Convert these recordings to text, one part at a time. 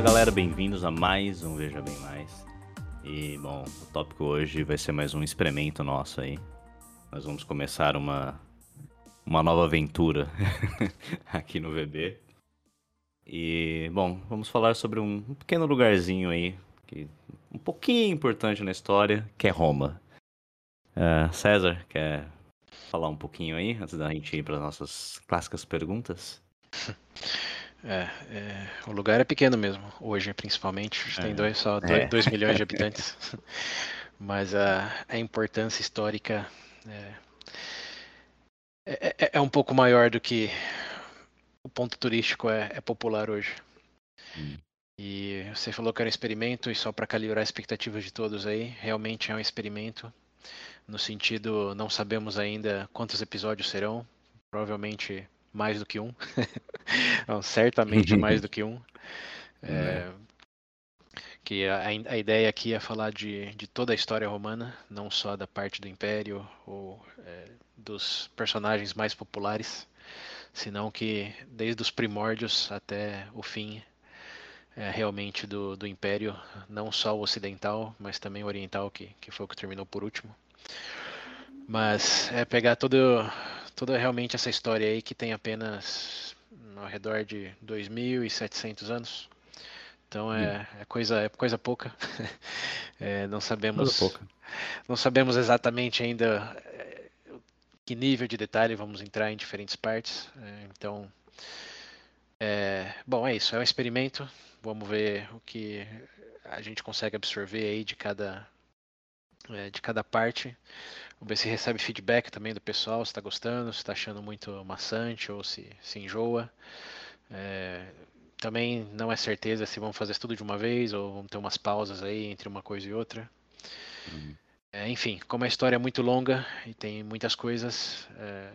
Fala galera, bem-vindos a mais um Veja Bem Mais. E bom, o tópico hoje vai ser mais um experimento nosso aí. Nós vamos começar uma, uma nova aventura aqui no VB. E bom, vamos falar sobre um, pequeno lugarzinho aí, que um pouquinho importante na história, que é Roma. Uh, César, quer falar um pouquinho aí, antes da gente ir para as nossas clássicas perguntas? É, é, o lugar é pequeno mesmo, hoje principalmente. É. Tem dois, só 2 é. milhões de habitantes. Mas a, a importância histórica é, é, é, é, um pouco maior do que o ponto turístico é, é popular hoje. Hum. E você falou que era um experimento, e só para calibrar as expectativas de todos aí, realmente é um experimento. No sentido, não sabemos ainda quantos episódios serão, provavelmente mais do que um. Não, certamente mais do que um. É, é. que a, a, ideia aqui é falar de, de toda a história romana, não só da parte do Império ou é, dos personagens mais populares, senão que desde os primórdios até o fim é, realmente do, do Império, não só o ocidental, mas também o oriental, que, que foi o que terminou por último. Mas é pegar todo toda realmente essa história aí que tem apenas ao redor de 2.700 anos. Então é, é, coisa, é coisa pouca. É, não sabemos. Pouca. Não sabemos exatamente ainda é, que nível de detalhe vamos entrar em diferentes partes. É, então, é, bom, é isso. É um experimento. Vamos ver o que a gente consegue absorver aí de cada é, de cada parte. Se recebe feedback também do pessoal, se está gostando, se está achando muito maçante ou se, se enjoa. É, também não é certeza se vamos fazer tudo de uma vez ou vamos ter umas pausas aí entre uma coisa e outra. Uhum. É, enfim, como a história é muito longa e tem muitas coisas, é,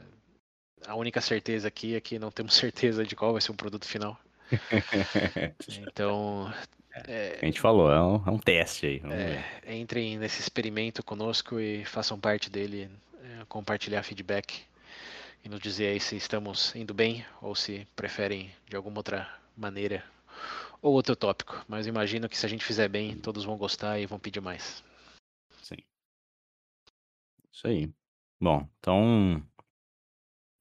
a única certeza aqui é que não temos certeza de qual vai ser o produto final. então, é, a gente falou, é um, é um teste aí. É, entrem nesse experimento conosco e façam parte dele, é, compartilhar feedback e nos dizer aí se estamos indo bem ou se preferem de alguma outra maneira ou outro tópico. Mas imagino que se a gente fizer bem, todos vão gostar e vão pedir mais. Sim. Isso aí. Bom, então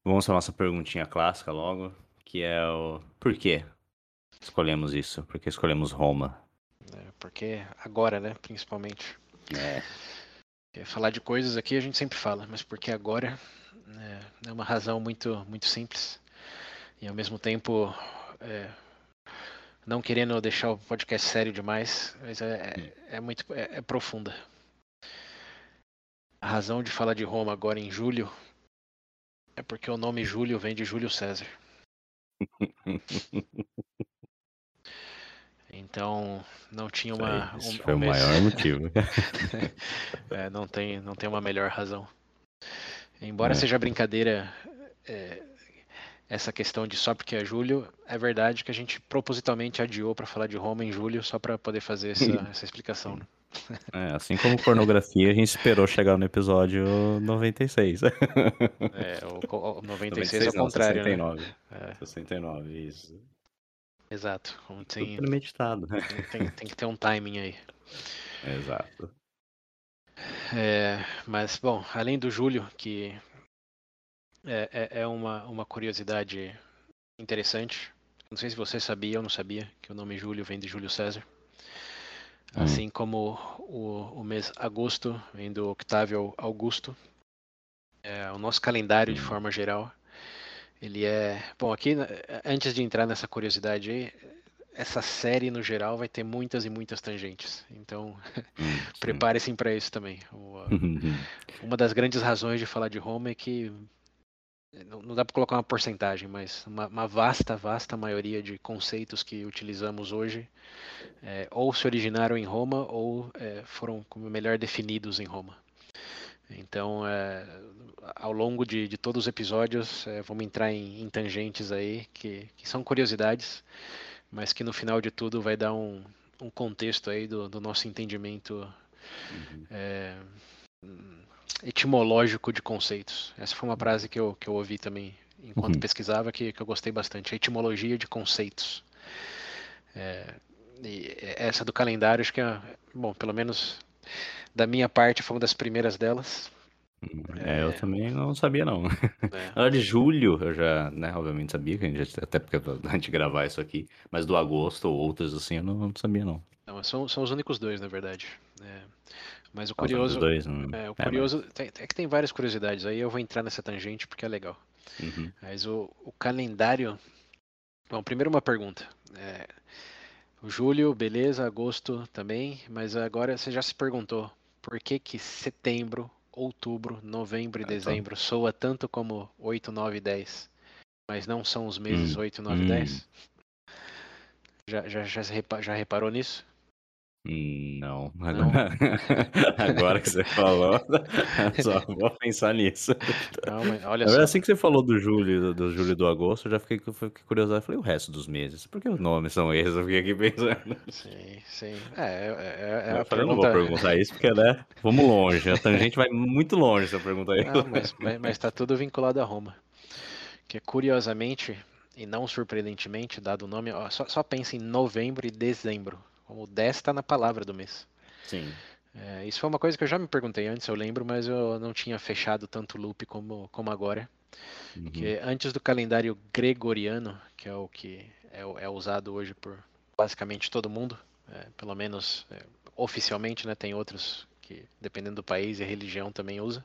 vamos para nossa perguntinha clássica logo, que é o por quê escolhemos isso? Por que escolhemos Roma? É, porque agora, né, principalmente. É. Falar de coisas aqui a gente sempre fala, mas porque agora né, é uma razão muito, muito simples. E ao mesmo tempo, é, não querendo deixar o podcast sério demais, mas é, é, é muito é, é profunda. A razão de falar de Roma agora em julho é porque o nome Júlio vem de Júlio César. Então não tinha uma. Isso um, foi um o maior motivo. é, não, tem, não tem uma melhor razão. Embora é. seja brincadeira é, essa questão de só porque é julho, é verdade que a gente propositalmente adiou para falar de Roma em julho só para poder fazer essa, essa explicação. Né? É, assim como pornografia, a gente esperou chegar no episódio 96. É, o, o 96 é o contrário, 69. Né? É. 69, isso. Exato. Tem, premeditado. Tem, tem que ter um timing aí. Exato. É, mas, bom, além do Júlio, que é, é, é, uma, uma curiosidade interessante. Não sei se você sabia ou não sabia que o nome Júlio vem de Júlio César. Hum. Assim como o, o mês agosto vem do Octávio Augusto. É, o nosso calendário, de hum. forma geral, ele é. Bom, aqui, né, antes de entrar nessa curiosidade aí, essa série no geral vai ter muitas e muitas tangentes. Então, hum, prepare-se para isso também. uma das grandes razões de falar de Roma é que não dá para colocar uma porcentagem, mas uma, uma, vasta, vasta maioria de conceitos que utilizamos hoje é, ou se originaram em Roma ou é, foram melhor definidos em Roma. Então, é, ao longo de, de, todos os episódios, é, vamos entrar em, em tangentes aí que, que, são curiosidades, mas que no final de tudo vai dar um, um contexto aí do, do nosso entendimento uhum. é, etimológico de conceitos. Essa foi uma frase que eu, que eu ouvi também enquanto uhum. pesquisava, que, que eu gostei bastante. A etimologia de conceitos. É, e essa do calendário, acho que é, bom, pelo menos da minha parte, foi uma das primeiras delas. É, eu também não sabia, não. É. de julho, eu já, né, obviamente sabia, que a gente, até porque a gente gravar isso aqui, mas do agosto ou outros assim, eu não, não sabia, não. Não, são, são os únicos dois, na verdade. É. Mas o curioso. Dois, não... é, o é, curioso. Mas... Tem, é que tem várias curiosidades, aí eu vou entrar nessa tangente porque é legal. Uhum. Mas o, o calendário. Bom, primeiro uma pergunta. É, o julho, beleza, agosto também, mas agora você já se perguntou por que que setembro, outubro, novembro e ah, dezembro soa tanto como 8, 9 e 10, mas não são os meses hum, 8, 9 e hum. 10? Já, já, já, já reparou nisso? Não, agora, agora que você falou, só vou pensar nisso. Não, mas olha só. Assim que você falou do julho, do, do julho e do agosto, eu já fiquei, fiquei curioso. Eu falei, o resto dos meses? Por que os nomes são esses? Eu fiquei aqui pensando. Sim, sim. É, é, é, é eu falei, pergunta... não vou perguntar isso, porque, né, vamos longe. A tangente vai muito longe se eu perguntar isso. Não, mas, mas, mas tá tudo vinculado a Roma. Que curiosamente, e não surpreendentemente, dado o nome, ó, só, só pensa em novembro e dezembro como 10 está na palavra do mês. Sim. É, isso foi uma coisa que eu já me perguntei antes, eu lembro, mas eu não tinha fechado tanto loop como, como agora. Uhum. Que antes do calendário gregoriano, que é o que é, é usado hoje por basicamente todo mundo, é, pelo menos é, oficialmente, né? Tem outros que, dependendo do país e religião, também usa.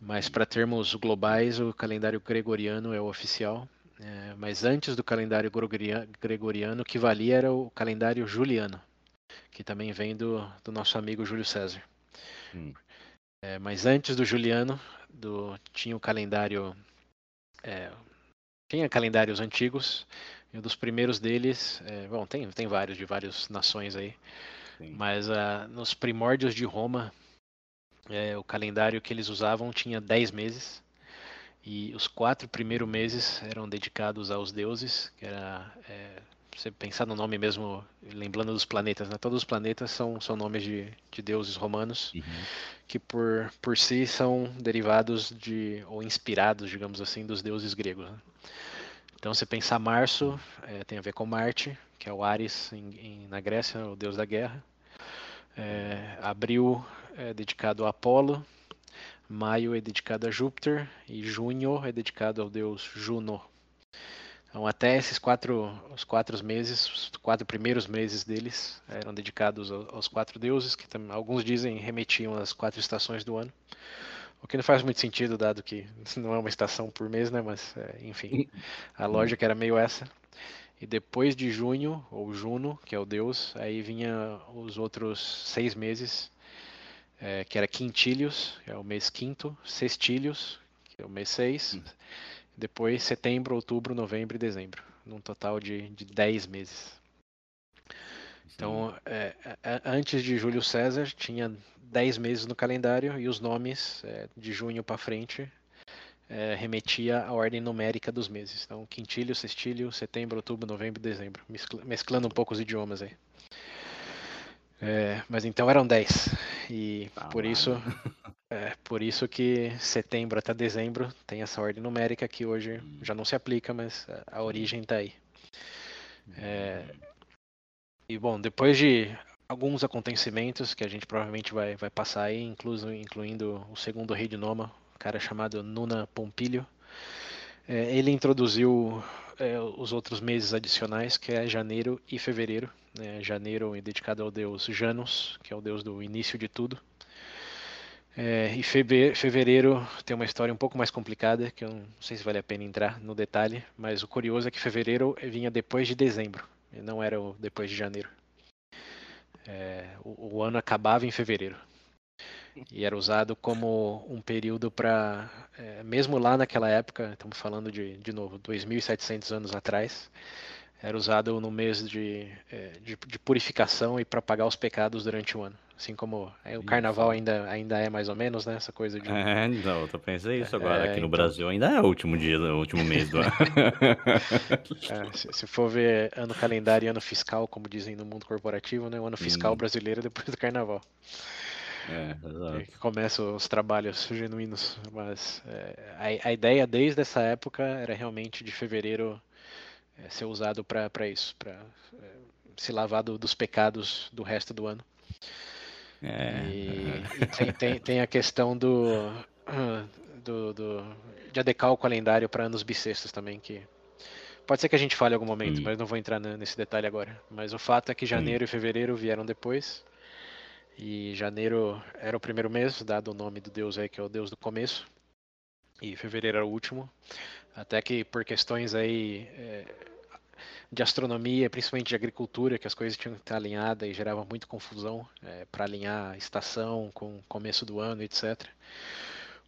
Mas para termos globais, o calendário gregoriano é o oficial. É, mas antes do calendário gregoriano, o que valia era o calendário juliano, que também vem do, do nosso amigo Júlio César. Hum. É, mas antes do juliano, do, tinha o calendário. É, tinha calendários antigos, e um dos primeiros deles. É, bom, tem, tem vários, de várias nações aí. Sim. Mas uh, nos primórdios de Roma, é, o calendário que eles usavam tinha 10 meses. E os quatro primeiros meses eram dedicados aos deuses, que era. É, você pensar no nome mesmo, lembrando dos planetas, né? Todos os planetas são, são nomes de, de deuses romanos, uhum. que por, por si são derivados de, ou inspirados, digamos assim, dos deuses gregos. Né? Então, você pensar março, é, tem a ver com Marte, que é o Ares em, em, na Grécia, o deus da guerra. É, abril é dedicado a Apolo, Maio é dedicado a Júpiter e junho é dedicado ao deus Juno. Então, até esses quatro, os quatro meses, os quatro primeiros meses deles eram dedicados aos quatro deuses, que também, alguns dizem remetiam às quatro estações do ano. O que não faz muito sentido, dado que não é uma estação por mês, né? Mas, é, enfim, a lógica era meio essa. E depois de junho, ou Juno, que é o deus, aí vinha os outros seis meses, é, que era quintilhos, que é o mês quinto, sextilhos, que é o mês seis, hum. depois setembro, outubro, novembro e dezembro, num total de, de dez meses. Então, é, é, antes de Júlio César, tinha dez meses no calendário e os nomes é, de junho para frente é, remetia à ordem numérica dos meses. Então, quintilho, sextilho, setembro, outubro, novembro e dezembro, mesclando um pouco os idiomas aí. É, mas então eram 10. E ah, por isso é, por isso que setembro até dezembro tem essa ordem numérica que hoje hum. já não se aplica, mas a origem está aí. É, e bom, depois de alguns acontecimentos que a gente provavelmente vai, vai passar aí, incluso, incluindo o segundo rei de Noma, um cara chamado Nuna Pompílio, é, ele introduziu é, os outros meses adicionais, que é janeiro e fevereiro. Né? Janeiro é dedicado ao deus Janus, que é o deus do início de tudo. É, e fevereiro tem uma história um pouco mais complicada, que eu não sei se vale a pena entrar no detalhe, mas o curioso é que fevereiro vinha depois de dezembro, não era depois de janeiro. É, o, o ano acabava em fevereiro e era usado como um período para, é, mesmo lá naquela época, estamos falando de, de novo, 2.700 anos atrás, era usado no mês de, é, de, de purificação e para pagar os pecados durante o ano. Assim como é, o carnaval ainda, ainda é mais ou menos, né? Essa coisa de. É, então, eu pensando isso agora. É, Aqui no então... Brasil ainda é o último dia, o último mês do ano. é, se, se, for ver ano calendário e ano fiscal, como dizem no mundo corporativo, né? O ano fiscal hum. brasileiro é depois do carnaval. É, exato. Que começam os trabalhos genuínos. Mas é, a, a, ideia desde essa época era realmente de fevereiro é, ser usado para isso, para é, se lavar do, dos pecados do resto do ano. É. E, e tem, tem, tem, a questão do, do, do de adequar o calendário para anos bissextos também, que pode ser que a gente fale em algum momento, hum. mas não vou entrar nesse detalhe agora. Mas o fato é que janeiro hum. e fevereiro vieram depois. E janeiro era o primeiro mês, dado o nome do deus aí, que é o deus do começo. E fevereiro era o último. Até que por questões aí é, de astronomia, principalmente de agricultura, que as coisas tinham que estar alinhadas e gerava muita confusão é, para alinhar estação com começo do ano, etc.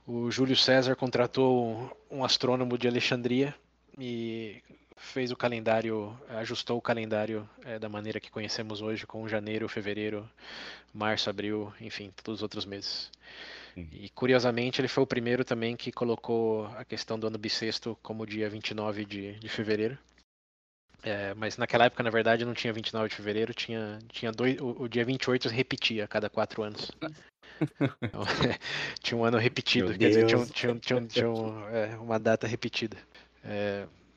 O Júlio César contratou um astrônomo de Alexandria e fez o calendário, ajustou o calendário é, da maneira que conhecemos hoje, com janeiro, fevereiro, março, abril, enfim, todos os outros meses. E curiosamente ele foi o primeiro também que colocou a questão do ano bissexto como dia 29 de, de fevereiro. É, mas naquela época, na verdade, não tinha 29 de fevereiro, tinha, tinha dois, o, o dia 28 repetia a cada quatro anos. Então, é, tinha um ano repetido, Meu quer Deus. dizer, tinha, tinha, tinha, tinha um, é, uma data repetida.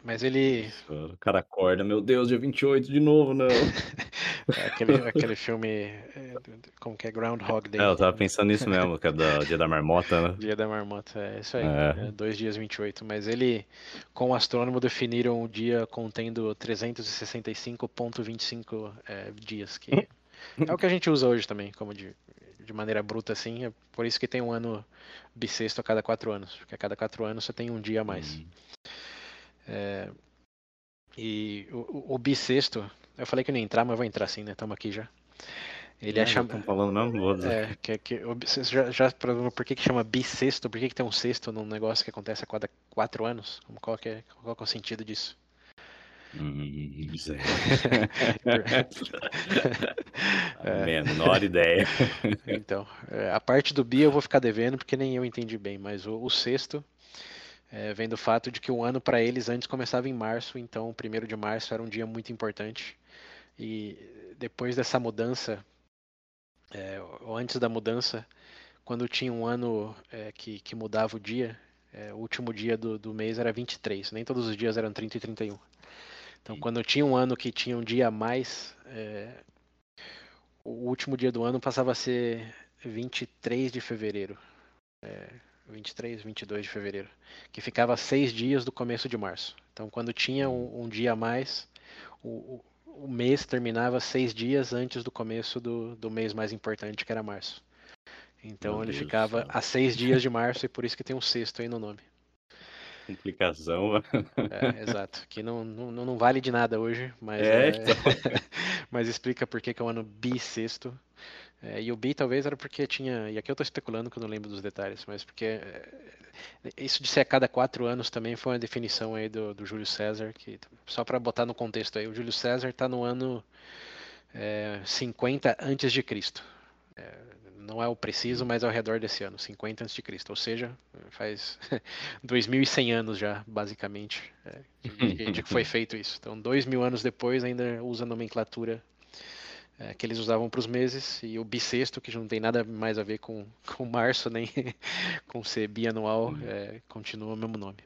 Mas ele. O cara acorda, meu Deus, dia 28 de novo, não. É aquele, aquele filme. É, como que é? Groundhog Day. É, eu tava pensando nisso mesmo, que é do Dia da Marmota, né? Dia da Marmota, é isso aí. É. É, dois dias 28. Mas ele, com o astrônomo, definiram o dia contendo 365,25 é, dias. Que é o que a gente usa hoje também, como de, de maneira bruta assim. É por isso que tem um ano bissexto a cada quatro anos. Porque a cada quatro anos você tem um dia a mais. Hum. É, e o, o, bissexto, eu falei que não ia entrar, mas vou entrar sim, né? Estamos aqui já. Ele é, é chamado. falando mesmo, vou dizer. É, que, que, você já, já por que, que chama bissexto? Por que, que tem um sexto num negócio que acontece a cada quatro anos? Qual, que é, qual que é o sentido disso? Hum, é. Menor ideia. Então, é, a parte do bi eu vou ficar devendo porque nem eu entendi bem, mas o, o sexto é, vem do fato de que o ano para eles antes começava em março, então o primeiro de março era um dia muito importante. E depois dessa mudança, é, ou antes da mudança, quando tinha um ano é, que, que mudava o dia, é, o último dia do, do mês era 23, nem todos os dias eram 30 e 31. Então, Sim. quando tinha um ano que tinha um dia a mais, é, o último dia do ano passava a ser 23 de fevereiro. É, 23, 22 de fevereiro, que ficava seis dias do começo de março. Então, quando tinha um, um dia a mais, o, o, o, mês terminava seis dias antes do começo do, do mês mais importante, que era março. Então, Meu ele Deus ficava a seis dias de março e por isso que tem um sexto aí no nome. Complicação. É, exato. Que não, não, não vale de nada hoje, mas, é, é... Então. mas explica por que, que é um ano bissexto. É, e o bi talvez era porque tinha. E aqui eu estou especulando que eu não lembro dos detalhes, mas porque é, isso de ser a cada quatro anos também foi uma definição aí do, do Júlio César, que só para botar no contexto aí, o Júlio César está no ano é, 50 antes de Cristo. É, não é o preciso, mas ao redor desse ano, 50 antes de Cristo. Ou seja, faz 2.100 anos já, basicamente, é, de, de, que foi feito isso. Então, dois mil anos depois, ainda usa a nomenclatura é, que eles usavam para os meses, e o bissexto, que não tem nada mais a ver com, com março, nem com ser bianual, hum. é, continua o mesmo nome.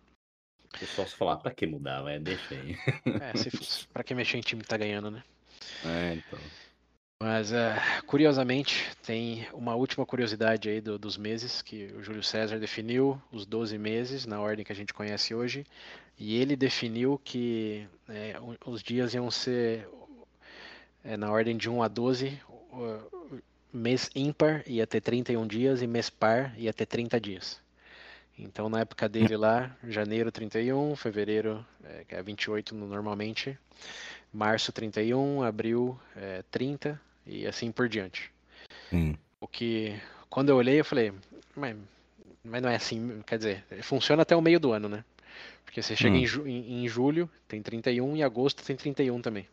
Eu posso falar, para que mudar, é, deixa aí. É, se fosse, pra que mexer em time que tá ganhando, né? É, então. Mas, é, curiosamente, tem uma última curiosidade aí do, dos meses, que o Júlio César definiu os 12 meses, na ordem que a gente conhece hoje, e ele definiu que é, os dias iam ser é, na ordem de 1 a 12, mês ímpar ia ter 31 dias e mês par ia ter 30 dias. Então, na época dele lá, janeiro 31, fevereiro, é, que é 28 normalmente, março 31, abril é, 30 e assim por diante. Hum. O que, quando eu olhei, eu falei, mas, mas não é assim, quer dizer, funciona até o meio do ano, né? Porque você chega hum. em, em julho, tem 31, e agosto tem 31 também.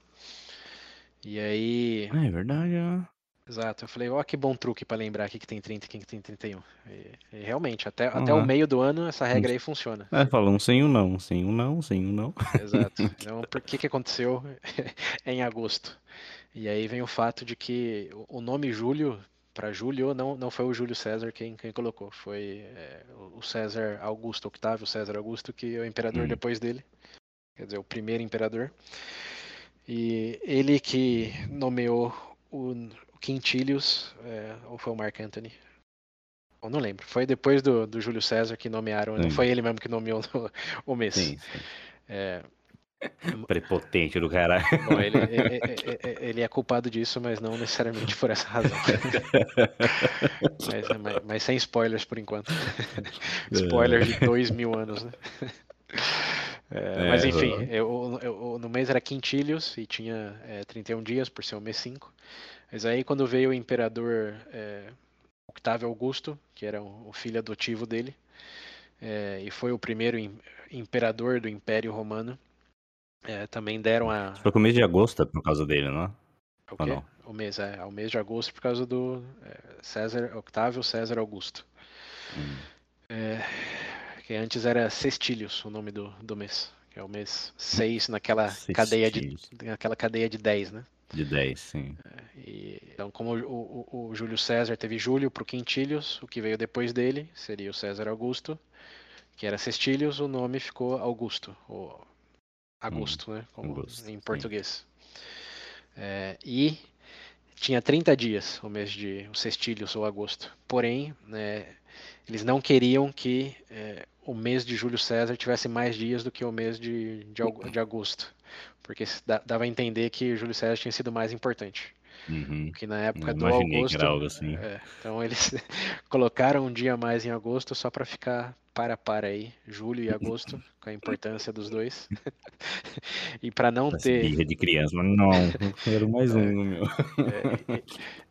E aí. Ah, é verdade, ó. Exato. Eu falei, ó, que bom truque para lembrar aqui que tem 30 e quem que tem 31. E, e realmente, até, uhum. até o meio do ano, essa regra aí funciona. É, fala um sim, um não, sim, um não, sim, um não. Exato. Então, por que que aconteceu em agosto? E aí vem o fato de que o nome Júlio, para Júlio, não, não foi o Júlio César quem, quem colocou. Foi é, o César Augusto, Octávio César Augusto, que é o imperador hum. depois dele. Quer dizer, o primeiro imperador. E ele que nomeou o, Quintilius, é, ou foi o Mark Anthony? Eu não lembro. Foi depois do, do Júlio César que nomearam. Sim. Não foi ele mesmo que nomeou no, o mês. Sim, sim. É, Prepotente do caralho. Bom, ele, ele, ele, é culpado disso, mas não necessariamente por essa razão. mas, mas, mas, sem spoilers por enquanto. spoilers de dois mil anos, né? É, mas enfim, eu, eu, no mês era quintilhos e tinha é, 31 dias por ser o mês 5. Mas aí quando veio o imperador é, Octávio Augusto, que era o filho adotivo dele, é, e foi o primeiro imperador do Império Romano, é, também deram a. Foi com o mês de agosto por causa dele, não é? Não? o mês, é. O mês de agosto por causa do é, César, Octávio César Augusto. Hum. É, que antes era Sextílios o nome do, do mês. Que é o mês 6 naquela cadeia de naquela cadeia de 10, né? De 10, sim. É, e, então, como o, o, o, Júlio César teve Júlio para o Quintílios, o que veio depois dele seria o César Augusto, que era Sextílios, o nome ficou Augusto, ou agosto, hum, né? Como agosto, em português. É, e tinha 30 dias o mês de o sextílios ou agosto. Porém, né, eles não queriam que é, o mês de Júlio César tivesse mais dias do que o mês de, de, de agosto. Porque dava a entender que Júlio César tinha sido mais importante. Uhum. Que na época do Augusto. Assim. É, então eles colocaram um dia mais em agosto só para ficar para para aí, julho e agosto, com a importância dos dois. e para não Essa ter. Birra de criança, mas não, quero mais um, é, meu. É,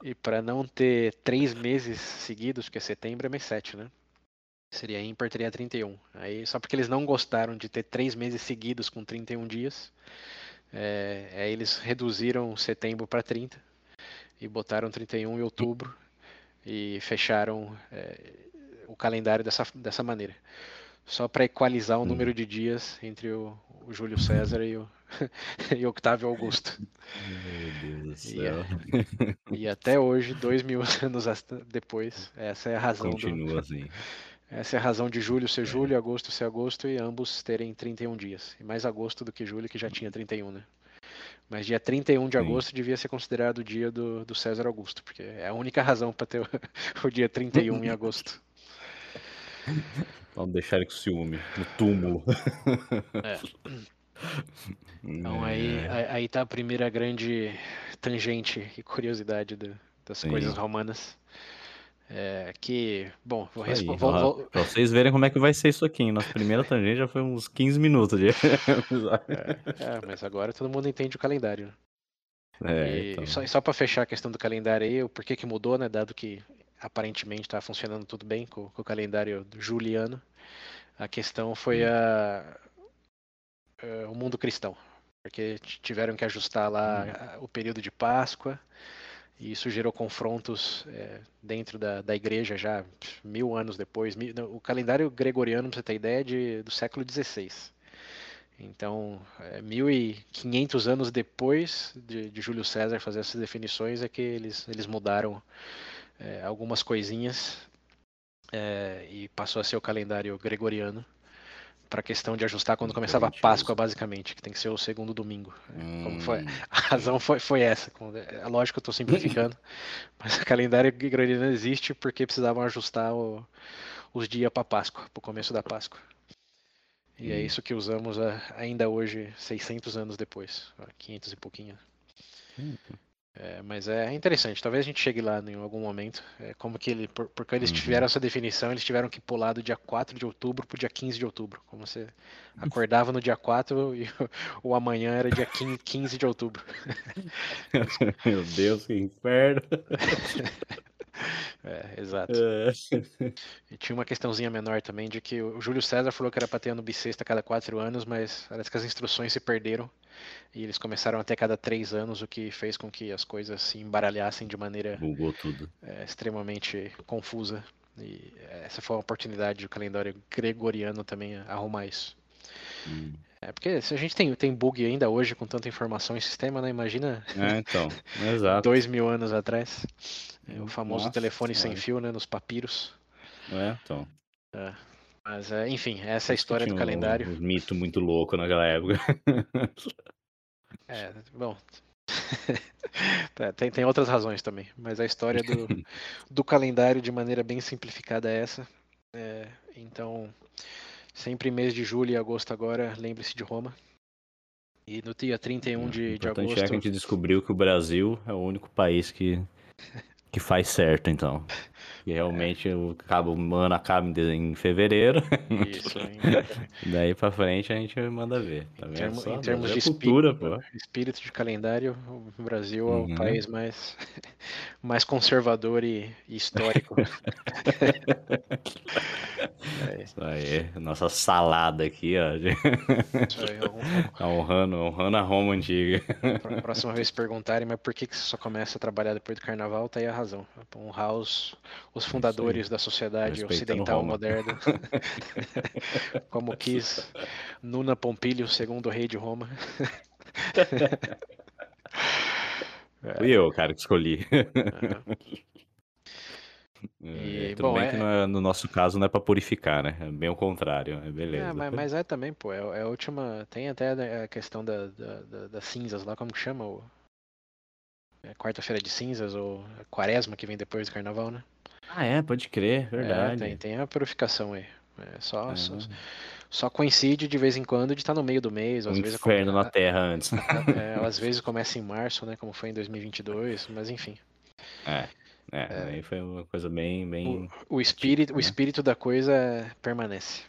e, e para não ter três meses seguidos, porque setembro é mês 7, né? Seria ímpar, teria 31. Aí, só porque eles não gostaram de ter três meses seguidos com 31 dias, é, aí eles reduziram setembro para 30 e botaram 31 em outubro e fecharam é, o calendário dessa, dessa maneira. Só para equalizar o hum. número de dias entre o, o Júlio César e o, e Octávio Augusto. Meu Deus do céu. E, e, até hoje, dois mil anos depois, essa é a razão. Continua do, assim. Essa é a razão de julho ser é. julho, agosto ser agosto e ambos terem 31 dias. E mais agosto do que julho, que já tinha 31, né? Mas dia 31 de Sim. agosto devia ser considerado o dia do, do César Augusto, porque é a única razão para ter o, o, dia 31 em agosto. Vamos deixar ele com ciúme, no túmulo. É. Então aí, é. aí tá a primeira grande tangente e curiosidade do, das Sim. coisas romanas. É, que, bom, vou responder. Pra vocês verem como é que vai ser isso aqui. Nossa primeira tangente já foi uns 15 minutos de. é, é, mas agora todo mundo entende o calendário. É, e então... só, só para fechar a questão do calendário aí, o porquê que mudou, né? Dado que aparentemente está funcionando tudo bem com, com, o calendário juliano. A questão foi hum. a, a, o mundo cristão, porque tiveram que ajustar lá hum. o período de Páscoa e isso gerou confrontos é, dentro da, da igreja já mil anos depois. Mil, o calendário gregoriano, para você ter ideia, é de, do século XVI. Então, é, 1500 anos depois de, de, Júlio César fazer essas definições é que eles, eles mudaram é, algumas coisinhas é, e passou a ser o calendário gregoriano para a questão de ajustar quando começava a Páscoa, basicamente, que tem que ser o segundo domingo. Hum. Foi, a razão foi, foi essa. É lógico que eu estou simplificando, mas o calendário gregoriano existe porque precisavam ajustar o, os dias para Páscoa, para o começo da Páscoa. E hum. é isso que usamos ainda hoje, 600 anos depois, 500 e pouquinho. Hum. É, mas é interessante, talvez a gente chegue lá em algum momento. É, como que ele, por, porque eles uhum. tiveram essa definição, eles tiveram que pular do dia 4 de outubro para o dia 15 de outubro. Como você acordava no dia 4 e o, o amanhã era dia 15, 15 de outubro. Meu Deus, que inferno! É, exato. É. E tinha uma questãozinha menor também de que o Júlio César falou que era para ter ano bissexto a cada quatro anos, mas parece que as instruções se perderam e eles começaram até cada três anos, o que fez com que as coisas se embaralhassem de maneira é, extremamente confusa. E essa foi uma oportunidade do calendário gregoriano também arrumar isso. Hum. É porque se a gente tem, tem bug ainda hoje com tanta informação em sistema, né? Imagina. É, então. Exato. dois mil anos atrás. É, o famoso Nossa, telefone sem fio, né? Nos papiros. É, então. É. Mas, é, enfim, essa é a história do calendário. Um, um mito muito louco naquela época. É, bom. tem, tem outras razões também, mas a história do, do calendário de maneira bem simplificada é essa. É, então, sempre mês de julho e agosto agora, lembre-se de Roma. E no dia 31 de, de agosto. É que a gente descobriu que o Brasil é o único país que, que faz certo, então. Que realmente é. o cabo humano acaba em fevereiro. Isso, Daí pra frente a gente manda ver. Tá em, termo, em termos de cultura, espírito, pô. espírito de calendário, o Brasil uhum. é o uhum. país mais, mais conservador e, e histórico. é. Isso aí, nossa salada aqui, ó. Isso aí, é honrando, honrando a Roma antiga. Pra próxima vez perguntarem, mas por que, que você só começa a trabalhar depois do carnaval, tá aí a razão. Honrar os, os fundadores da sociedade ocidental moderna, como quis Nuna Pompílio, segundo rei de Roma. Fui eu, cara, que escolhi. E, é, tudo bom, bem é... que é, no nosso caso não é para purificar, né? É bem o contrário, é beleza. É, mas, mas, é também, pô, é, é, a última. Tem até a questão da, da, da, das cinzas lá, como que chama? O... É quarta-feira de cinzas ou quaresma que vem depois do carnaval, né? Ah, é, pode crer, é, verdade. É, tem, tem a purificação aí. É só, só, só, coincide de vez em quando de estar no meio do mês. Às um vezes inferno na Terra antes. É, às vezes começa em março, né? Como foi em 2022, mas enfim. É, é, é aí foi uma coisa bem. bem o, o espírito, o né? espírito da coisa permanece.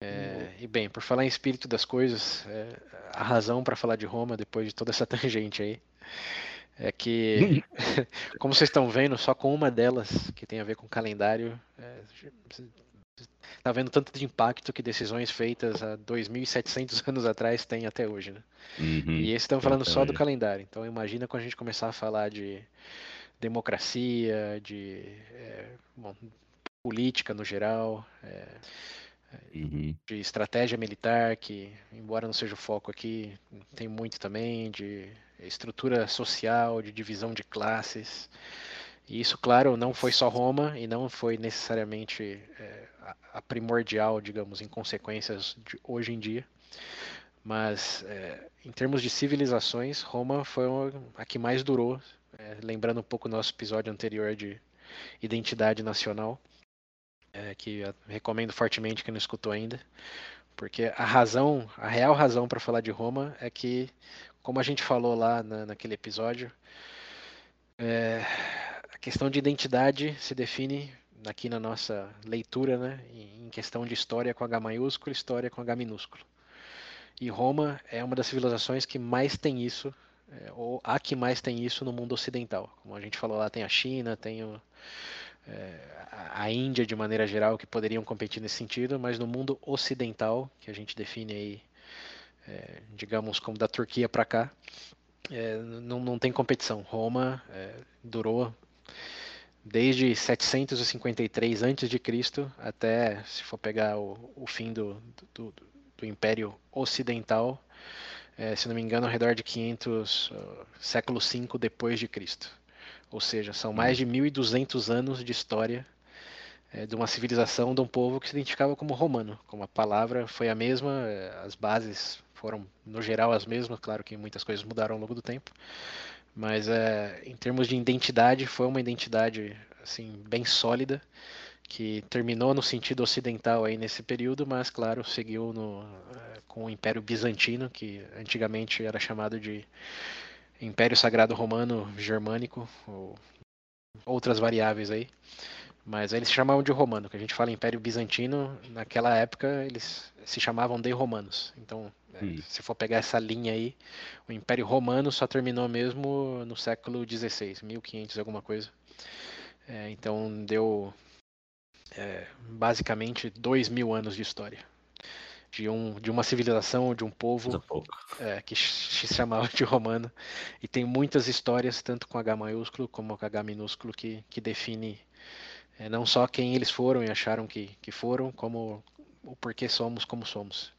É, e bem, por falar em espírito das coisas, é, a razão para falar de Roma depois de toda essa tangente aí é que, como vocês estão vendo, só com uma delas, que tem a ver com calendário, é, tá vendo tanto de impacto que decisões feitas há 2.700 anos atrás têm até hoje, né? Uhum, e esse estão falando só do calendário. Então imagina quando a gente começar a falar de democracia, de é, bom, política no geral, é, uhum. de estratégia militar, que embora não seja o foco aqui, tem muito também de estrutura social, de divisão de classes. E isso, claro, não foi só Roma e não foi necessariamente é, a primordial, digamos, em consequências de hoje em dia. Mas, é, em termos de civilizações, Roma foi a que mais durou. É, lembrando um pouco do nosso episódio anterior de identidade nacional, é, que recomendo fortemente quem não escutou ainda, porque a razão, a real razão para falar de Roma é que como a gente falou lá na, naquele episódio, é, a questão de identidade se define aqui na nossa leitura, né, em questão de história com H maiúsculo, história com H minúsculo. E Roma é uma das civilizações que mais tem isso, é, ou a que mais tem isso no mundo ocidental. Como a gente falou lá, tem a China, tem o, é, a Índia de maneira geral que poderiam competir nesse sentido, mas no mundo ocidental, que a gente define aí é, digamos, como da Turquia para cá, é, não, não tem competição. Roma é, durou desde 753 a.C. até, se for pegar o, o fim do, do, do, Império Ocidental, é, se não me engano, ao redor de 500, uh, século V depois de Cristo. Ou seja, são mais de 1.200 anos de história é, de uma civilização, de um povo que se identificava como romano. Como a palavra foi a mesma, é, as bases foram, no geral, as mesmas. Claro que muitas coisas mudaram ao longo do tempo. Mas é, em termos de identidade, foi uma identidade assim bem sólida que terminou no sentido ocidental aí nesse período, mas claro seguiu no, é, com o Império Bizantino, que antigamente era chamado de Império Sagrado Romano Germânico, ou outras variáveis aí. Mas eles se chamavam de romano, que a gente fala Império Bizantino, naquela época eles se chamavam de romanos. Então, é, se for pegar essa linha aí, o Império Romano só terminou mesmo no século XVI, 1500 alguma coisa. É, então deu é, basicamente dois mil anos de história de, um, de uma civilização, de um povo é, que se chamava de romano. E tem muitas histórias, tanto com H maiúsculo como com H minúsculo, que, que define é, não só quem eles foram e acharam que, que foram, como o porquê somos como somos.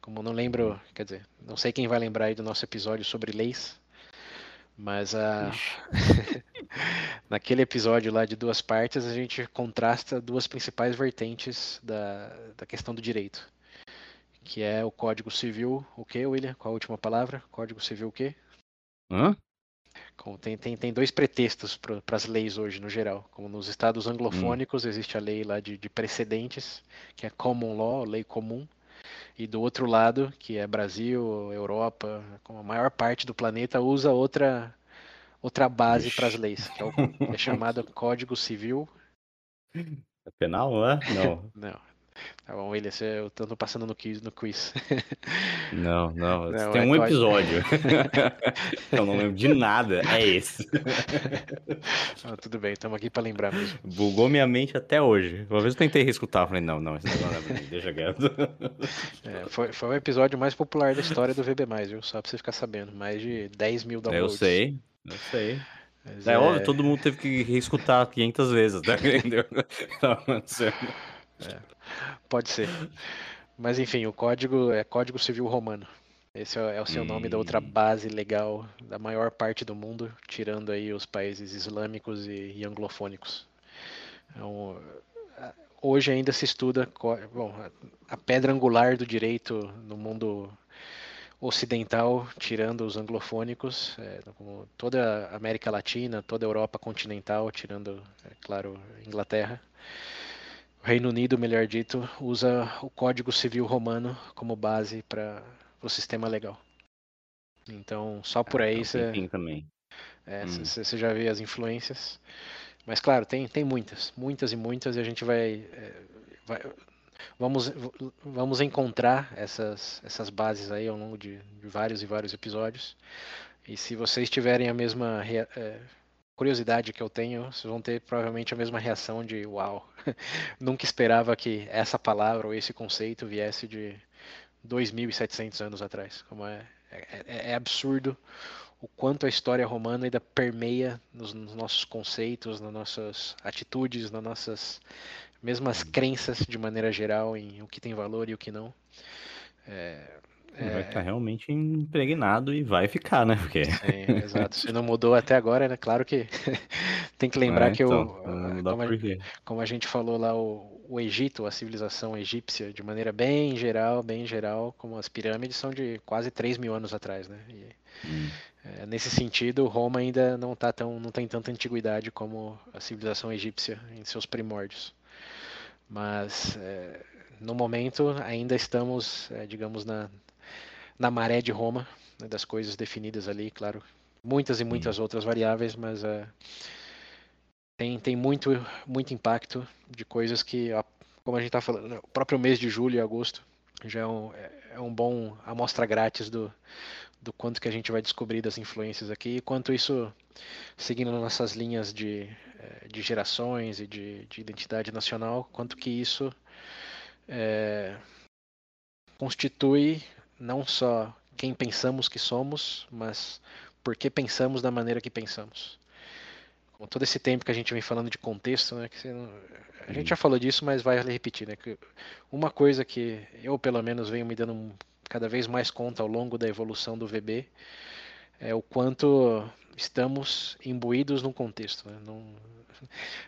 Como não lembro, quer dizer, não sei quem vai lembrar aí do nosso episódio sobre leis, mas a... naquele episódio lá de duas partes a gente contrasta duas principais vertentes da, da questão do direito, que é o Código Civil, o que, William? Qual a última palavra? Código Civil o quê? Hã? Tem, tem, tem dois pretextos para as leis hoje, no geral. Como nos estados anglofônicos, hum. existe a lei lá de, de precedentes, que é common law, lei comum. E do outro lado, que é Brasil, Europa, como a maior parte do planeta usa outra outra base para as leis, que é, o, é chamado Código Civil. É penal, não é? Não. não. Tá bom, William, eu tô passando no quiz. No quiz. Não, não, não tem é um episódio. eu não lembro de nada, é esse. Ah, tudo bem, estamos aqui para lembrar mesmo. Bugou minha mente até hoje. Uma vez eu tentei reescutar, falei, não, não, esse negócio não é deixa quieto. É, foi, foi o episódio mais popular da história do VB+, viu? Só pra você ficar sabendo, mais de 10 mil downloads. Eu sei, eu sei. é, é óbvio, todo mundo teve que reescutar 500 vezes, né? Entendeu? É, pode ser. Mas enfim, o código é Código Civil Romano. Esse é, é o seu hum. nome da outra hum. base legal da maior parte do mundo, tirando aí os países islâmicos e, e anglofônicos. Então, hoje ainda se estuda bom, a pedra angular do direito no mundo ocidental, tirando os anglofônicos, é, toda a América Latina, toda a Europa continental, tirando, é claro, Inglaterra. O Reino Unido, melhor dito, usa o Código Civil Romano como base para o sistema legal. Então, só por ah, aí você. também. É, você hum. já vê as influências. Mas, claro, tem, tem muitas, muitas e muitas, e a gente vai, é, vai vamos, vamos encontrar essas, essas bases aí ao longo de, de vários e vários episódios. E se vocês tiverem a mesma é, curiosidade que eu tenho, vocês vão ter provavelmente a mesma reação de uau, nunca esperava que essa palavra ou esse conceito viesse de 2.700 anos atrás. Como é, é, é, é absurdo o quanto a história romana ainda permeia nos, nos, nossos conceitos, nas nossas atitudes, nas nossas mesmas crenças de maneira geral em o que tem valor e o que não. É, é... Vai estar realmente impregnado e vai ficar, né? Porque... Sim, exato. Se não mudou até agora, né? Claro que tem que lembrar é, que então, o, como, a, como, a, gente falou lá, o, o Egito, a civilização egípcia, de maneira bem geral, bem geral, como as pirâmides são de quase 3 mil anos atrás, né? E, hum. é, nesse sentido, Roma ainda não tá tão, não tem tanta antiguidade como a civilização egípcia em seus primórdios. Mas é, no momento ainda estamos, é, digamos, na, na maré de Roma, né, das coisas definidas ali, claro, muitas e muitas outras variáveis, mas é, tem, tem muito, muito impacto de coisas que, como a gente está falando, o próprio mês de julho e agosto já é um, é, é um bom amostra grátis do, do quanto que a gente vai descobrir das influências aqui. E quanto isso, seguindo nossas linhas de, eh, de gerações e de, de identidade nacional, quanto que isso é, constitui não só quem pensamos que somos, mas por que pensamos da maneira que pensamos. Com todo esse tempo que a gente vem falando de contexto, né, não, a gente já falou disso, mas vai repetir, né, que uma coisa que eu pelo menos venho me dando cada vez mais conta ao longo da evolução do VB é o quanto estamos imbuídos num contexto. Né? Não,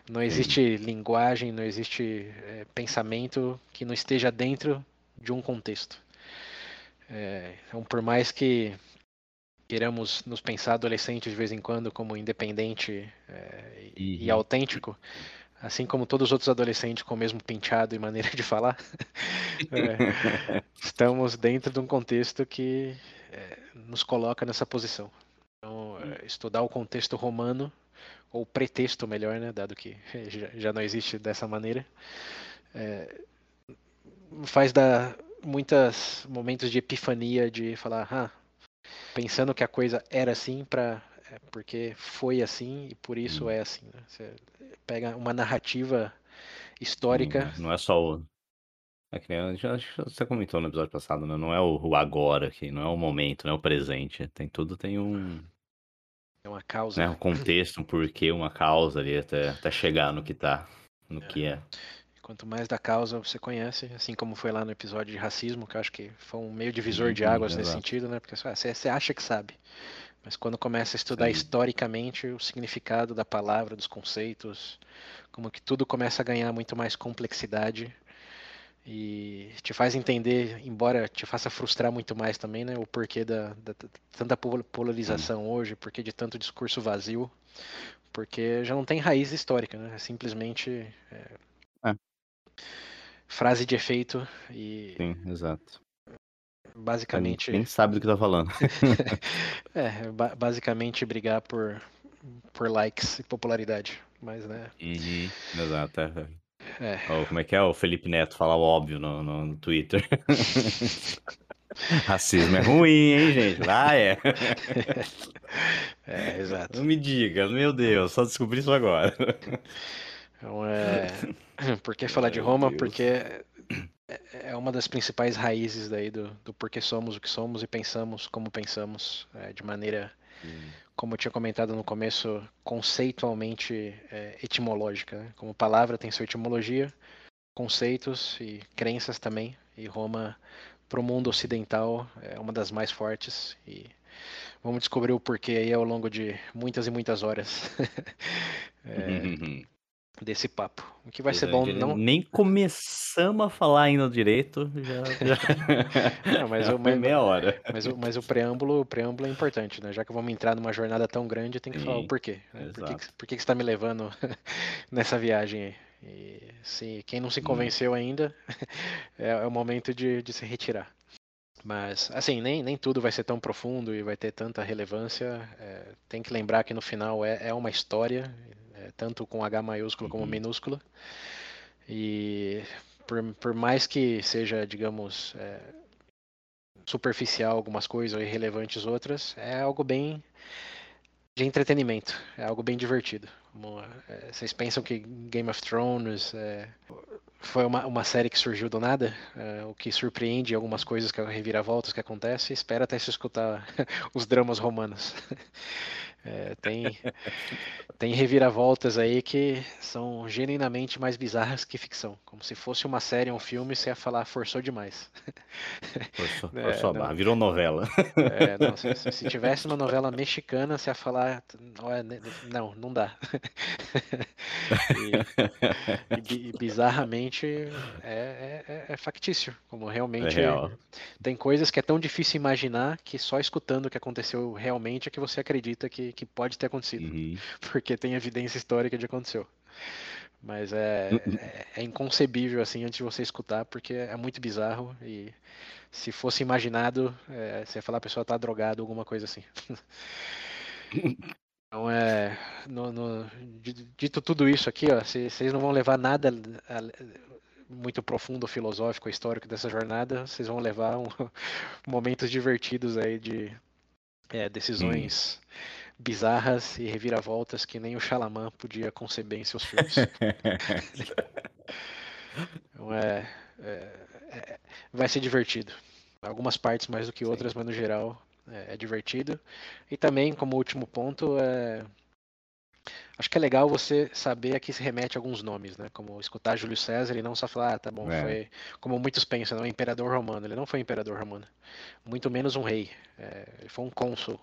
não existe linguagem, não existe é, pensamento que não esteja dentro de um contexto. É, então, por mais que queiramos nos pensar adolescentes de vez em quando como independente é, e, e, uhum. autêntico, assim como todos os outros adolescentes com o mesmo penteado e maneira de falar, é, estamos dentro de um contexto que é, nos coloca nessa posição. Então, é, estudar o contexto romano, ou pretexto melhor, né, dado que já, não existe dessa maneira, é, faz dar muitos momentos de epifania de falar, ah, pensando que a coisa era assim para é, porque foi assim e por isso hum. é assim. Né? Você pega uma narrativa histórica. Não é só o. É que nem, já, você comentou no episódio passado, né? Não é o, o agora aqui, não é o momento, não é o presente. Tem tudo, tem um. É uma causa. Né? Um contexto, um porquê, uma causa ali até, até chegar no que tá. No é. que é. Quanto mais da causa você conhece, assim como foi lá no episódio de racismo, que eu acho que foi um meio divisor de águas nesse sentido, né? Porque você, você acha que sabe. Mas quando começa a estudar Sim. historicamente o significado da palavra, dos conceitos, como que tudo começa a ganhar muito mais complexidade e te faz entender, embora te faça frustrar muito mais também, né, o porquê da, da tanta polarização Sim. hoje, porquê de tanto discurso vazio, porque já não tem raiz histórica, né, é simplesmente é. Frase de efeito e Sim, exato. Basicamente. Nem sabe do que tá falando. é, basicamente brigar por, por likes e popularidade. Mas, né? Uhum, exato. É. É. Oh, como é que é o Felipe Neto falar o óbvio no, no Twitter? Racismo é ruim, hein, gente? Ah, é. É, exato. Não me diga, meu Deus, só descobri isso agora. Então, é... Por que falar de Roma? Porque é uma das principais raízes daí do, do porquê somos o que somos e pensamos como pensamos, é, de maneira como eu tinha comentado no começo, conceitualmente é, etimológica. Né? Como palavra tem sua etimologia, conceitos e crenças também. E Roma, para o mundo ocidental, é uma das mais fortes. E vamos descobrir o porquê aí ao longo de muitas e muitas horas. é, desse papo. O que vai ser bom não. Nem começamos a falar ainda direito, já. já... não, mas, o, mas, meia hora. Mas, o, mas o preâmbulo, o preâmbulo é importante, né? Já que vamos entrar numa jornada tão grande, tem que Sim, falar o porquê. Né? Por, que, por que, que você está me levando nessa viagem aí? E se quem não se hum. convenceu ainda, é, é, o momento de, de se retirar. Mas, assim, nem, nem tudo vai ser tão profundo e vai ter tanta relevância. É, tem que lembrar que no final é, é uma história, é, tanto com H maiúsculo como uhum. minúscula. E por, por mais que seja, digamos, é, superficial algumas coisas ou irrelevantes outras, é algo bem de entretenimento, é algo bem divertido. É, vocês pensam que Game of Thrones é, foi uma, uma série que surgiu do nada, é, o que surpreende algumas coisas que reviravoltas que acontece, espera até se escutar os dramas romanos. É, tem, tem reviravoltas aí que são genuinamente mais bizarras que ficção. Como se fosse uma série, um filme, você ia falar forçou demais. Forçou, é, forçou não, virou novela. É, não, se, se, tivesse uma novela mexicana, você ia falar, não, não dá. E, e, bizarramente é, é, é, factício, como realmente é tem coisas que é tão difícil imaginar que só escutando o que aconteceu realmente é que você acredita que que pode ter acontecido, uhum. porque tem evidência histórica de que aconteceu. Mas é, é, é, inconcebível assim antes de você escutar, porque é muito bizarro e se fosse imaginado, é, você ia falar a pessoa tá drogada, alguma coisa assim. Então é. No, no, dito tudo isso aqui, ó, vocês não vão levar nada muito profundo, filosófico, histórico dessa jornada, vocês vão levar um, momentos divertidos aí de é, decisões. Hum bizarras e reviravoltas que nem o Chalaman podia conceber em seus filmes. então é, é, é, vai ser divertido. Algumas partes mais do que outras, Sim. mas no geral é, é, divertido. E também, como último ponto, é, acho que é legal você saber a que se remete alguns nomes, né? Como escutar Júlio César e não só falar, ah, tá bom, é. foi como muitos pensam, não, é imperador romano. Ele não foi imperador romano, muito menos um rei. É, ele foi um cônsul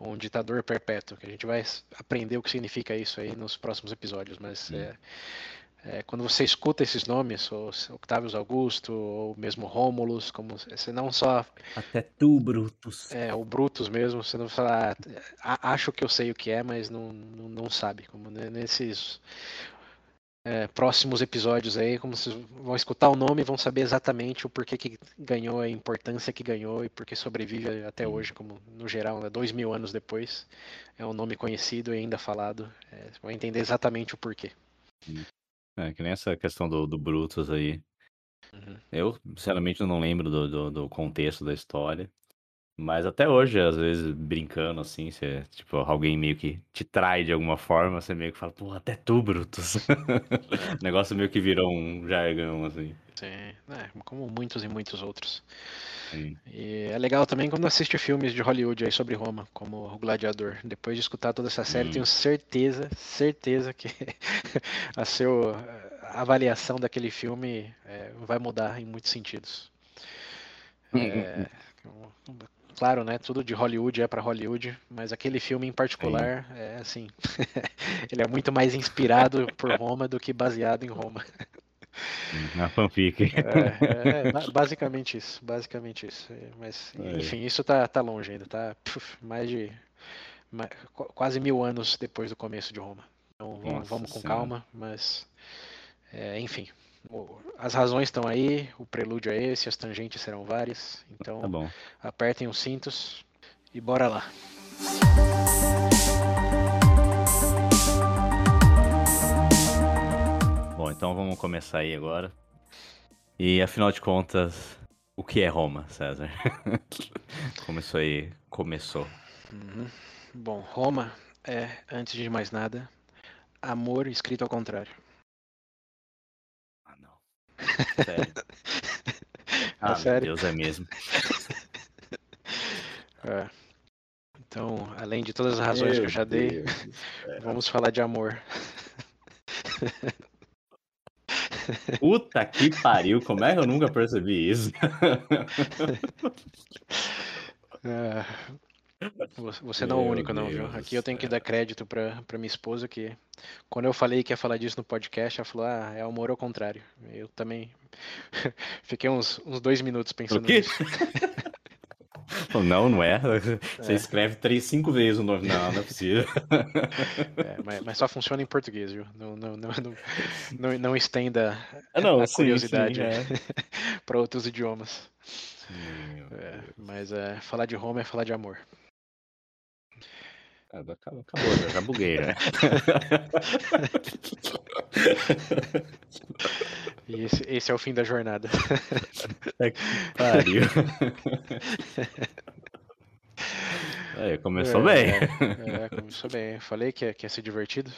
um ditador perpétuo, que a gente vai aprender o que significa isso aí nos próximos episódios, mas é, é, quando você escuta esses nomes, ou Octavius Augusto, ou mesmo Rômulus, como você não só até tu Brutus, é o Brutus mesmo, você não fala, ah, acho que eu sei o que é, mas não, não, não sabe, como nesses é, próximos episódios aí, como vocês vão escutar o nome, vão saber exatamente o porquê que ganhou a importância que ganhou e porque sobrevive até hoje, como no geral, né, dois mil anos depois, é um nome conhecido e ainda falado. É, vão entender exatamente o porquê. É, que nem essa questão do, do Brutus aí. Uhum. Eu, sinceramente, não lembro do, do, do contexto da história. Mas até hoje, às vezes, brincando assim, você, tipo, alguém meio que te trai de alguma forma, você meio que fala, pô, até tu, Brutus. o negócio meio que virou um jargão, assim. Sim, é, como muitos e muitos outros. Sim. E é legal também quando assiste filmes de Hollywood aí sobre Roma, como O Gladiador. Depois de escutar toda essa série, hum. tenho certeza, certeza que a seu a avaliação daquele filme é, vai mudar em muitos sentidos. É, claro, né? Tudo de Hollywood é para Hollywood, mas aquele filme em particular Sim. é assim, ele é muito mais inspirado por Roma do que baseado em Roma. Na fanfic. É, é, basicamente isso, basicamente isso. É, mas, é. enfim, isso tá, tá longe ainda, tá puf, mais de mais, quase mil anos depois do começo de Roma. Então vamos, vamos com calma, mas é, enfim, as razões estão aí, o prelúdio é esse, as tangentes serão várias. Então tá apertem os cintos e bora lá. Bom, então vamos começar aí agora. E afinal de contas, o que é Roma, César? Como isso aí começou? Uhum. Bom, Roma é, antes de mais nada, amor escrito ao contrário. Sério. ah, sério? Deus é mesmo. É. Então, além de todas as razões Meu que eu já dei, vamos falar de amor. Puta que pariu, como é que eu nunca percebi isso? É, você não é o único, não, viu? Aqui eu tenho que dar crédito pra, pra minha esposa que quando eu falei que ia falar disso no podcast, ela falou, ah, é amor ao contrário. Eu também fiquei uns, uns dois minutos pensando nisso. Não, não é. Você é. escreve três, cinco vezes o nome. Não, não é possível. É, mas, mas, só funciona em português, viu? Não, não, não, não, não estenda ah, não, a sim, curiosidade é. para outros idiomas. É, mas é, falar de Roma é falar de amor. Acabou, acabou já, já buguei, né? E esse, esse é o fim da jornada. É que pariu. É, começou é, bem. É, começou bem. Falei que ia, que ia ser divertido.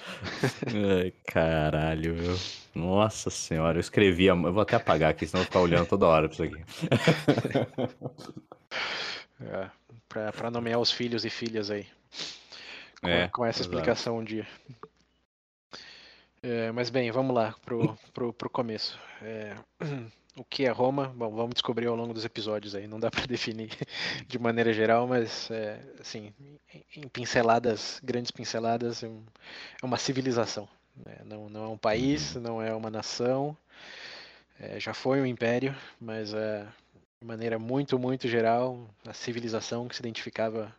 Ai, caralho, meu. Nossa senhora, eu escrevi. Eu vou até apagar aqui, senão eu vou ficar olhando toda hora pra isso aqui. É, pra, pra nomear os filhos e filhas aí. Com, é, com essa exato. explicação um dia. É, mas bem, vamos lá pro, pro, pro começo. É, o que é Roma? Bom, vamos descobrir ao longo dos episódios aí. Não dá para definir de maneira geral, mas é, assim, em pinceladas, grandes pinceladas, é, é uma civilização. Né? Não, não é um país, não é uma nação. É, já foi um império, mas é, de maneira muito, muito geral, a civilização que se identificava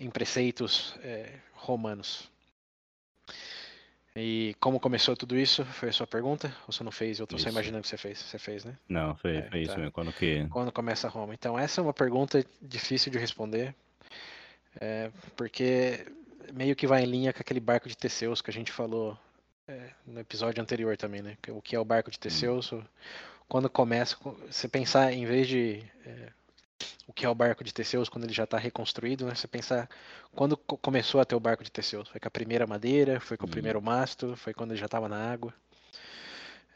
em preceitos é, romanos. E como começou tudo isso? Foi a sua pergunta? Ou você não fez? Eu tô isso. só imaginando que você fez. Você fez, né? Não, foi, é, foi isso tá. mesmo. Quando que. Quando começa Roma. Então, essa é uma pergunta difícil de responder. É, porque meio que vai em linha com aquele barco de Teseus que a gente falou é, no episódio anterior também, né? O que é o barco de. Teseus? Hum. Quando começa, você pensar, em vez de é, o que é o barco de Teseus quando ele já está reconstruído, né? Você pensar quando começou a ter o barco de Teseus, foi com a primeira madeira, foi com o uhum. primeiro mastro, foi quando ele já estava na água.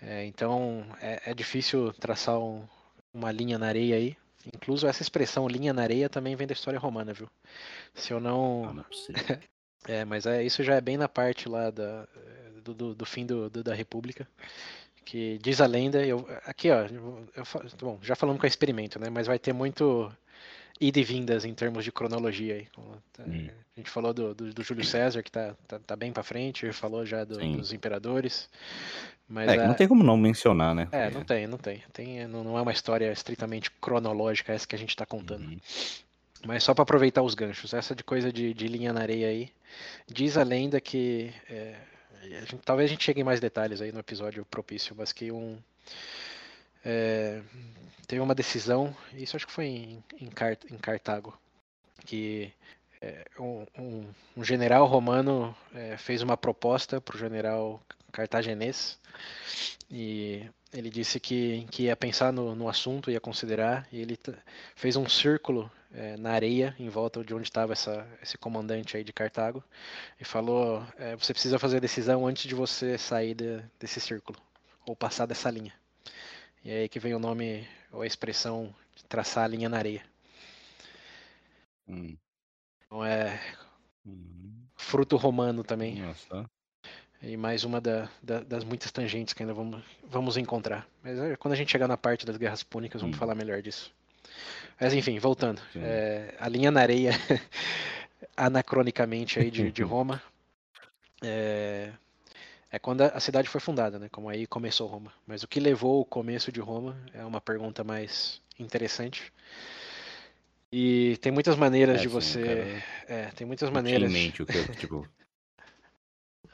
É, então é, é, difícil traçar um, uma linha na areia aí. Incluso essa expressão linha na areia também vem da história romana, viu? Se eu não. Ah, não é, é, mas é, isso já é bem na parte lá da, do, do, do fim do, do, da República que diz a lenda, eu, aqui ó, eu, bom, já falamos com o experimento, né, mas vai ter muito ida e vindas em termos de cronologia aí. Tá, hum. A gente falou do, do, do, Júlio César, que tá, tá, tá bem para frente, falou já do, dos imperadores. Mas é, a... não tem como não mencionar, né? É, não tem, não tem. tem não, não é uma história estritamente cronológica essa que a gente está contando. Uhum. Mas só para aproveitar os ganchos, essa de coisa de, de, linha na areia aí, diz a lenda que é, a gente, talvez a gente chegue em mais detalhes aí no episódio propício, mas que um é, teve uma decisão, isso acho que foi em, em, em Cartago, que é, um, um, um, general romano é, fez uma proposta para o general cartaginês e ele disse que, que ia pensar no, no assunto, ia considerar, e ele fez um círculo é, na areia, em volta de onde estava esse comandante aí de Cartago, e falou: é, você precisa fazer a decisão antes de você sair de, desse círculo, ou passar dessa linha. E é aí que vem o nome, ou a expressão de traçar a linha na areia. Hum. Então é hum. fruto romano também. Nossa. E mais uma da, da, das muitas tangentes que ainda vamos, vamos encontrar. Mas é, quando a gente chegar na parte das guerras púnicas, vamos hum. falar melhor disso. Mas enfim, voltando. É, a linha na areia, anacronicamente aí de, de Roma, é, é quando a cidade foi fundada, né? Como aí começou Roma. Mas o que levou o começo de Roma é uma pergunta mais interessante. E tem muitas maneiras é, de você. É, tem muitas maneiras. Em mente o que eu, tipo,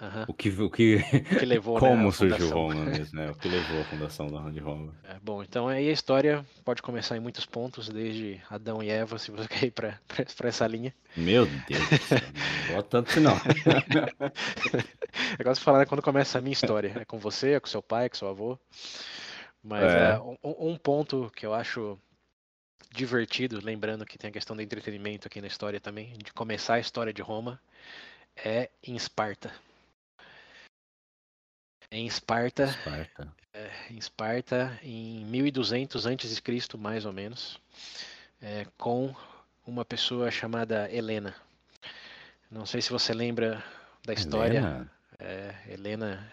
Uhum. O, que, o, que, o que levou né, Como né, surgiu Roma mesmo, né? O que levou a fundação de Roma. É, bom, então aí a história pode começar em muitos pontos, desde Adão e Eva, se você quer ir para essa linha. Meu Deus do céu, não vou tanto não. Eu gosto de falar né, quando começa a minha história. É com você, é com seu pai, é com seu avô. Mas é. É, um, um ponto que eu acho divertido, lembrando que tem a questão do entretenimento aqui na história também, de começar a história de Roma, é em Esparta em Esparta, Esparta. É, em Esparta, em 1200 a.C., mais ou menos, é, com uma pessoa chamada Helena. Não sei se você lembra da história. Helena, é, Helena,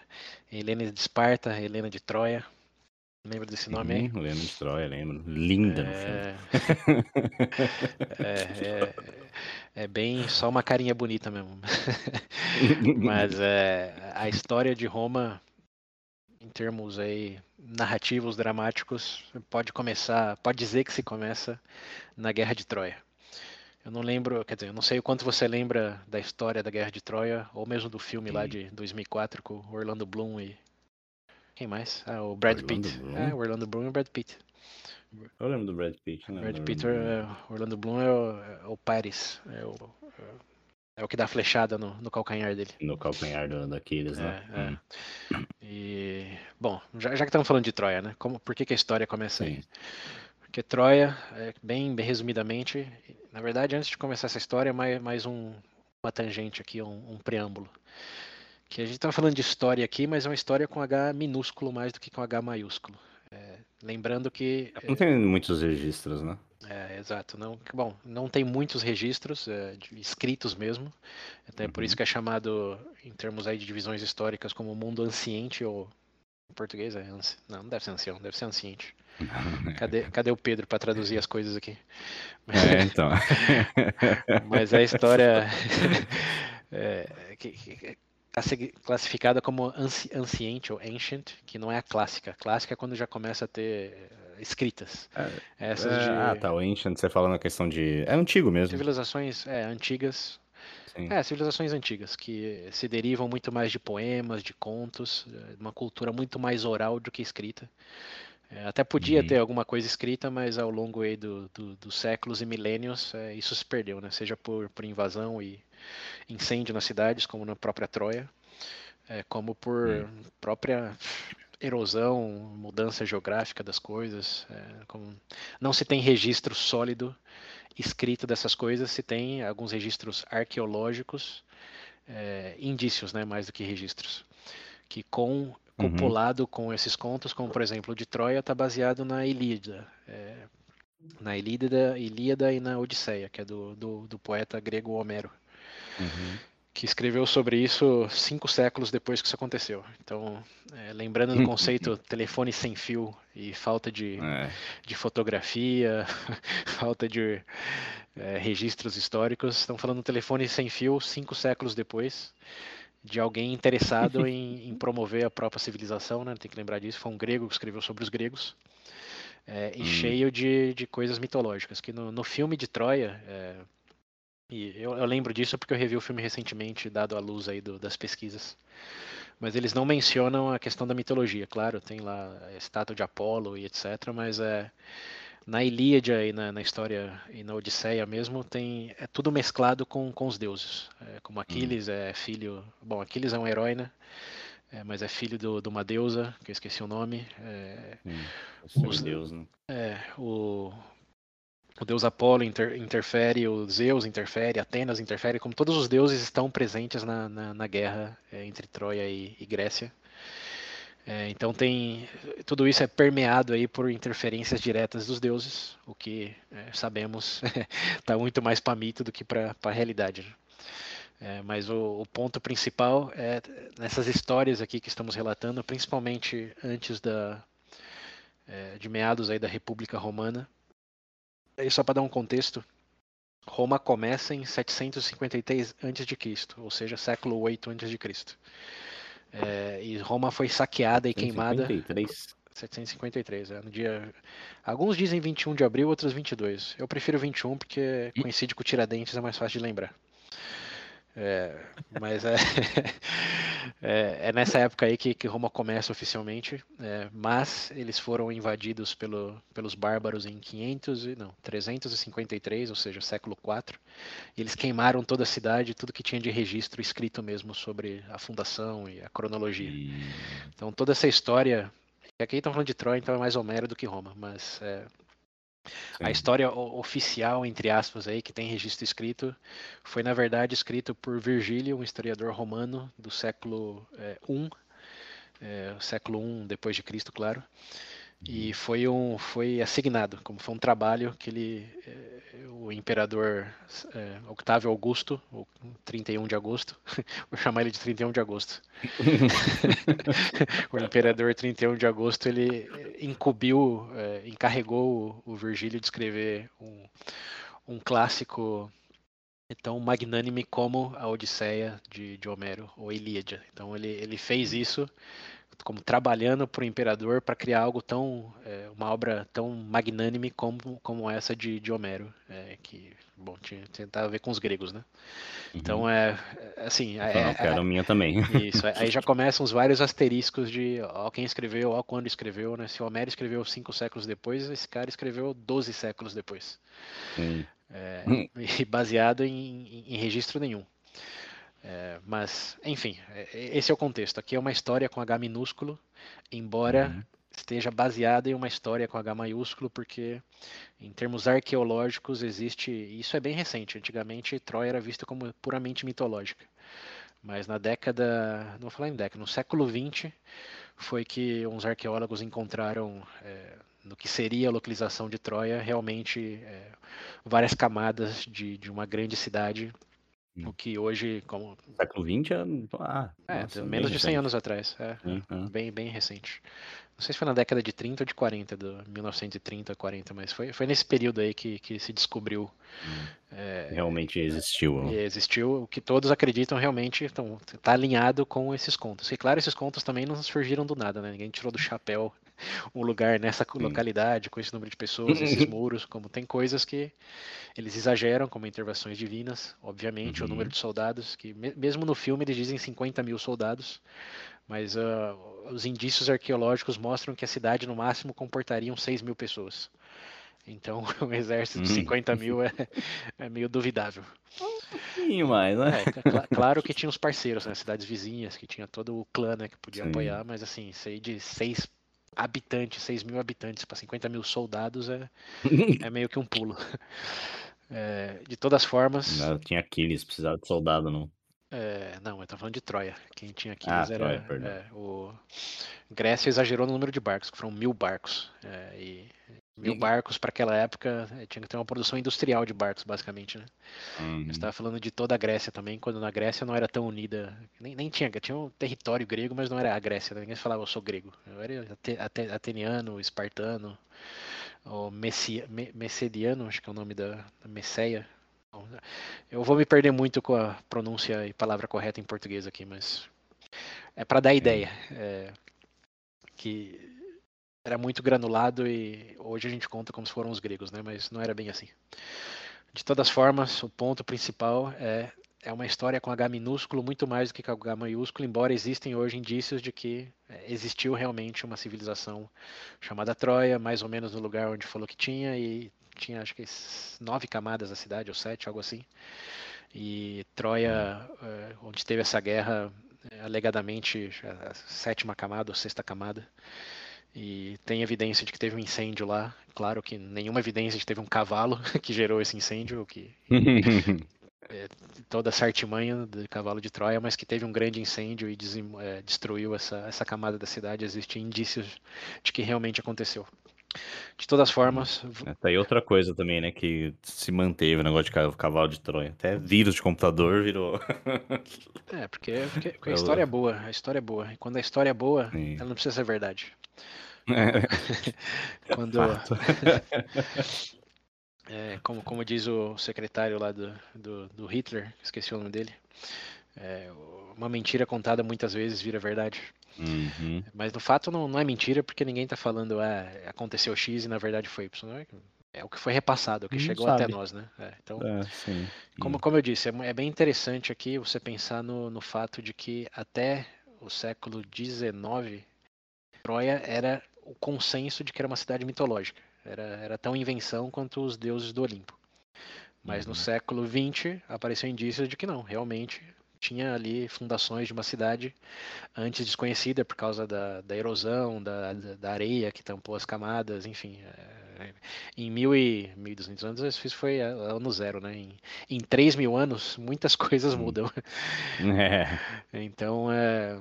Helena de Esparta, Helena de Troia. Lembra desse nome aí? Helena de Troia, lembro. Linda no é. é, é, é, bem só uma carinha bonita mesmo. Mas é, a história de Roma em termos aí narrativos, dramáticos, pode começar, pode dizer que se começa na Guerra de Troia. Eu não lembro, quer dizer, eu não sei o quanto você lembra da história da Guerra de Troia, ou mesmo do filme Sim. lá de 2004 com Orlando Bloom e quem mais? Ah, o Brad Orlando Pitt. Bloom? É, o Orlando Bloom e o Brad Pitt. Eu lembro do Brad Pitt. Né? Brad Pitt, é, Orlando Bloom é o, é o Paris, é o, é o que dá a flechada no, no calcanhar dele. No calcanhar do, daqueles, né? É, é. Hum. E, bom, já, já que estamos falando de Troia, né? Como, por que, que a história começa Sim. aí? Porque Troia, é, bem, bem resumidamente, na verdade, antes de começar essa história, mais, mais um, uma tangente aqui, um, um preâmbulo. Que a gente está falando de história aqui, mas é uma história com H minúsculo mais do que com H maiúsculo. É, lembrando que. Não tem muitos registros, né? É, exato. Não, bom, não tem muitos registros é, escritos mesmo. Até uhum. por isso uhum. que é chamado, em termos aí de divisões históricas, como mundo anciente ou em português é anci... não, não deve ser ancião, deve ser anciente. Cadê, cadê o Pedro para traduzir as coisas aqui? É, então. Mas a história é, que, que, classificada como anciente ou ancient, que não é a clássica. A clássica é quando já começa a ter escritas. É, Essas é, de... Ah, tá. O Ancient, você fala na questão de. É antigo mesmo. Civilizações é, antigas. Sim. É, civilizações antigas, que se derivam muito mais de poemas, de contos, é, uma cultura muito mais oral do que escrita. É, até podia uhum. ter alguma coisa escrita, mas ao longo aí do, do, dos séculos e milênios é, isso se perdeu, né? Seja por, por invasão e incêndio nas cidades, como na própria Troia, é, como por uhum. própria erosão, mudança geográfica das coisas. É, como... Não se tem registro sólido escrito dessas coisas, se tem alguns registros arqueológicos, é, indícios, né, mais do que registros, que com copulado uhum. com esses contos, como por exemplo o de Troia, está baseado na Ilíada, é, na Ilíada, Ilíada e na Odisseia, que é do, do, do poeta grego Homero. Uhum que escreveu sobre isso cinco séculos depois que isso aconteceu. Então, é, lembrando do conceito telefone sem fio e falta de, é. de fotografia, falta de é, registros históricos, estão falando do telefone sem fio cinco séculos depois de alguém interessado em, em, promover a própria civilização, né? Tem que lembrar disso. Foi um grego que escreveu sobre os gregos. É, e hum. cheio de, de coisas mitológicas. Que no, no filme de Troia, é, e eu, eu, lembro disso porque eu revi o filme recentemente, dado à luz aí do, das pesquisas. Mas eles não mencionam a questão da mitologia, claro, tem lá a estátua de Apolo e etc. Mas é, na Ilíada e na, na, história e na Odisseia mesmo, tem é tudo mesclado com, com os deuses. É, como Aquiles hum. é filho. Bom, Aquiles é um herói, né? É, mas é filho do, de uma deusa, que eu esqueci o nome. É, hum, os, Deus, né? É, o, o deus Apolo inter, interfere, o Zeus interfere, Atenas interfere, como todos os deuses estão presentes na, na, na guerra é, entre Troia e, e Grécia. É, então tem tudo isso é permeado aí por interferências diretas dos deuses, o que é, sabemos está muito mais para mito do que para a realidade. Né? É, mas o, o, ponto principal é nessas histórias aqui que estamos relatando, principalmente antes da, é, de meados aí da República Romana, e só para dar um contexto, Roma começa em 753 a.C., ou seja, século 8 a.C. É, e Roma foi saqueada e 753. queimada. 753, é, no dia. Alguns dizem 21 de abril, outros 22. Eu prefiro 21 porque coincide com o Tiradentes, é mais fácil de lembrar. É, mas é, é, é, nessa época aí que, que Roma começa oficialmente, é, mas eles foram invadidos pelo, pelos bárbaros em 500 e, não, 353, ou seja, século IV, e eles queimaram toda a cidade, tudo que tinha de registro escrito mesmo sobre a fundação e a cronologia. Então toda essa história, aqui estão falando de Troia, então é mais Homero do que Roma, mas é, a história oficial, entre aspas, aí, que tem registro escrito, foi na verdade escrito por Virgílio, um historiador romano do século I, é, é, século I depois de Cristo, claro. E foi um foi assignado, como foi um trabalho que ele eh, o imperador é, Octávio Augusto, o 31 de agosto, vou chamar ele de 31 de agosto. o imperador 31 de agosto ele incumbiu, é, encarregou o, o Virgílio de escrever um, um clássico tão magnânime como a Odisseia de, de Homero, ou Ilíada. Então ele, ele fez isso como trabalhando para o imperador para criar algo tão é, uma obra tão magnânime como, como essa de, de Homero é, que bom tinha tentava ver com os gregos né? Então uhum. é, é assim é, Não, quero é, a minha também. isso aí já começam os vários asteriscos de ó quem escreveu ó quando escreveu né? Se Homero escreveu cinco séculos depois esse cara escreveu 12 séculos depois. É, e baseado em, em registro nenhum é, mas, enfim, é, é, esse é o contexto. Aqui é uma história com H minúsculo, embora uhum. esteja baseada em uma história com H maiúsculo, porque em termos arqueológicos existe. Isso é bem recente. Antigamente, Troia era vista como puramente mitológica. Mas na década. Não vou falar em década, no século XX, foi que uns arqueólogos encontraram. É, no que seria a localização de Troia, realmente é, várias camadas de, de uma grande cidade o que hoje, como. Século XX é. Ah, é, nossa, menos de 100 anos atrás. É, uhum. bem, bem recente. Não sei se foi na década de 30 ou de 40, do 1930, 40, mas foi, foi nesse período aí que, que se descobriu. Hum. É, realmente existiu. Existiu, o que todos acreditam realmente está alinhado com esses contos. E claro, esses contos também não surgiram do nada, né? Ninguém tirou do chapéu um lugar nessa localidade, com esse número de pessoas, esses muros, como tem coisas que eles exageram, como intervenções divinas, obviamente, uhum. o número de soldados, que mesmo no filme eles dizem 50 mil soldados, mas uh, os indícios arqueológicos mostram que a cidade no máximo comportaria 6 mil pessoas. Então, um exército de 50 uhum. mil é, é meio duvidável. Um pouquinho mais, né? É, cl claro que tinha os parceiros, né? Cidades vizinhas, que tinha todo o clã né, que podia Sim. apoiar, mas assim, sei de seis habitantes, 6 mil habitantes para 50 mil soldados é, é meio que um pulo. É, de todas formas. Não, tinha Aquiles, precisava de soldado, não. É, não, eu tô falando de Troia. Quem tinha Aquiles ah, era. Troia, é, o... Grécia exagerou no número de barcos, que foram mil barcos. É, e Mil barcos para aquela época, eh, tinha que ter uma produção industrial de barcos, basicamente, né? Uhum. Estava falando de toda a Grécia também, quando na Grécia não era tão unida, nem, nem tinha, tinha um território grego, mas não era a Grécia, né? ninguém falava eu sou grego, eu era ateniano, espartano, ou messia, me, messediano, acho que é o nome da, da Messeia. Eu vou me perder muito com a pronúncia e palavra correta em português aqui, mas é para dar ideia. É, que era muito granulado e hoje a gente conta como se foram os gregos, né? Mas não era bem assim. De todas formas, o ponto principal é é uma história com H minúsculo muito mais do que com H maiúsculo, embora existem hoje indícios de que é, existiu realmente uma civilização chamada Troia, mais ou menos no lugar onde falou que tinha, e tinha acho que nove camadas a cidade, ou sete, algo assim. E Troia, é, onde teve essa guerra, é, alegadamente a sétima camada ou sexta camada, e tem evidência de que teve um incêndio lá. Claro que nenhuma evidência de que teve um cavalo que gerou esse incêndio, que é, toda essa artimanha do cavalo de Troia, mas que teve um grande incêndio e é, destruiu essa, essa camada da cidade. Existem indícios de que realmente aconteceu. De todas formas. É, tá aí outra coisa também, né? Que se manteve o negócio de cavalo de Troia. Até vírus de computador virou. é, porque, porque, porque a história é boa. A história é boa. E quando a história é boa, Sim. ela não precisa ser verdade. É. Quando. é, como, como diz o secretário lá do, do, do, Hitler, esqueci o nome dele. É, uma mentira contada muitas vezes vira verdade. Uhum. Mas no fato não, não é mentira porque ninguém está falando ah, aconteceu X e na verdade foi Y. É, é o que foi repassado, o que não chegou sabe. até nós, né? É, então, é, como, como eu disse, é, é, bem interessante aqui você pensar no, no fato de que até o século XIX, Troia era o consenso de que era uma cidade mitológica. Era, era tão invenção quanto os deuses do Olimpo. Mas uhum. no século XX apareceu indícios de que não, realmente tinha ali fundações de uma cidade antes desconhecida por causa da, da erosão, da, da areia que tampou as camadas, enfim. É, em mil e 1.200 anos isso foi ano zero, né? Em, em 3 mil anos muitas coisas hum. mudam. É. Então é,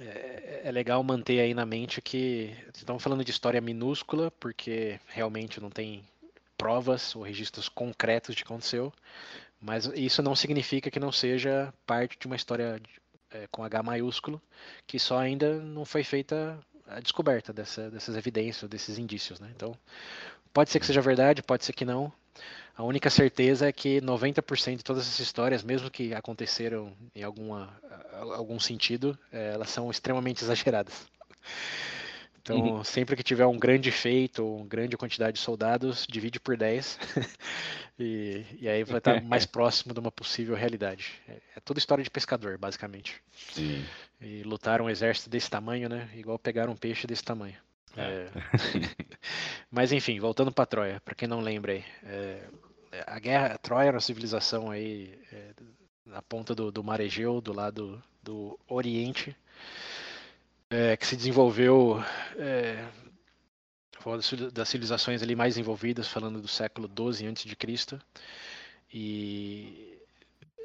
é, é, legal manter aí na mente que estamos falando de história minúscula porque realmente não tem provas ou registros concretos de que aconteceu, mas isso não significa que não seja parte de uma história é, com H maiúsculo, que só ainda não foi feita a descoberta dessa, dessas evidências, desses indícios. Né? Então, pode ser que seja verdade, pode ser que não. A única certeza é que 90% de todas essas histórias, mesmo que aconteceram em alguma, algum sentido, é, elas são extremamente exageradas. Então, uhum. sempre que tiver um grande feito, uma grande quantidade de soldados, divide por 10. e, e, aí vai estar mais próximo de uma possível realidade. É, é toda história de pescador, basicamente. Sim. E lutar um exército desse tamanho, né? Igual pegar um peixe desse tamanho. É. é. Mas enfim, voltando para Troia, para quem não lembra aí. É... a guerra, a Troia era uma civilização aí na ponta do, do Mar Egeu, do lado do Oriente é, que se desenvolveu é, das civilizações ali mais envolvidas, falando do século XII a.C. E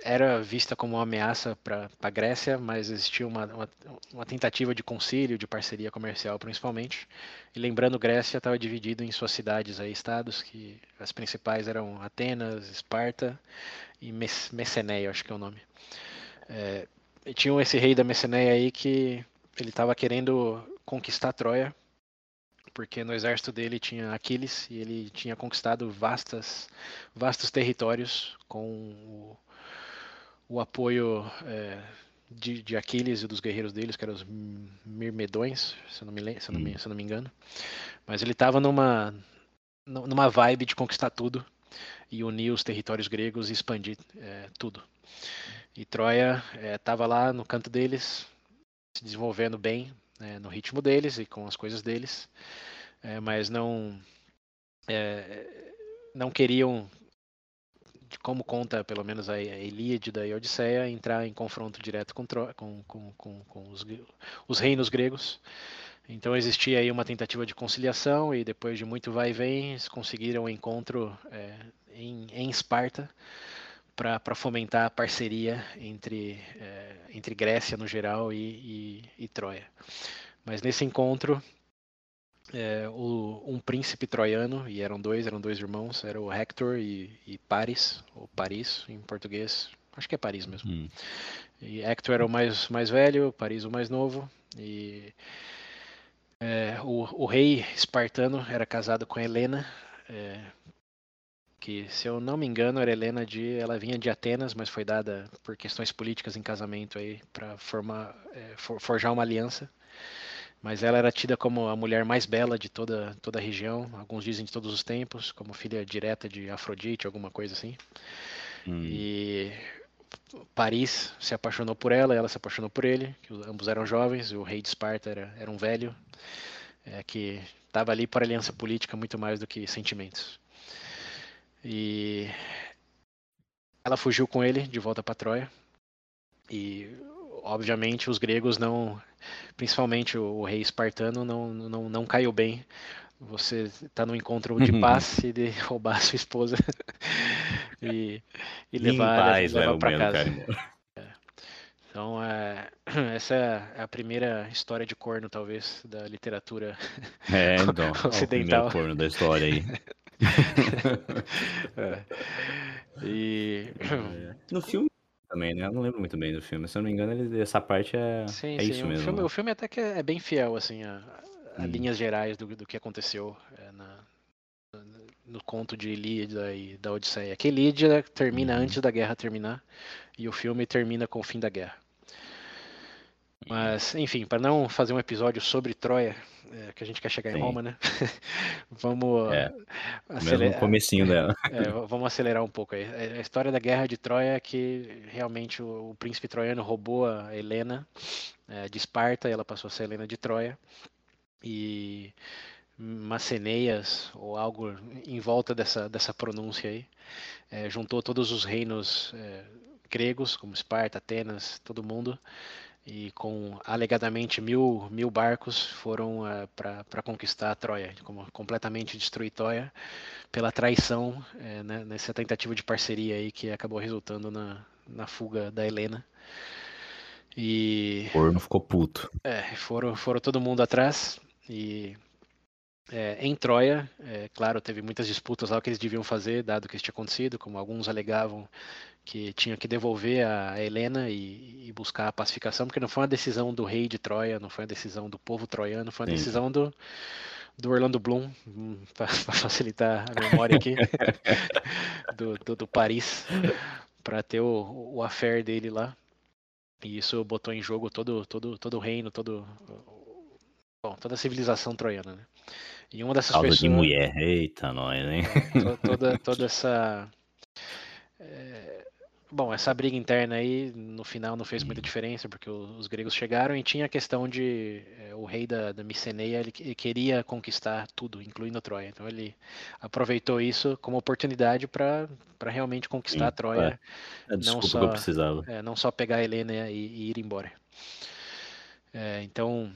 era vista como uma ameaça para a Grécia, mas existia uma, uma, uma, tentativa de concílio, de parceria comercial principalmente. E lembrando, Grécia estava dividido em suas cidades, aí, estados, que as principais eram Atenas, Esparta e Meceneia, acho que é o nome. É, e tinham esse rei da Meceneia aí que ele estava querendo conquistar Troia, porque no exército dele tinha Aquiles e ele tinha conquistado vastas, vastos territórios com o, o apoio é, de, de, Aquiles e dos guerreiros deles, que eram os Mirmedões, se eu não me, se eu não me, hum. se não me engano. Mas ele estava numa, numa vibe de conquistar tudo e unir os territórios gregos e expandir é, tudo. E Troia estava é, lá no canto deles, se desenvolvendo bem né, no ritmo deles e com as coisas deles, é, mas não é, não queriam, como conta pelo menos a Ilíade da Odisseia, entrar em confronto direto com, com, com, com, os, os reinos gregos. Então existia aí uma tentativa de conciliação e depois de muito vai e vem, conseguiram um encontro é, em, em Esparta, para fomentar a parceria entre, é, entre Grécia no geral e, e, e, Troia. Mas nesse encontro, é, o, um príncipe troiano, e eram dois, eram dois irmãos, era o Hector e, e Paris, ou Paris em português, acho que é Paris mesmo. Hum. E Hector era o mais, mais velho, Paris o mais novo, e é, o, o rei espartano era casado com Helena, é, que, se eu não me engano, era Helena de, ela vinha de Atenas, mas foi dada por questões políticas em casamento aí para formar, é, for, forjar uma aliança. Mas ela era tida como a mulher mais bela de toda toda a região, alguns dizem de todos os tempos, como filha direta de Afrodite, alguma coisa assim. Hum. E Paris se apaixonou por ela, ela se apaixonou por ele, ambos eram jovens, o rei de Esparta era, era um velho, é, que estava ali para aliança política muito mais do que sentimentos. E ela fugiu com ele de volta para Troia. E obviamente os gregos não, principalmente o, o, rei espartano não, não, não caiu bem. Você está no encontro de paz e de roubar a sua esposa e, e levar, levar para casa. É. Então, é, essa é a primeira história de corno, talvez, da literatura é, então, ocidental. É o primeiro corno da história aí. é. E. É. No filme também, né? Eu não lembro muito bem do filme. Se eu não me engano, ele, essa parte é, sim, é sim. isso o mesmo. Filme, o filme até que é bem fiel, assim, a, a hum. linhas gerais do, do que aconteceu é, na, no conto de Ilíada e da Odisseia. Que Ilíada termina uhum. antes da guerra terminar e o filme termina com o fim da guerra. Mas, enfim, para não fazer um episódio sobre Troia, é, que a gente quer chegar Sim. em Roma, né? vamos é, acelerar. comecinho dela. É, vamos acelerar um pouco aí. A história da guerra de Troia é que realmente o, o príncipe troiano roubou a Helena é, de Esparta, e ela passou a ser Helena de Troia. E Maceneias, ou algo em volta dessa, dessa pronúncia aí, é, juntou todos os reinos é, gregos, como Esparta, Atenas, todo mundo, e com alegadamente mil, mil barcos foram uh, para conquistar a Troia, como completamente destruir Troia pela traição é, né, nessa tentativa de parceria aí que acabou resultando na, na fuga da Helena. E. O Corno ficou puto. É, foram, foram todo mundo atrás e é, em Troia, é, claro, teve muitas disputas lá o que eles deviam fazer, dado que isso tinha acontecido, como alguns alegavam que tinha que devolver a Helena e, e, buscar a pacificação, porque não foi uma decisão do rei de Troia, não foi uma decisão do povo troiano, foi uma Sim. decisão do, do Orlando Bloom, hum, para facilitar a memória aqui, do, do, do, Paris, para ter o, o affair dele lá. E isso botou em jogo todo, todo, todo o reino, todo, bom, toda a civilização troiana, né? E uma dessas Causa pessoas. de mulher, eita, nós, hein? É, toda, toda essa. É... Bom, essa briga interna aí, no final não fez muita diferença, porque os gregos chegaram e tinha a questão de é, o rei da, da Miceneia, ele, ele, queria conquistar tudo, incluindo Troia. Então ele aproveitou isso como oportunidade para realmente conquistar Sim, a Troia. É. É, não só, não só pegar a Helena e, e ir embora. É, então,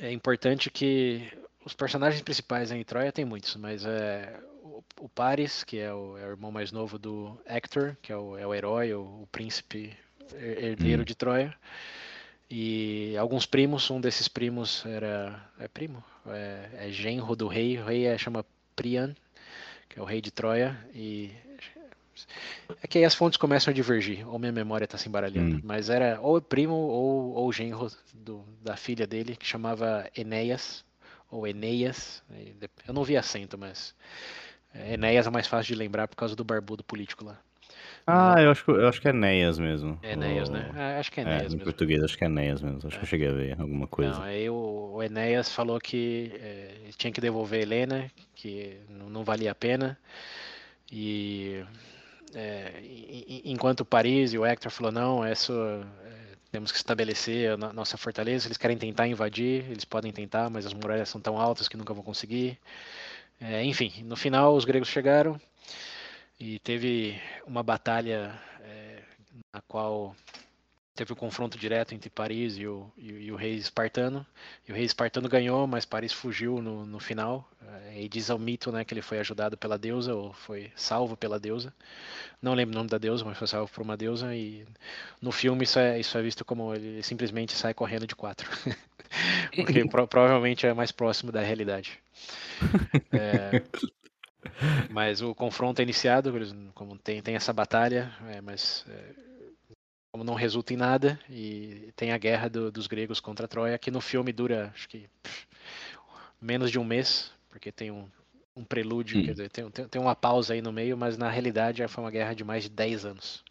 é importante que os personagens principais em Troia tem muitos, mas é o, o Paris, que é o, é o, irmão mais novo do Hector, que é o, é o herói, o, o príncipe herdeiro hum. de Troia. E alguns primos, um desses primos era. É primo? É, é genro do rei. O rei é, chama Priam, que é o rei de Troia. E é que aí as fontes começam a divergir, ou minha memória está se embaralhando. Hum. Mas era ou primo ou, ou genro do, da filha dele, que chamava Enéas, ou Eneias. Eu não vi acento, mas Enéas é mais fácil de lembrar por causa do barbudo político lá. Ah, eu acho, eu acho que é Enéas mesmo. Enéas, né? Ah, acho que é Enéas é, mesmo. Em português, acho que é Enéas mesmo. Acho é. que eu cheguei a ver alguma coisa. Não, aí o, o Enéas falou que é, tinha que devolver Helena, que não, não valia a pena. E é, enquanto Paris e o Hector falou não, essa é, temos que estabelecer a nossa fortaleza. Eles querem tentar invadir, eles podem tentar, mas as muralhas são tão altas que nunca vão conseguir. É, enfim, no final os gregos chegaram e teve uma batalha é, na qual teve o um confronto direto entre Paris e o, e, e, o rei espartano. E o rei espartano ganhou, mas Paris fugiu no, no final. É, e diz ao mito né, que ele foi ajudado pela deusa, ou foi salvo pela deusa. Não lembro o nome da deusa, mas foi salvo por uma deusa. E no filme isso é, isso é visto como ele simplesmente sai correndo de quatro. Porque pro, provavelmente é mais próximo da realidade. É, mas o confronto é iniciado, como tem, tem essa batalha, é, mas é, como não resulta em nada, e tem a guerra do, dos gregos contra a Troia, que no filme dura, acho que, menos de um mês, porque tem um, um prelúdio, hum. dizer, tem, tem, tem, uma pausa aí no meio, mas na realidade foi uma guerra de mais de 10 anos,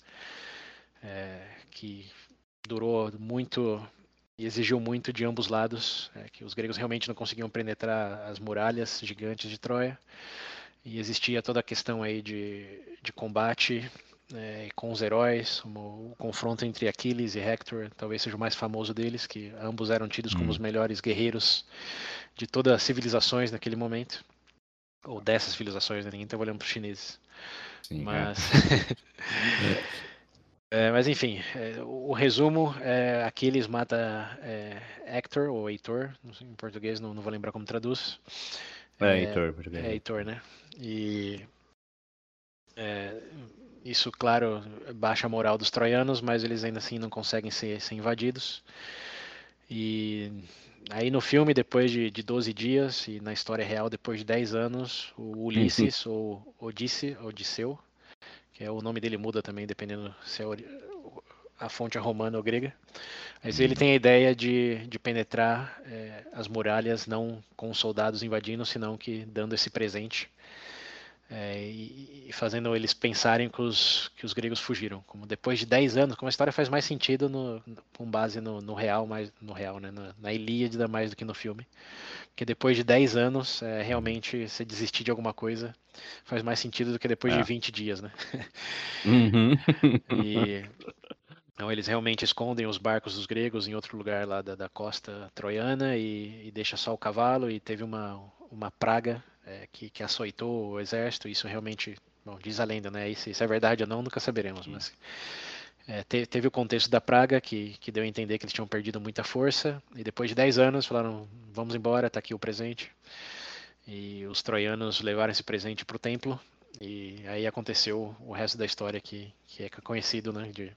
é, que durou muito e exigiu muito de ambos lados, é, que os gregos realmente não conseguiam penetrar as muralhas gigantes de Troia, e existia toda a questão aí de, de combate é, com os heróis, o, o, confronto entre Aquiles e Hector talvez seja o mais famoso deles, que ambos eram tidos como hum. os melhores guerreiros de todas as civilizações naquele momento, ou dessas civilizações, né? ninguém estava olhando para os chineses. Sim, é. mas, é. mas enfim, é, o, o resumo é Aquiles mata é, Hector, ou Heitor, em português não, não vou lembrar como traduz. É, Heitor, português. É Heitor, né? E isso, claro, baixa a moral dos troianos, mas eles ainda assim não conseguem ser, ser invadidos. E aí no filme, depois de, de 12 dias, e na história real, depois de 10 anos, o Ulisses, ou Odisse, Odisseu, que é o nome dele muda também, dependendo se é a fonte romana ou grega. Mas ele tem a ideia de, de penetrar é, as muralhas não com soldados invadindo, senão que dando esse presente é, e, e, fazendo eles pensarem que os, que os gregos fugiram. Como depois de 10 anos, como a história faz mais sentido no, com base no, no real, mais no real, né, na, na Ilíada mais do que no filme. Que depois de 10 anos, é, realmente, se desistir de alguma coisa faz mais sentido do que depois é. de 20 dias, né? Uhum. e, então eles realmente escondem os barcos dos gregos em outro lugar lá da, da costa troiana e, e deixa só o cavalo e teve uma, uma praga é, que, que açoitou o exército, isso realmente, bom, diz a lenda, né? Isso, isso é verdade ou não, nunca saberemos, mas é, te, teve o contexto da praga que, que deu a entender que eles tinham perdido muita força e depois de 10 anos falaram, vamos embora, tá aqui o presente. E os troianos levaram esse presente para o templo e aí aconteceu o resto da história que, que é conhecido, né? De,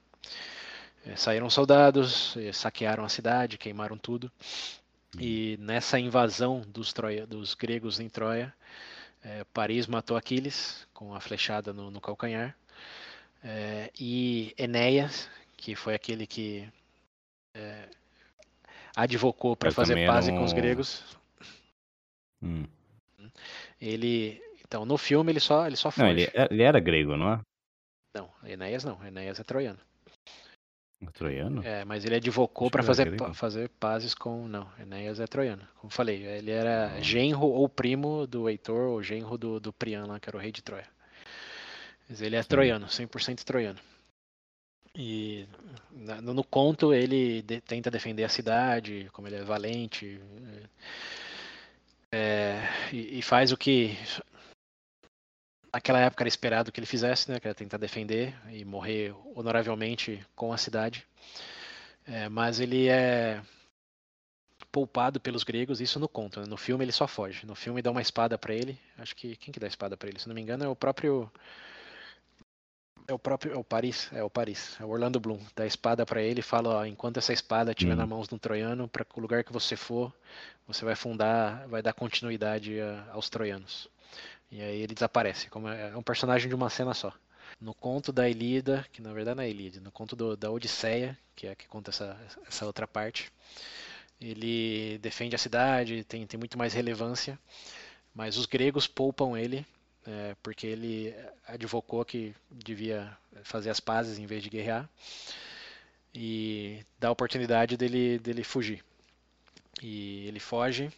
é, saíram soldados, é, saquearam a cidade, queimaram tudo. E nessa invasão dos, Troia, dos gregos em Troia, é, Paris matou Aquiles com a flechada no, no calcanhar. É, e Enéas, que foi aquele que é, advocou para fazer paz com os gregos. Hum. Ele, então, no filme ele só ele só foge. Não, ele, ele era grego, não é? Não, Enéas não. Enéas é troiano. Troiano? É, mas ele advocou para fazer, fazer pazes com. Não, Enéas é troiano. Como falei, ele era genro ou primo do Heitor, ou genro do, do Priam lá, que era o rei de Troia. Mas ele é Sim. troiano, 100% troiano. E no, no conto ele de, tenta defender a cidade, como ele é valente. É, e, e, faz o que naquela época era esperado que ele fizesse, né, que era tentar defender e morrer honoravelmente com a cidade. É, mas ele é poupado pelos gregos, isso no conto. Né? No filme ele só foge. No filme dá uma espada para ele. Acho que quem que dá a espada para ele? Se não me engano é o próprio é o próprio é o Paris, é o Paris, é o Orlando Bloom. Dá a espada para ele e fala, ó, enquanto essa espada estiver hum. na mão de um troiano, para o lugar que você for, você vai fundar, vai dar continuidade a, aos troianos. E aí ele desaparece, como é, é um personagem de uma cena só. No conto da Ilíada, que na verdade não é Ilíada, no conto do, da Odisseia, que é que conta essa, essa outra parte, ele defende a cidade, tem, tem muito mais relevância, mas os gregos poupam ele, é, porque ele advocou que devia fazer as pazes em vez de guerrear, e dá a oportunidade dele, dele fugir. E ele foge,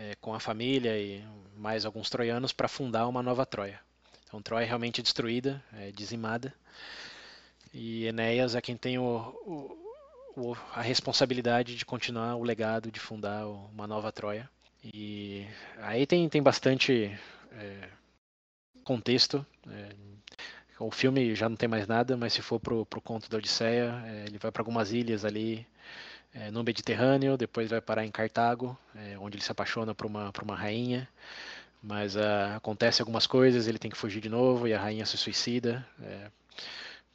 é, com a família e mais alguns troianos para fundar uma nova Troia. Então Troia é realmente destruída, é, dizimada, e Enéas é quem tem o, o, a responsabilidade de continuar o legado de fundar uma nova Troia. E aí tem, tem bastante é, contexto. É, o filme já não tem mais nada, mas se for pro, pro conto da Odisseia, é, ele vai para algumas ilhas ali é, no Mediterrâneo, depois vai parar em Cartago, é, onde ele se apaixona por uma, por uma rainha, mas uh, acontece algumas coisas, ele tem que fugir de novo e a rainha se suicida, é,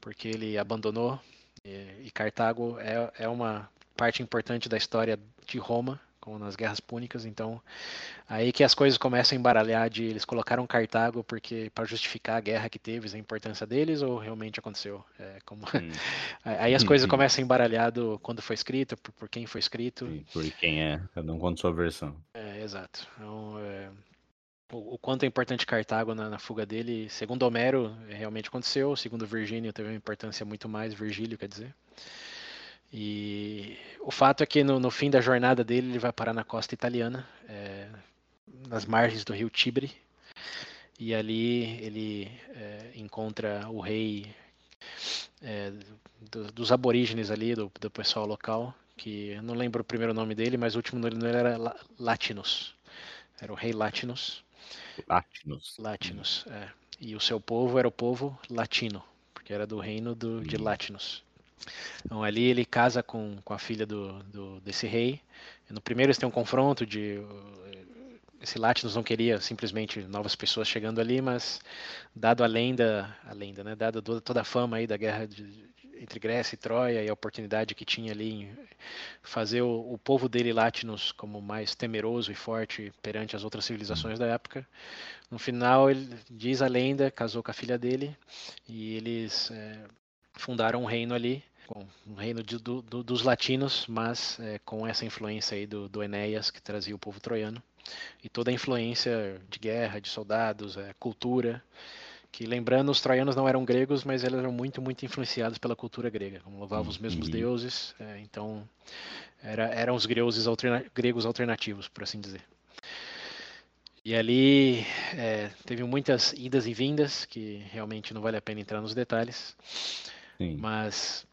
porque ele abandonou. E, e Cartago é, é uma parte importante da história de Roma, como nas guerras púnicas, então aí que as coisas começam a embaralhar de eles colocaram Cartago porque para justificar a guerra que teve, a importância deles ou realmente aconteceu? É, como... Hum. aí as coisas começam a embaralhar do quando foi escrito, por, por quem foi escrito. E por quem é, cada um conta sua versão. É, exato. Então, é, o, o, quanto é importante Cartago na, na, fuga dele, segundo Homero, realmente aconteceu, segundo Virgínio teve uma importância muito mais, Virgílio quer dizer. E o fato é que no, no, fim da jornada dele ele vai parar na costa italiana, é, nas margens do rio Tibre, e ali ele é, encontra o rei é, do, dos aborígenes ali, do, do, pessoal local, que eu não lembro o primeiro nome dele, mas o último nome dele era Latinus. Era o rei Latinus. Latinus. Latinus, é. E o seu povo era o povo latino, porque era do reino do, de hum. Então ali ele casa com, com a filha do, do desse rei. No primeiro eles têm um confronto de esse Latinos não queria simplesmente novas pessoas chegando ali, mas dado a lenda, a lenda, né, dado toda a fama aí da guerra de, entre Grécia e Troia e a oportunidade que tinha ali em fazer o, o povo dele Latinos como mais temeroso e forte perante as outras civilizações da época. No final, ele diz a lenda, casou com a filha dele e eles é, fundaram um reino ali um reino de, do, do, dos latinos, mas é, com essa influência aí do, do Enéas, que trazia o povo troiano, e toda a influência de guerra, de soldados, é, cultura, que lembrando, os troianos não eram gregos, mas eles eram muito, muito influenciados pela cultura grega, como louvavam os mesmos uhum. deuses, é, então era, eram os gregos, alterna, gregos alternativos, por assim dizer. E ali é, teve muitas idas e vindas, que realmente não vale a pena entrar nos detalhes. Sim. Mas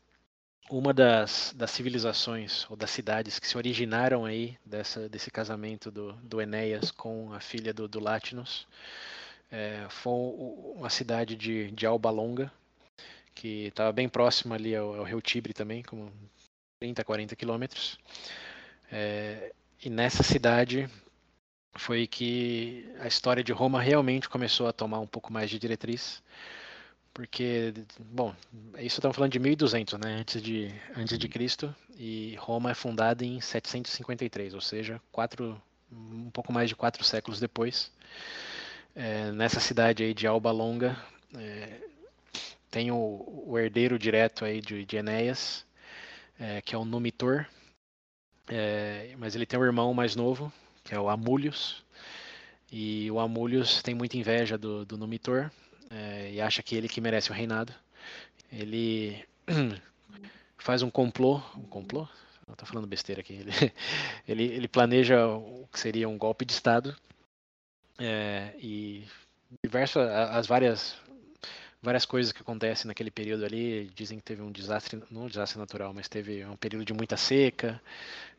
uma das, das civilizações ou das cidades que se originaram aí dessa, desse casamento do, do Enéas com a filha do, do é, foi uma cidade de, de Alba Longa, que estava bem próxima ali ao, ao, Rio Tibre também, como 30, 40 quilômetros. É, e nessa cidade foi que a história de Roma realmente começou a tomar um pouco mais de diretriz. Porque, bom, isso estamos falando de 1200, né, antes de, antes de Cristo, e Roma é fundada em 753, ou seja, quatro, um pouco mais de quatro séculos depois. É, nessa cidade aí de Alba Longa, é, tem o, o, herdeiro direto aí de, de Enéas, é, que é o Numitor, é, mas ele tem um irmão mais novo, que é o Amulius. E o Amulius tem muita inveja do, do Numitor é, e acha que ele que merece o reinado. Ele faz um complô, um complô? Não tô falando besteira aqui. Ele, ele, ele planeja o que seria um golpe de estado é, e diversas as várias várias coisas que acontecem naquele período ali dizem que teve um desastre não um desastre natural mas teve um período de muita seca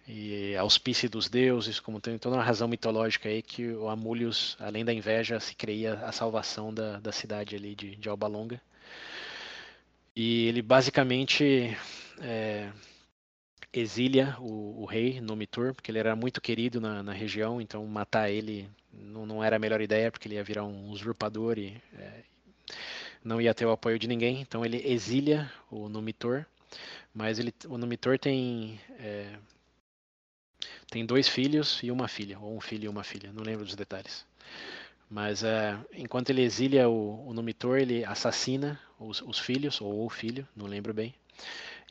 e auspício dos deuses, como tem toda uma razão mitológica aí que o Amulius, além da inveja, se creia a salvação da, da cidade ali de, de Alba Longa. E ele basicamente é, exilia o, o, rei Nomitur, porque ele era muito querido na, na região, então matar ele não, não, era a melhor ideia, porque ele ia virar um usurpador e é, não ia ter o apoio de ninguém. Então ele exilia o Nomitor, mas ele, o Nomitor tem é, tem dois filhos e uma filha, ou um filho e uma filha, não lembro dos detalhes. Mas é, enquanto ele exilia o, o Numitor, ele assassina os, os, filhos, ou o filho, não lembro bem.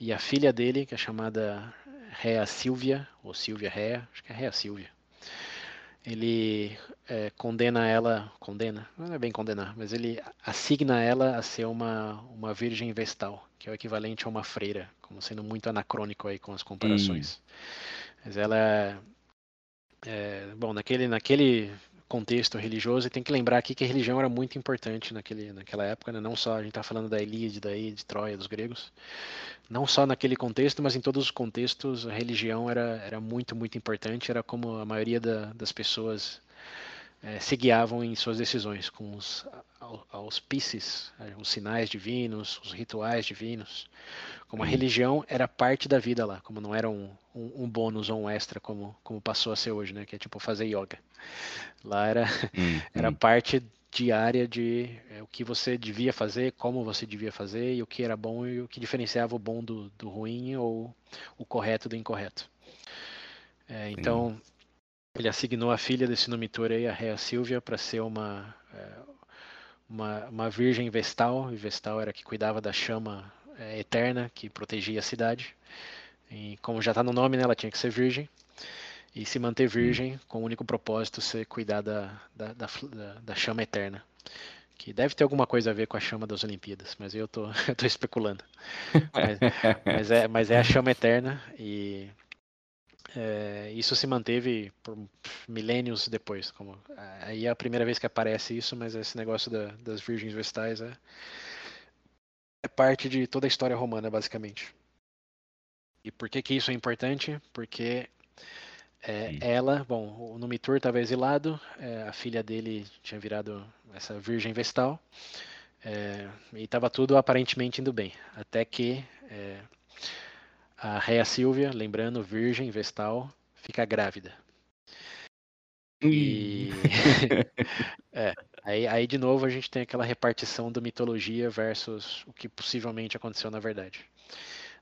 E a filha dele, que é chamada Rea Silvia, ou Silvia Rea, acho que é Rea Silvia. Ele é, condena ela, condena, não é bem condenar, mas ele assigna ela a ser uma, uma virgem vestal, que é o equivalente a uma freira, como sendo muito anacrônico aí com as comparações. Hum. Mas ela é, é, bom, naquele, naquele contexto religioso, e tem que lembrar aqui que a religião era muito importante naquele, naquela época, né? não só a gente está falando da Ilíade, daí, de Troia, dos gregos, não só naquele contexto, mas em todos os contextos a religião era, era muito, muito importante, era como a maioria da, das pessoas é, se guiavam em suas decisões, com os auspícios, eh, os sinais divinos, os rituais divinos. Como a religião era parte da vida lá, como não era um, um, um, bônus ou um extra como, como passou a ser hoje, né? Que é tipo fazer yoga. Lá era, hum, era parte diária de é, o que você devia fazer, como você devia fazer e o que era bom e o que diferenciava o bom do, do ruim ou o correto do incorreto. É, então, ele assignou a filha desse nomitor aí, a Rea Silvia, para ser uma, é, uma, uma virgem vestal, e vestal era que cuidava da chama é, eterna que protegia a cidade. E como já está no nome, né, ela tinha que ser virgem e se manter virgem com o único propósito ser cuidar da, da, da, da, chama eterna. Que deve ter alguma coisa a ver com a chama das Olimpíadas, mas eu tô, eu tô especulando. Mas, mas, é, mas é a chama eterna e é, isso se manteve por milênios depois. Como, aí é a primeira vez que aparece isso, mas esse negócio da, das virgens vestais é, é parte de toda a história romana, basicamente. E por que, que isso é importante? Porque é, ela, bom, o Numitor estava exilado, é, a filha dele tinha virado essa virgem vestal, é, e estava tudo aparentemente indo bem, até que é, a Réa Silvia, lembrando, virgem, vestal, fica grávida. E é, aí, aí de novo a gente tem aquela repartição da mitologia versus o que possivelmente aconteceu na verdade.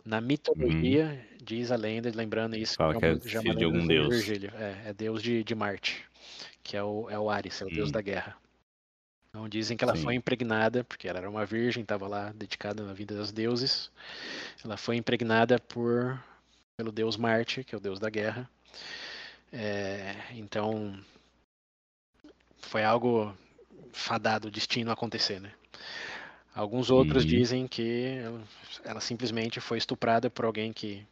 Na mitologia, hum. diz a lenda, lembrando isso, Fala que é, filho de algum deus. Virgílio. É, é deus de, de Marte, que é o, é o Ares, é o hum. deus da guerra. Então dizem que ela Sim. foi impregnada, porque ela era uma virgem, estava lá dedicada na vida dos deuses. Ela foi impregnada por pelo deus Marte, que é o deus da guerra. É, então foi algo fadado, destino a acontecer, né? Alguns outros uhum. dizem que ela simplesmente foi estuprada por alguém que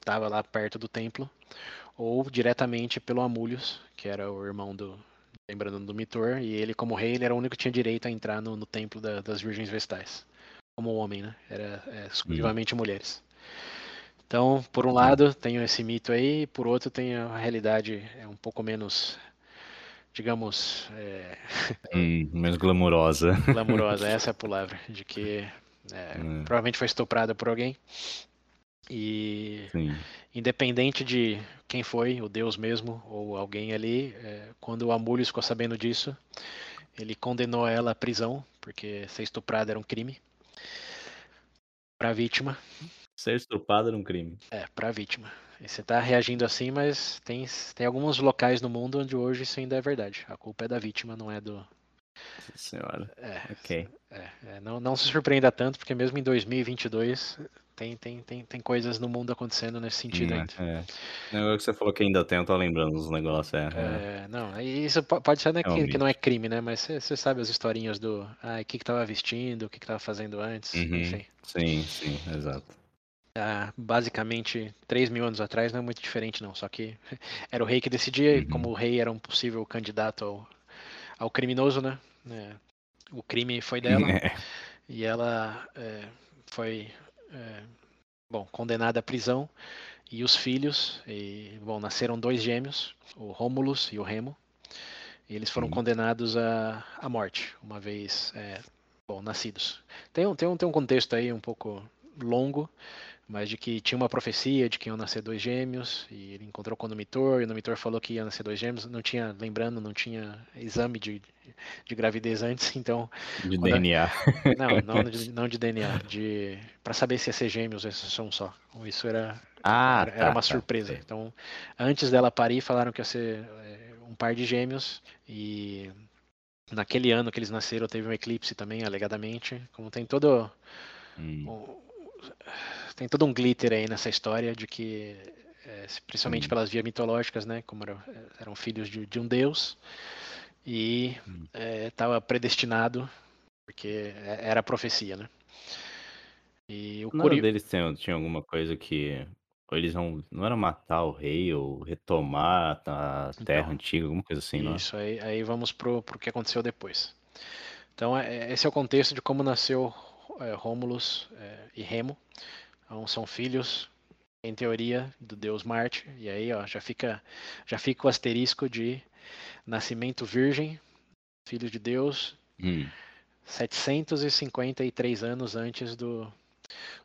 estava lá perto do templo, ou diretamente pelo Amúlios, que era o irmão do, lembrando do Mitor, e ele como rei, ele era o único que tinha direito a entrar no, no templo da, das Virgens Vestais, como homem, né? Era é, exclusivamente uhum. mulheres. Então, por um lado, tem esse mito aí, por outro, tem a realidade é um pouco menos digamos. É... Hum, menos glamurosa. Glamurosa, essa é a palavra. De que é, hum. provavelmente foi estuprada por alguém. E Sim. independente de quem foi, o Deus mesmo ou alguém ali, é, quando o Amúlio ficou sabendo disso, ele condenou ela à prisão, porque ser estuprada era um crime. Para a vítima. Ser estuprada era um crime. É, para a vítima. E você está reagindo assim, mas tem, tem alguns locais no mundo onde hoje isso ainda é verdade. A culpa é da vítima, não é do. Senhora. É, ok. É, é, não, não se surpreenda tanto, porque mesmo em 2022 tem, tem, tem, tem coisas no mundo acontecendo nesse sentido hum, ainda. É. Agora que você falou que ainda tem, eu tô lembrando dos negócios. É, é. é não, isso pode ser né, que, que, não é crime, né? Mas você, sabe as historinhas do ah, o que, que tava vestindo, o que, que tava fazendo antes, uhum. enfim. Sim, sim, exato há basicamente 3 mil anos atrás não é muito diferente não, só que era o rei que decidia, e como o rei era um possível candidato ao, ao criminoso, né? É, o crime foi dela é. e ela é, foi é, bom condenada à prisão e os filhos e bom nasceram dois gêmeos, o Rômulus e o Remo. E eles foram condenados à, à morte uma vez é, bom nascidos. Tem um, tem um tem um contexto aí um pouco longo mas de que tinha uma profecia de que iam nascer dois gêmeos, e ele encontrou com o Numitor, e o Numitor falou que ia nascer dois gêmeos, não tinha, lembrando, não tinha exame de, de gravidez antes, então... De DNA. Não, não de, não de DNA, de para saber se ia ser gêmeos ou se são só. Isso era, ah, era, tá, uma tá, surpresa. Tá. Então, antes dela parir, falaram que ia ser é, um par de gêmeos, e naquele ano que eles nasceram teve um eclipse também, alegadamente, como tem todo... Hum tem todo um glitter aí nessa história de que, é, principalmente hum. pelas vias mitológicas, né, como eram, eram filhos de, de, um deus e estava hum. é, predestinado porque é, era a profecia, né? E o Curi... deles tinha, tinha alguma coisa que eles não, não era matar o rei ou retomar a terra então, antiga, alguma coisa assim, não? É? Isso aí, aí vamos pro, pro que aconteceu depois. Então é, esse é o contexto de como nasceu é, Rômulus é, e Remo. Então, são filhos, em teoria, do deus Marte. E aí, ó, já fica, já fica o asterisco de nascimento virgem, filho de Deus, hum. 753 anos antes do,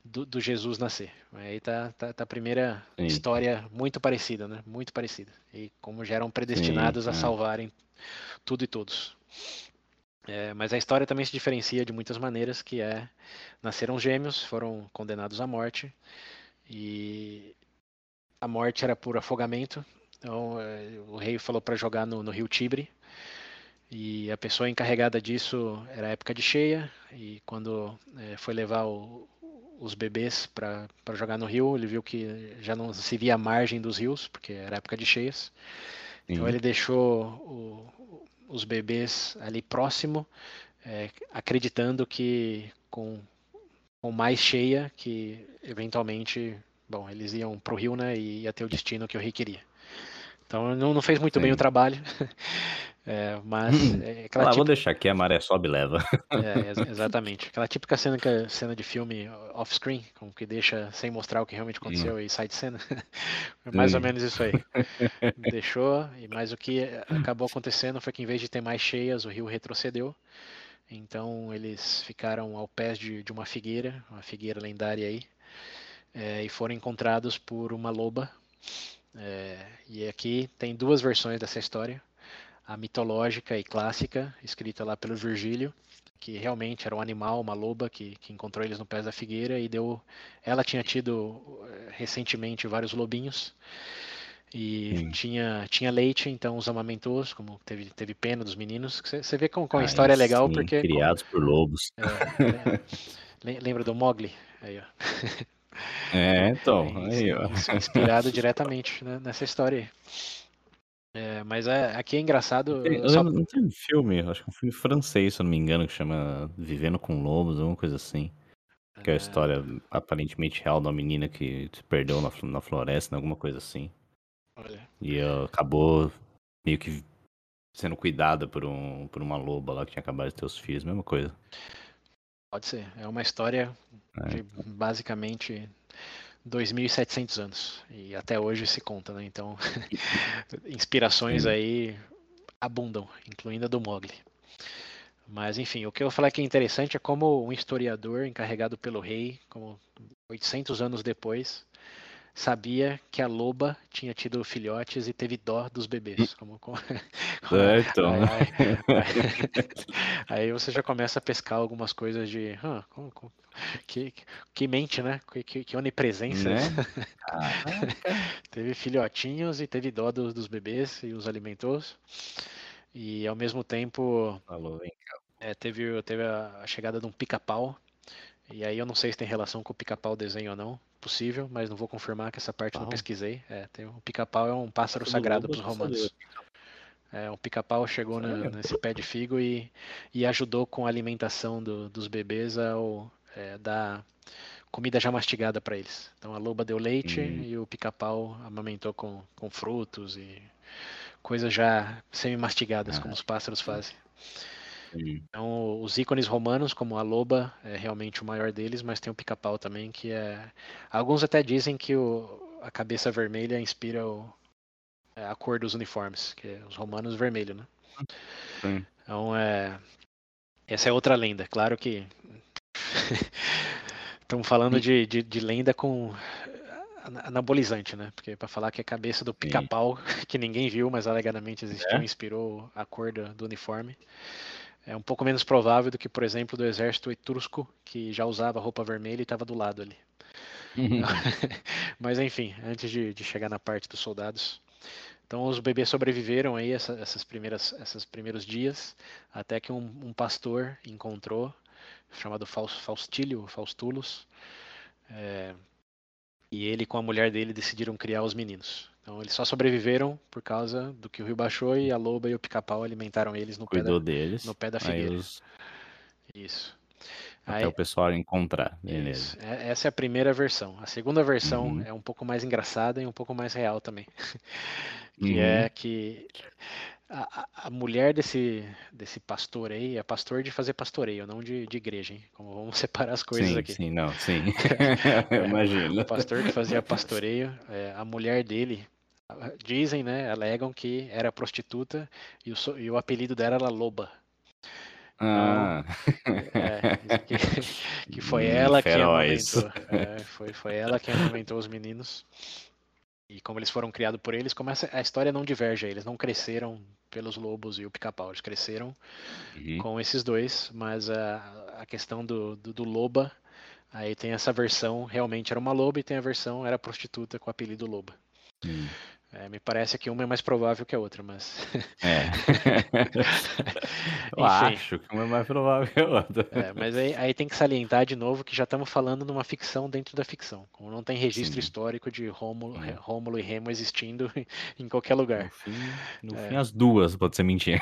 do, do, Jesus nascer. Aí tá, tá, tá a primeira Sim. história muito parecida, né? Muito parecida. E como já eram predestinados Sim, a é. salvarem tudo e todos. É, mas a história também se diferencia de muitas maneiras, que é nasceram gêmeos, foram condenados à morte e a morte era por afogamento. Então é, o rei falou para jogar no, no, rio Tibre e a pessoa encarregada disso era época de cheia e quando é, foi levar o, os bebês para jogar no rio, ele viu que já não se via a margem dos rios porque era época de cheias. Então ele deixou o, os bebês ali próximo, é, acreditando que com, com mais cheia, que eventualmente, bom, eles iam para o rio, né, e ia ter o destino que o rei queria. Então não, não fez muito Sim. bem o trabalho. É, mas. Hum. É aquela ah, típica... vou deixar aqui, a maré sobe e leva. É, exatamente. Aquela típica cena, que, cena de filme off-screen, como que deixa sem mostrar o que realmente aconteceu hum. e sai de cena. mais ou menos isso aí. Deixou, e mais o que acabou acontecendo foi que em vez de ter mais cheias, o rio retrocedeu. Então eles ficaram ao pé de, de uma figueira, uma figueira lendária aí, é, e foram encontrados por uma loba. É, e aqui tem duas versões dessa história a mitológica e clássica, escrita lá pelo Virgílio, que realmente era um animal, uma loba que, que encontrou eles no pé da figueira e deu. Ela tinha tido eh, recentemente vários lobinhos E tinha, tinha leite, então os amamentos, como teve, teve pena dos meninos. Você vê como, como a história é legal, sim, porque. Criados por lobos. É, é, lembra do Mogli? Aí, ó. É, então, aí, ó. Inspirado diretamente né, nessa história aí. É, mas é, aqui é engraçado. Eu só... Não tem um filme, acho que é um filme francês, se eu não me engano, que chama Vivendo com Lobos, alguma coisa assim. Que é a história aparentemente real de uma menina que se perdeu na, na floresta, alguma coisa assim. Olha. E uh, acabou meio que sendo cuidada por, um, por uma loba lá que tinha acabado de ter os filhos, mesma coisa. Pode ser. É uma história é. de basicamente 2.700 anos. E até hoje se conta, né? Então, inspirações aí abundam, incluindo a do Mogli. Mas, enfim, o que eu vou falar que é interessante é como um historiador encarregado pelo rei, como 800 anos depois, sabia que a loba tinha tido filhotes e teve dó dos bebês. Como, como... É, então. Aí, aí, aí, você já começa a pescar algumas coisas de. Huh, como, como, que, que mente, né? Que, que onipresença. Né? teve filhotinhos e teve dó dos, dos bebês e os alimentou. E ao mesmo tempo. Falou, vem cá. É, teve, teve a chegada de um pica-pau. E aí eu não sei se tem relação com o pica-pau desenho ou não possível, mas não vou confirmar que essa parte Pau. não pesquisei. É, tem, o pica-pau é um pássaro sagrado para os romanos. É, o pica-pau chegou na, nesse pé de figo e, e ajudou com a alimentação do, dos bebês ao é, dar comida já mastigada para eles. Então a loba deu leite hum. e o pica-pau amamentou com, com frutos e coisas já semi-mastigadas, ah. como os pássaros fazem. Então, os ícones romanos, como a loba, é realmente o maior deles, mas tem o pica-pau também, que é. Alguns até dizem que o... a cabeça vermelha inspira o... É, a cor dos uniformes, que é os romanos vermelho, né? Sim. Então, é. Essa é outra lenda. Claro que. Estamos falando de, de, de, lenda com anabolizante, né? Porque para falar que a cabeça do pica-pau, que ninguém viu, mas alegadamente existiu, é? inspirou a cor do, do uniforme é um pouco menos provável do que, por exemplo, do exército etrusco, que já usava roupa vermelha e estava do lado ali. Uhum. Mas enfim, antes de, de, chegar na parte dos soldados. Então os bebês sobreviveram aí essa, essas primeiras, esses primeiros dias, até que um, um pastor encontrou, chamado Faustílio, Faustulus, é, e ele com a mulher dele decidiram criar os meninos. Então eles só sobreviveram por causa do que o rio baixou e a loba e o pica-pau alimentaram eles no Cuidou pé da, deles. no pé da figueira. Os... Isso. Até Aí, o pessoal encontrar. Beleza. É, essa é a primeira versão. A segunda versão uhum. é um pouco mais engraçada e um pouco mais real também. que é uhum. é que a, a, mulher desse, desse pastor aí é pastor de fazer pastoreio, não de, de igreja, hein? Como vamos separar as coisas sim, aqui. Sim, não, sim. é, Imagino. O pastor que fazia pastoreio, é, a mulher dele Dizem, né, alegam que era prostituta e o, e o apelido dela era Loba. Ah. Então, é, que, que, foi ela que amamentou. É, foi, foi ela que amamentou os meninos. E como eles foram criados por eles, como essa, a história não diverge, eles não cresceram pelos lobos e o pica-pau, eles cresceram uhum. com esses dois, mas a, a questão do, do, do, loba, aí tem essa versão, realmente era uma loba, e tem a versão, era prostituta com o apelido loba. Uhum. É, me parece que uma é mais provável que a outra, mas. É. Eu acho que uma é mais provável que a outra. É, mas aí, aí, tem que salientar de novo que já estamos falando numa ficção dentro da ficção. Como não tem registro Sim. histórico de Rômulo, é. Rômulo e Remo existindo em qualquer lugar. No fim, no é. fim as duas pode ser mentira.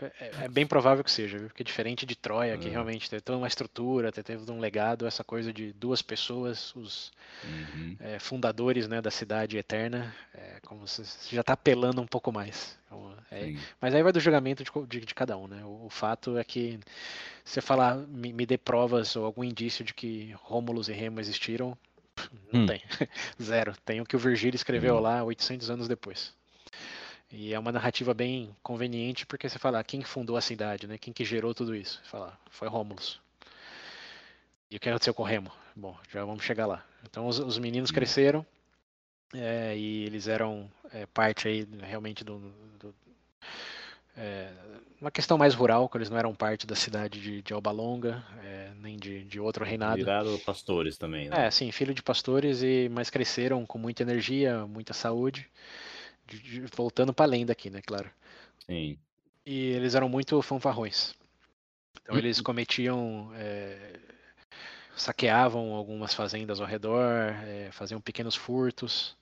É, é, é, bem provável que seja, viu? porque diferente de Troia, que é. realmente teve toda uma estrutura, teve um legado, essa coisa de duas pessoas, os uhum. é, fundadores né, da cidade eterna, é, como se já está apelando um pouco mais. Então, é, mas aí vai do julgamento de, de, de cada um, né? O, o, fato é que você falar, me, me dê provas ou algum indício de que Rômulus e Remo existiram, não hum. tem. Zero. Tem o que o Virgílio escreveu hum. lá 800 anos depois. E é uma narrativa bem conveniente porque você fala quem fundou a cidade, né? Quem que gerou tudo isso? Fala, foi Rômulus. E o que aconteceu com Remo? Bom, já vamos chegar lá. Então os, os meninos uhum. cresceram é, e eles eram é, parte aí realmente do, do é, uma questão mais rural, que eles não eram parte da cidade de, de Alba Longa, é, nem de, de outro reinado. Viraram pastores também, né? É, sim, filho de pastores, e mas cresceram com muita energia, muita saúde, de, voltando para além daqui, né, claro. Sim. E eles eram muito fanfarrões. Então eles cometiam. Saqueavam algumas fazendas ao redor, é, faziam pequenos furtos.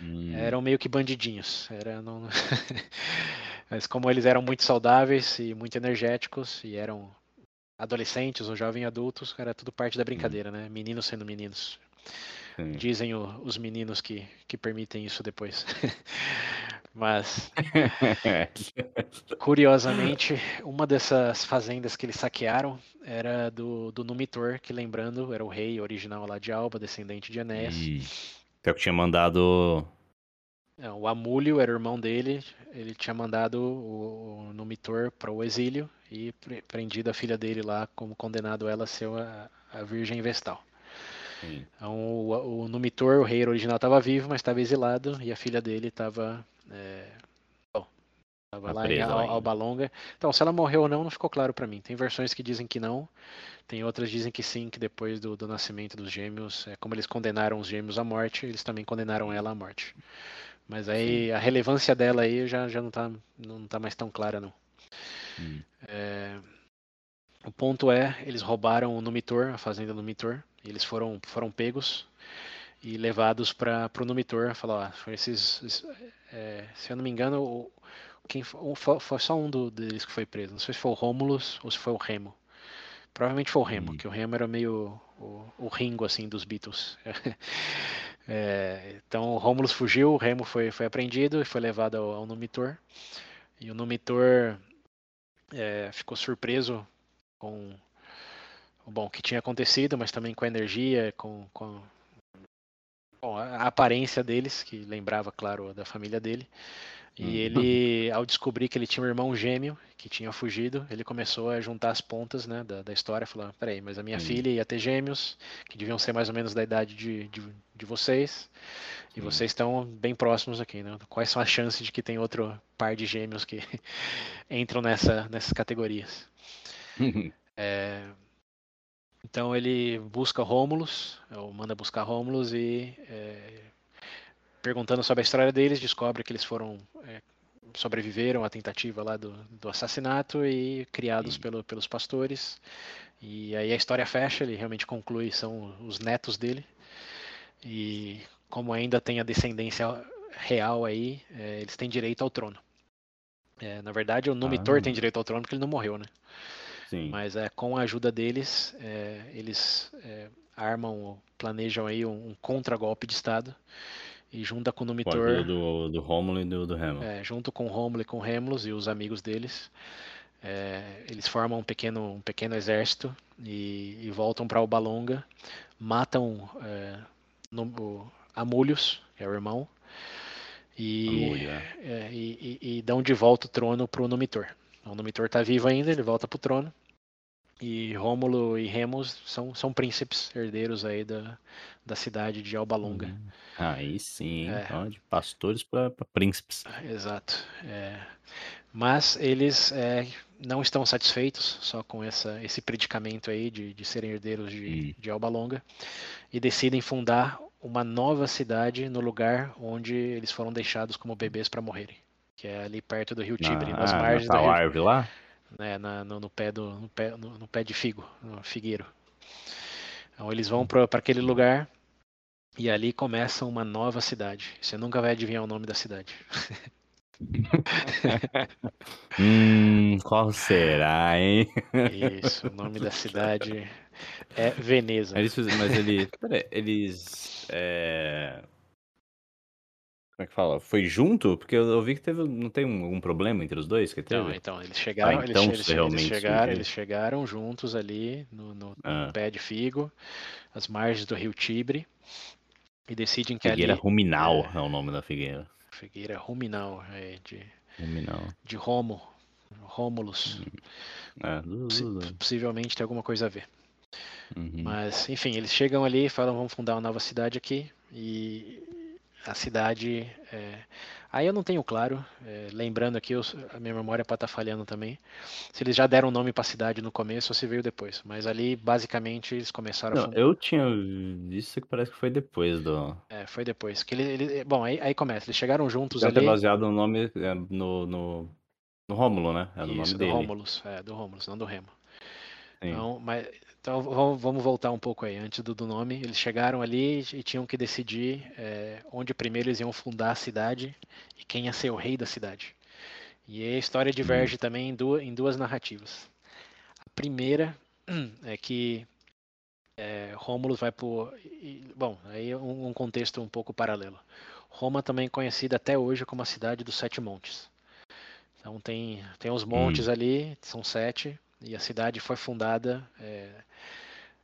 Hum. Eram meio que bandidinhos. Era, não... Mas como eles eram muito saudáveis e muito energéticos e eram adolescentes ou jovens adultos, era tudo parte da brincadeira, né? Meninos sendo meninos. Sim. Dizem o, os meninos que, que permitem isso depois. Mas, curiosamente, uma dessas fazendas que eles saquearam era do, do Numitor, que lembrando, era o rei original lá de Alba, descendente de Enéas. E... Que tinha mandado. É, o Amúlio era o irmão dele, ele tinha mandado o, o Numitor para o exílio e prendido a filha dele lá, como condenado ela a ser a, a Virgem Vestal. Então, o, o Numitor, o rei original, estava vivo, mas estava exilado, e a filha dele estava. É... Tava tá lá em Alba Longa. Então, se ela morreu ou não, não ficou claro para mim. Tem versões que dizem que não, tem outras que dizem que sim, que depois do, do nascimento dos gêmeos, é, como eles condenaram os gêmeos à morte, eles também condenaram ela à morte. Mas aí sim. a relevância dela aí já, já não, tá, não tá mais tão clara, não. Hum. É... O ponto é, eles roubaram o Numitor, a fazenda Numitor, eles foram, foram pegos e levados para o Numitor. Falou, ah, esses, é, se eu não me engano, quem foi, foi, só um do, deles que foi preso. Não sei se foi o Rômulus ou se foi o Remo. Provavelmente foi o Remo, hum. que o Remo era meio o, o Ringo assim dos Beatles. é, então o Rômulus fugiu, o Remo foi, foi apreendido e foi levado ao, ao Numitor. E o Numitor é, ficou surpreso com bom, o que tinha acontecido, mas também com a energia, com, com bom, a aparência deles, que lembrava, claro, da família dele. E uhum. ele, ao descobrir que ele tinha um irmão gêmeo que tinha fugido, ele começou a juntar as pontas né, da, da história, falando, peraí, mas a minha Sim. filha ia ter gêmeos, que deviam ser mais ou menos da idade de, de, de vocês, e Sim. vocês estão bem próximos aqui, né? Quais são as chances de que tem outro par de gêmeos que entram nessa, nessas categorias? É, então ele busca Rômulus, ou manda buscar Rômulus e é, perguntando sobre a história deles, descobre que eles foram é, sobreviveram à tentativa lá do, do assassinato e criados pelo, pelos pastores. E aí a história fecha, ele realmente conclui são os netos dele. E como ainda tem a descendência real aí, é, eles têm direito ao trono. É, na verdade, o Numitor ah. tem direito ao trono porque ele não morreu, né? Sim. Mas é, com a ajuda deles, é, eles é, armam, planejam aí um, um contra-golpe de Estado e junta com o Numitor. Do, do Rômulo e do, do. É, junto com o Rômulo e com o e os amigos deles. É, eles formam um pequeno, um pequeno exército e, e voltam para Albalonga, matam é, no, o Amúlios, que é o irmão, e, é. é. e, e, e, dão de volta o trono para o Numitor. O Numitor está vivo ainda, ele volta para o trono. E Rômulo e Remus são, são príncipes herdeiros aí da, da cidade de Alba Longa. Hum, aí sim, é. então, de pastores para príncipes. Exato. É. Mas eles é, não estão satisfeitos só com essa, esse predicamento aí de, de serem herdeiros de, hum. de Alba Longa e decidem fundar uma nova cidade no lugar onde eles foram deixados como bebês para morrerem que é ali perto do Rio Tibre, nas ah, margens da árvore lá? Né, na, no, no, pé do, no, pé, no, no, pé de figo, no figueiro. Então eles vão para aquele lugar e ali começa uma nova cidade. Você nunca vai adivinhar o nome da cidade. hum, qual será, hein? Isso, o nome da cidade é Veneza. Eles, mas eles, eles é, como é que fala? Foi junto? Porque eu, vi que teve. Não tem algum problema entre os dois que teve? Não, então, eles chegaram. Ah, então eles, eles, chegaram, eles chegaram juntos ali no, no ah. pé de figo, às margens do rio Tibre. E decidem que figueira ali. Ruminal é, é, o nome da figueira. Figueira Ruminal, é, de. Ruminal. De Romo. Rômulus. Hum. É. Possivelmente tem alguma coisa a ver. Uhum. Mas, enfim, eles chegam ali e falam: vamos fundar uma nova cidade aqui. E a cidade. É... Aí eu não tenho claro, é, lembrando aqui, eu, a minha memória pode estar tá falhando também, se eles já deram nome para a cidade no começo ou se veio depois. Mas ali, basicamente, eles começaram não, a. Eu tinha visto que parece que foi depois do. É, foi depois. Que ele, ele... Bom, aí, aí começa, eles chegaram juntos Deve ali. baseado no nome é, no, no, no Rômulo, né? É Isso, nome do dele. Rômulus, é, do Rômulus, não do Remo. Sim. Então, mas então vamos voltar um pouco aí, antes do, do nome. Eles chegaram ali e tinham que decidir é, onde primeiro eles iam fundar a cidade e quem ia ser o rei da cidade. E a história diverge hum. também em duas, em duas narrativas. A primeira é que é, Rômulo vai por. Bom, aí é um, um contexto um pouco paralelo. Roma também é conhecida até hoje como a cidade dos Sete Montes. Então tem, tem os montes hum. ali, são sete, e a cidade foi fundada é,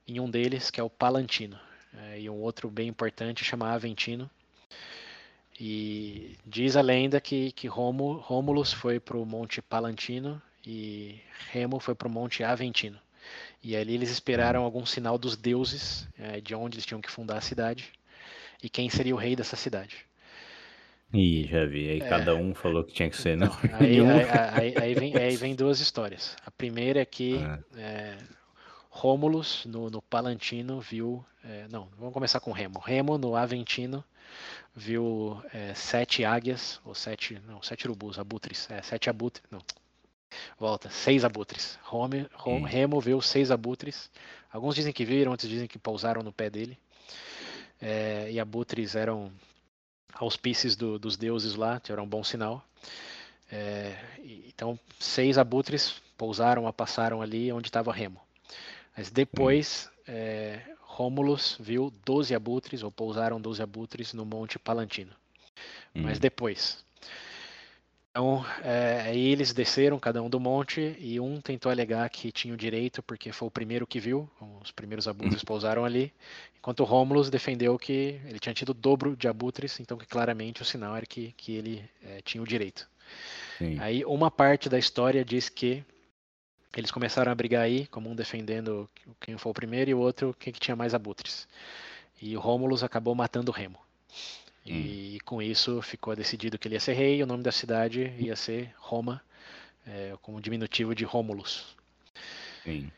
em um deles, que é o Palantino, é, e um outro bem importante chama Aventino. E diz a lenda que, que Romulus foi para o Monte Palantino e Remo foi para o Monte Aventino. E ali eles esperaram algum sinal dos deuses, é, de onde eles tinham que fundar a cidade, e quem seria o rei dessa cidade. Ih, já vi. Aí é, cada um falou que tinha que ser, não. Aí, aí, aí, vem, aí vem duas histórias. A primeira é que ah. é, Rômulus, no, no Palantino, viu. É, não, vamos começar com Remo. Remo, no Aventino, viu é, sete águias, ou sete. Não, sete urubus, abutres. É, sete abutres. Não. Volta, seis abutres. Rome, Rome, Remo viu seis abutres. Alguns dizem que viram, outros dizem que pousaram no pé dele. É, e abutres eram auspícios do, dos deuses lá, que era um bom sinal. É, então, seis abutres pousaram, passaram ali onde estava Remo. Mas depois, hum. é, Rômulus viu 12 abutres, ou pousaram 12 abutres no Monte Palantino. Hum. Mas depois. Então, é, aí eles desceram, cada um do monte, e um tentou alegar que tinha o direito, porque foi o primeiro que viu, os primeiros abutres hum. pousaram ali, enquanto Rômulus defendeu que ele tinha tido o dobro de abutres, então que claramente o sinal era que, que ele é, tinha o direito. Sim. Aí uma parte da história diz que eles começaram a brigar aí, como um defendendo quem foi o primeiro e o outro quem que tinha mais abutres. E o Rômulus acabou matando o Remo. E hum. com isso ficou decidido que ele ia ser rei e o nome da cidade ia ser Roma, é, como diminutivo de Rômulus. Sim.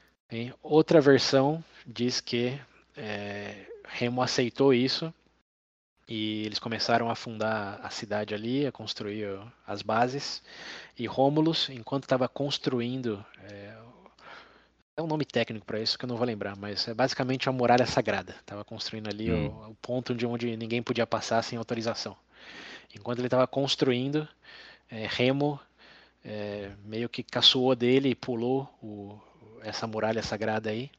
Outra versão diz que é, Remo aceitou isso e eles começaram a fundar a cidade ali, a construir as bases. E Rômulus, enquanto estava construindo é, é um nome técnico para isso que eu não vou lembrar, mas é basicamente a muralha sagrada. Estava construindo ali hum. o, o, ponto de onde ninguém podia passar sem autorização. Enquanto ele estava construindo, é, Remo é, meio que caçoou dele e pulou o, essa muralha sagrada aí.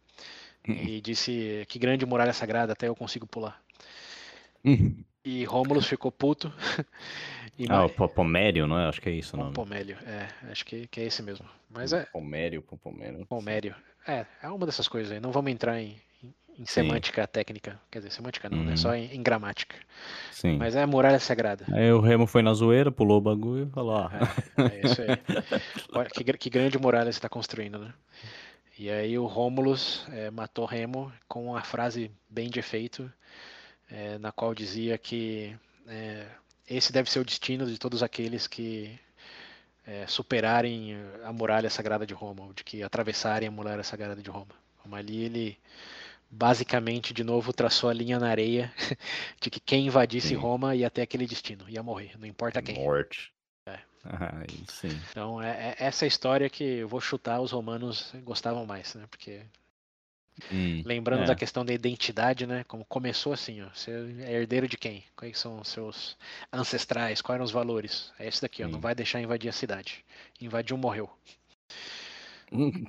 Hum. E disse: Que grande muralha sagrada, até eu consigo pular. Hum. E Rômulus ficou puto. E ah, o Pomério, não é? Acho que é isso, não. Pomério, é, acho que, que é esse mesmo. Mas é. Pomério, Pomério. Pomério. É, é uma dessas coisas aí. Não vamos entrar em, em semântica Sim. técnica. Quer dizer, semântica não, né? uhum. né? Só em, em, gramática. Sim. Mas é a muralha sagrada. Aí o Remo foi na zoeira, pulou o bagulho e falou: ah. É, é isso aí. Olha, que, que grande muralha você está construindo, né? E aí o Rômulus é, matou Remo com a frase bem de efeito, é, na qual dizia que é, esse deve ser o destino de todos aqueles que é, superarem a muralha sagrada de Roma, ou de que atravessarem a muralha sagrada de Roma. Como ali ele basicamente de novo traçou a linha na areia de que quem invadisse sim. Roma ia até aquele destino, ia morrer, não importa quem. Morte. É. Ah. Então é, é essa história que eu vou chutar os romanos gostavam mais, né? Porque Hum, Lembrando é. da questão da identidade, né? Como começou assim, ó. Você é herdeiro de quem? Quais são os seus ancestrais? Quais eram os valores? É esse daqui, ó. Não vai deixar invadir a cidade. Invadiu, morreu. Hum.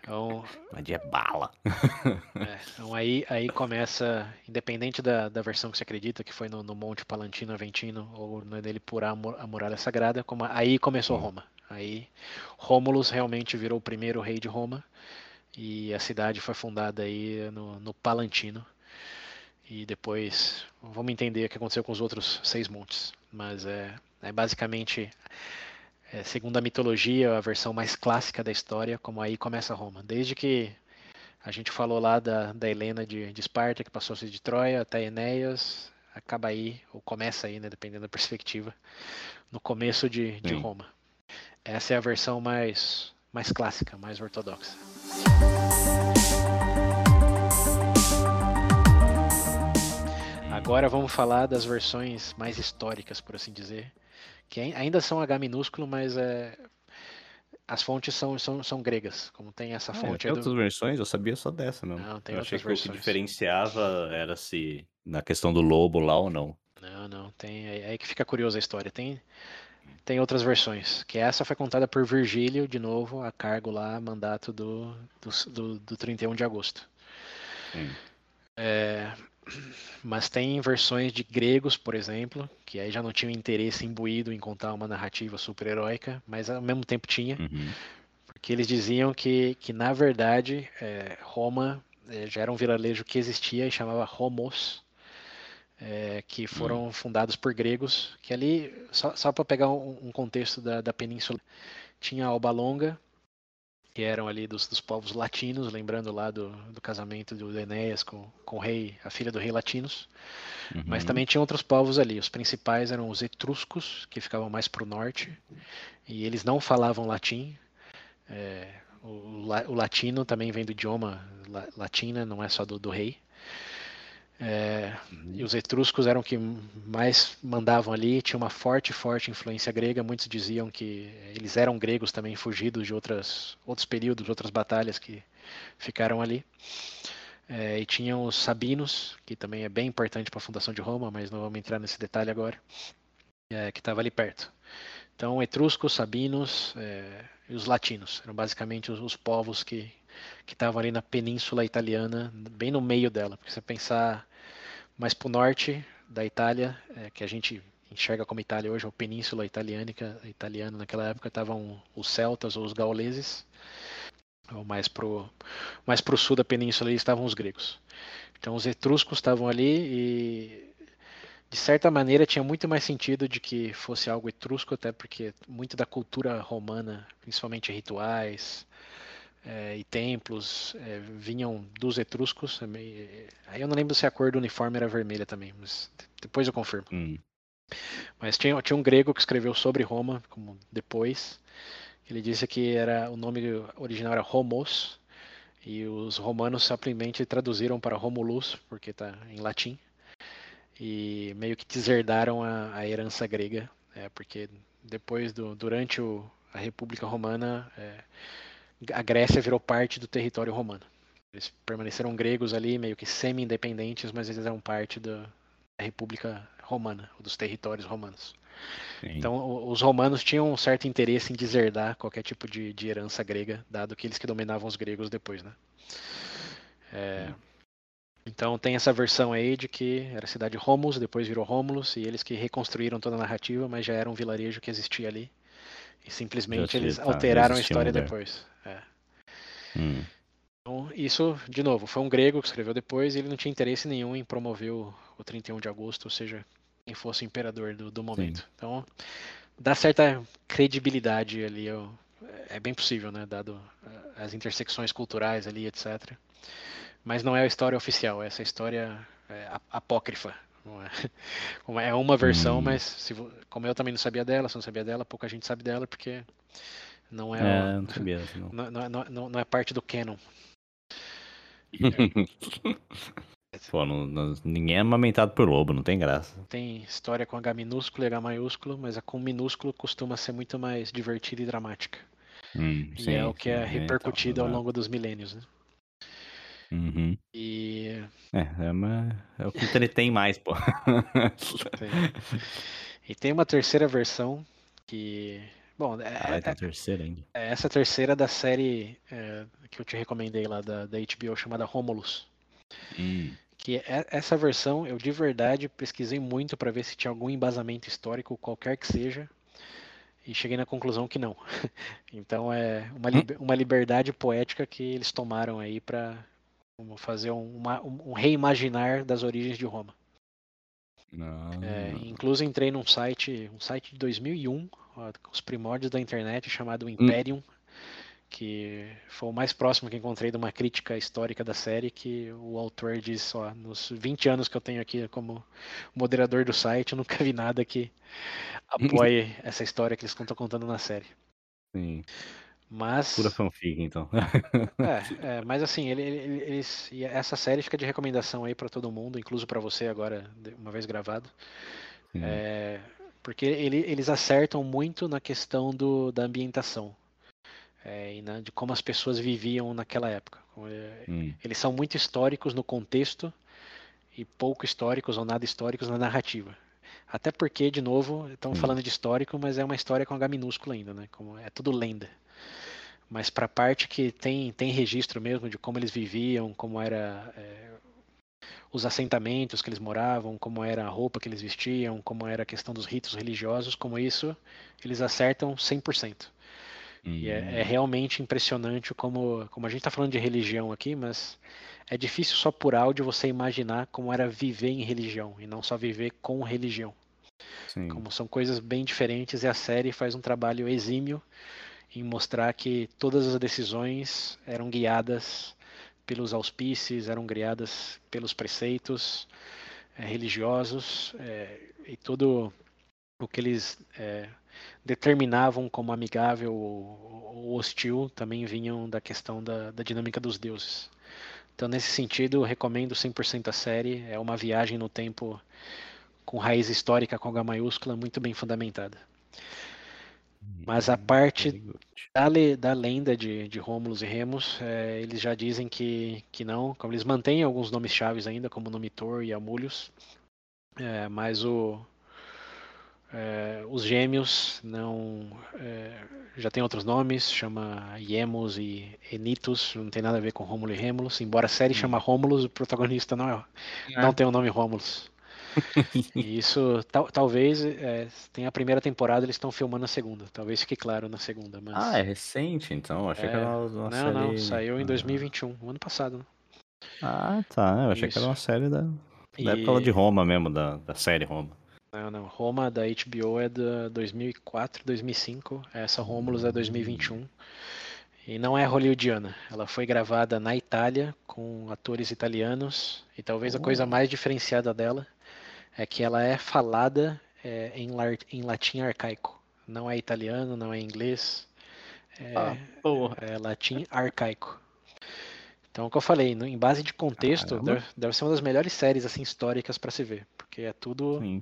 Então, Invadir é bala. é, então aí, aí começa, independente da, da versão que você acredita, que foi no, no Monte Palantino Aventino, ou nele purar a muralha sagrada, como, aí começou hum. Roma. Aí Rômulus realmente virou o primeiro rei de Roma e a cidade foi fundada aí no, no Palantino. E depois vamos entender o que aconteceu com os outros seis montes. Mas é, é basicamente, é, segundo a mitologia, a versão mais clássica da história, como aí começa Roma. Desde que a gente falou lá da, da Helena de, de Esparta, que passou a ser de Troia, até Enéas, acaba aí, ou começa aí, né, dependendo da perspectiva, no começo de, de Roma. Essa é a versão mais, mais clássica, mais ortodoxa. Agora vamos falar das versões mais históricas, por assim dizer, que ainda são H minúsculo, mas é, as fontes são, são, são gregas, como tem essa ah, fonte. Tem outras do... versões? Eu sabia só dessa mesmo. Não, tem eu outras achei que versões. o que diferenciava era se na questão do lobo lá ou não. Não, não, tem. É aí que fica curiosa a história. Tem, tem outras versões. Que essa foi contada por Virgílio, de novo, a cargo lá, mandato do, do, do, do 31 de agosto. É, mas tem versões de gregos, por exemplo, que aí já não tinham interesse imbuído em contar uma narrativa super-heróica, mas ao mesmo tempo tinha, uhum. porque eles diziam que, que na verdade, é, Roma é, já era um vilarejo que existia e chamava Homos, é, que foram uhum. fundados por gregos, que ali, só, só para pegar um, um contexto da, da península, tinha Alba Longa, que eram ali dos, dos povos latinos, lembrando lá do, do casamento do Enéas com, com o rei, a filha do rei latinos. Uhum. Mas também tinha outros povos ali. Os principais eram os etruscos, que ficavam mais para o norte, e eles não falavam latim. É, o, o, latino também vem do idioma latina, não é só do, do rei. É, e os etruscos eram que mais mandavam ali, tinha uma forte, forte influência grega. Muitos diziam que eles eram gregos também, fugidos de outras, outros períodos, outras batalhas que ficaram ali. É, e tinham os sabinos, que também é bem importante para a fundação de Roma, mas não vamos entrar nesse detalhe agora, é, que estava ali perto. Então, etruscos, sabinos é, e os latinos eram basicamente os, os povos que que estavam ali na península italiana, bem no meio dela. Porque você pensar mais para o norte da Itália, é, que a gente enxerga como Itália hoje, a península italiânica, italiana naquela época estavam os celtas ou os gauleses, ou mais pro mais pro sul da península estavam os gregos. Então os etruscos estavam ali e de certa maneira tinha muito mais sentido de que fosse algo etrusco, até porque muito da cultura romana, principalmente rituais, é, e templos é, vinham dos etruscos. É, aí eu não lembro se a cor do uniforme era vermelha também, mas depois eu confirmo. Hum. Mas tinha, tinha um grego que escreveu sobre Roma, como depois. Ele disse que era o nome original era Homos e os romanos simplesmente traduziram para Romulus porque está em latim e meio que deserdaram a, a herança grega, é, porque depois do durante o, a República Romana é, a Grécia virou parte do território romano. Eles permaneceram gregos ali, meio que semi-independentes, mas eles eram parte da República Romana, dos territórios romanos. Sim. Então, os romanos tinham um certo interesse em deserdar qualquer tipo de, de herança grega, dado que eles que dominavam os gregos depois, né? É, então tem essa versão aí de que era a cidade Romulus, depois virou Romulus, e eles que reconstruíram toda a narrativa, mas já era um vilarejo que existia ali. E simplesmente eles tá, alteraram a história depois. É. Hum. Então, isso, de novo, foi um grego que escreveu depois e ele não tinha interesse nenhum em promover o, o 31 de agosto, ou seja, quem fosse o imperador do, do momento. Sim. Então, dá certa credibilidade ali, é bem possível, né, dado eh, as intersecções culturais ali, etc. Mas não é a história oficial, essa história é apócrifa, é, é uma versão, hum. mas se, como eu também não sabia dela, se não sabia dela, pouca gente sabe dela, porque não é. é não, sabia, não. Não, não, não, não é parte do canon. Pô, não, não, ninguém é amamentado por lobo, não tem graça. Tem história com H minúsculo e H maiúsculo, mas a com minúsculo costuma ser muito mais divertida e dramática. Hum, e sim, é o que é repercutido ao longo dos milênios, né? Uhum. E. É, é, uma... é o que entretém mais, pô. e tem uma terceira versão que. Bom, é, ah, é, terceira ainda. É essa terceira da série é, que eu te recomendei lá da, da HBO chamada Romulus. Hum. Que é, essa versão eu de verdade pesquisei muito para ver se tinha algum embasamento histórico, qualquer que seja, e cheguei na conclusão que não. então é uma, uma liberdade poética que eles tomaram aí para Vamos fazer uma, um, reimaginar das origens de Roma. É, incluso entrei num site, um site de 2001, ó, os primórdios da internet, chamado hum. Imperium, hum. que foi o mais próximo que encontrei de uma crítica histórica da série, que o autor diz, ó, nos 20 anos que eu tenho aqui como moderador do site, eu nunca vi nada que apoie essa história que eles estão contando na série. Sim. Mas. Pura fanfic, então. é, é, mas assim, ele, ele, eles, essa série fica de recomendação aí para todo mundo, incluso para você agora, uma vez gravado. É, porque ele, eles acertam muito na questão do, da ambientação é, e na, de como as pessoas viviam naquela época. É, hum. Eles são muito históricos no contexto e pouco históricos ou nada históricos na narrativa. Até porque, de novo, estamos hum. falando de histórico, mas é uma história com H minúsculo ainda, né? Como é tudo lenda. Mas para a parte que tem, tem registro mesmo de como eles viviam, como era é, os assentamentos que eles moravam, como era a roupa que eles vestiam, como era a questão dos ritos religiosos, como isso, eles acertam 100%. E é, é, hum. realmente impressionante como, como a gente está falando de religião aqui, mas é difícil só por áudio você imaginar como era viver em religião e não só viver com religião. Sim. Como são coisas bem diferentes e a série faz um trabalho exímio em mostrar que todas as decisões eram guiadas pelos auspícios, eram guiadas pelos preceitos é, religiosos é, e tudo o que eles é, determinavam como amigável ou hostil também vinham da questão da, da dinâmica dos deuses. Então, nesse sentido, recomendo 100% a série. É uma viagem no tempo com raiz histórica com H maiúscula muito bem fundamentada. Mas a parte da, da lenda de, de Rômulus e Remus, é, eles já dizem que, que não, como eles mantêm alguns nomes chaves ainda, como Nomitor e Amulius, é, mas o, é, os gêmeos não é, já tem outros nomes, chama Iemos e Enitus, não tem nada a ver com Rômulo e Remulus, embora a série hum. chama Rômulus, o protagonista não é, é. não tem o nome Rômulus. e isso tal, talvez é, tem a primeira temporada, eles estão filmando a segunda, talvez fique claro na segunda. Mas... Ah, é recente então? Achei é... que era uma, não, série. Não, não, saiu em 2021, o ano passado. Né? Ah, tá. Eu achei isso. que era uma série da, da e... época de Roma mesmo, da, da série Roma. Não, não. Roma da HBO é de 2004, 2005. Essa Romulus é 2021. E não é hollywoodiana. Ela foi gravada na Itália com atores italianos. E talvez a coisa mais diferenciada dela é que ela é falada é, em, em, latim arcaico. Não é italiano, não é inglês. É, ah, é latim arcaico. Então, o que eu falei, em base de contexto, deve, deve, ser uma das melhores séries assim históricas para se ver, porque é tudo Sim.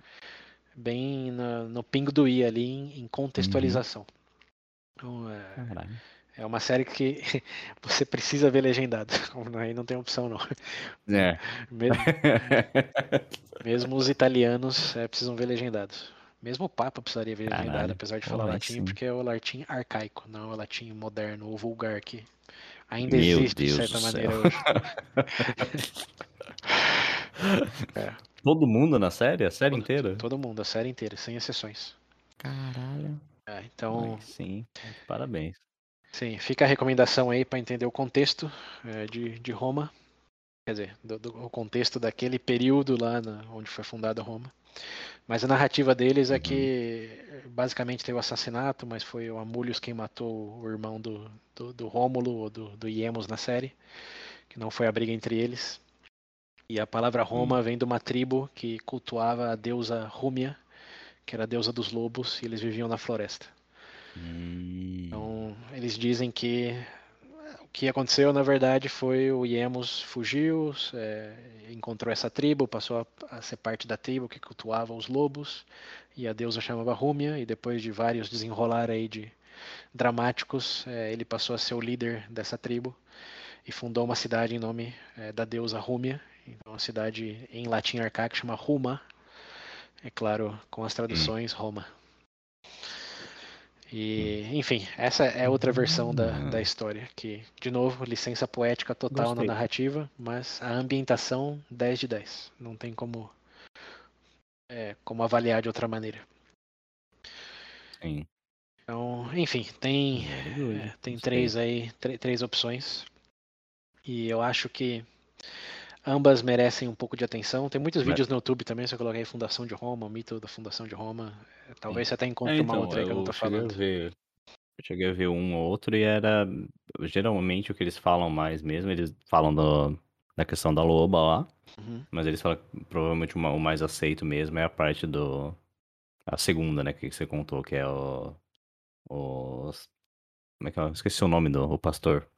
bem no, no, pingo do i ali em, em contextualização. Uhum. Então, é, é, uma série que você precisa ver legendado, aí não tem opção não. É. Mesmo, mesmo os italianos é, precisam ver legendados. Mesmo o Papa precisaria ver legendado, apesar de falar latim, sim. porque é o latim arcaico, não é o latim moderno ou vulgar que Ainda Meu existe Deus de certa maneira hoje. é. Todo mundo na série? A série todo, inteira? Todo mundo, a série inteira, sem exceções. Caralho. É, então. Ai, sim, parabéns. Sim, fica a recomendação aí para entender o contexto é, de, de Roma. Quer dizer, do, do, o contexto daquele período lá na, onde foi fundada Roma. Mas a narrativa deles é que uhum. basicamente teve o assassinato, mas foi o Amulius quem matou o irmão do, do, do Rômulo ou do, do Iemos na série, que não foi a briga entre eles. E a palavra Roma hum. vem de uma tribo que cultuava a deusa Rúmia, que era a deusa dos lobos, e eles viviam na floresta. Hum. Então, eles dizem que que aconteceu, na verdade, foi o Iemos fugiu, é, encontrou essa tribo, passou a, a, ser parte da tribo que cultuava os lobos, e a deusa chamava Rúmia, e depois de vários desenrolar aí de dramáticos, é, ele passou a ser o líder dessa tribo e fundou uma cidade em nome é, da deusa Rúmia, então uma cidade em latim arcaico chama Ruma, é claro, com as traduções Roma. E, enfim, essa é outra versão da, da história, que, de novo, licença poética total Gostei. na narrativa, mas a ambientação 10 de 10. Não tem como, é, como avaliar de outra maneira. Sim. Então, enfim, tem, é, tem três aí, três opções. E eu acho que Ambas merecem um pouco de atenção. Tem muitos vídeos no YouTube também, se eu coloquei Fundação de Roma, o mito da Fundação de Roma. Talvez Sim. você até encontre é, então, uma outra aí que eu não tô falando. Ver, Eu cheguei a ver um ou outro e era geralmente o que eles falam mais mesmo, eles falam do da questão da loba lá, Uhum. mas eles falam que provavelmente o ma o mais aceito mesmo é a parte do a segunda, né, que você contou, que é o os como é que é? Esqueci o nome do o pastor.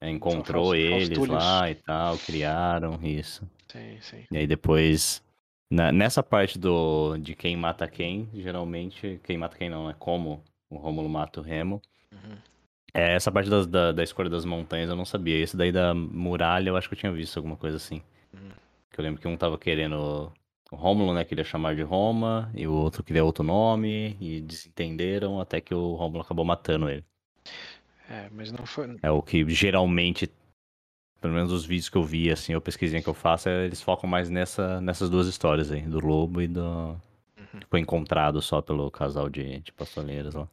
É, encontrou eles lá e tal, criaram, isso. Sim, sim. E aí depois, na nessa parte do de quem mata quem, geralmente quem mata quem não, é como o Rômulo mata o Remo. Uhum. É, essa parte das da da escolha das montanhas eu não sabia, esse daí da muralha eu acho que eu tinha visto alguma coisa assim. Uhum. Que eu lembro que um estava querendo o Rômulo, né, queria chamar de Roma, e o outro queria outro nome, e desentenderam até que o Rômulo acabou matando ele. É, mas não foi. É o que geralmente, pelo menos os vídeos que eu vi, assim, ou pesquisinha que eu faço, é, eles focam mais nessa, nessas duas histórias aí, do lobo e do. Uhum. Foi encontrado só pelo casal de, de pastoleiras lá.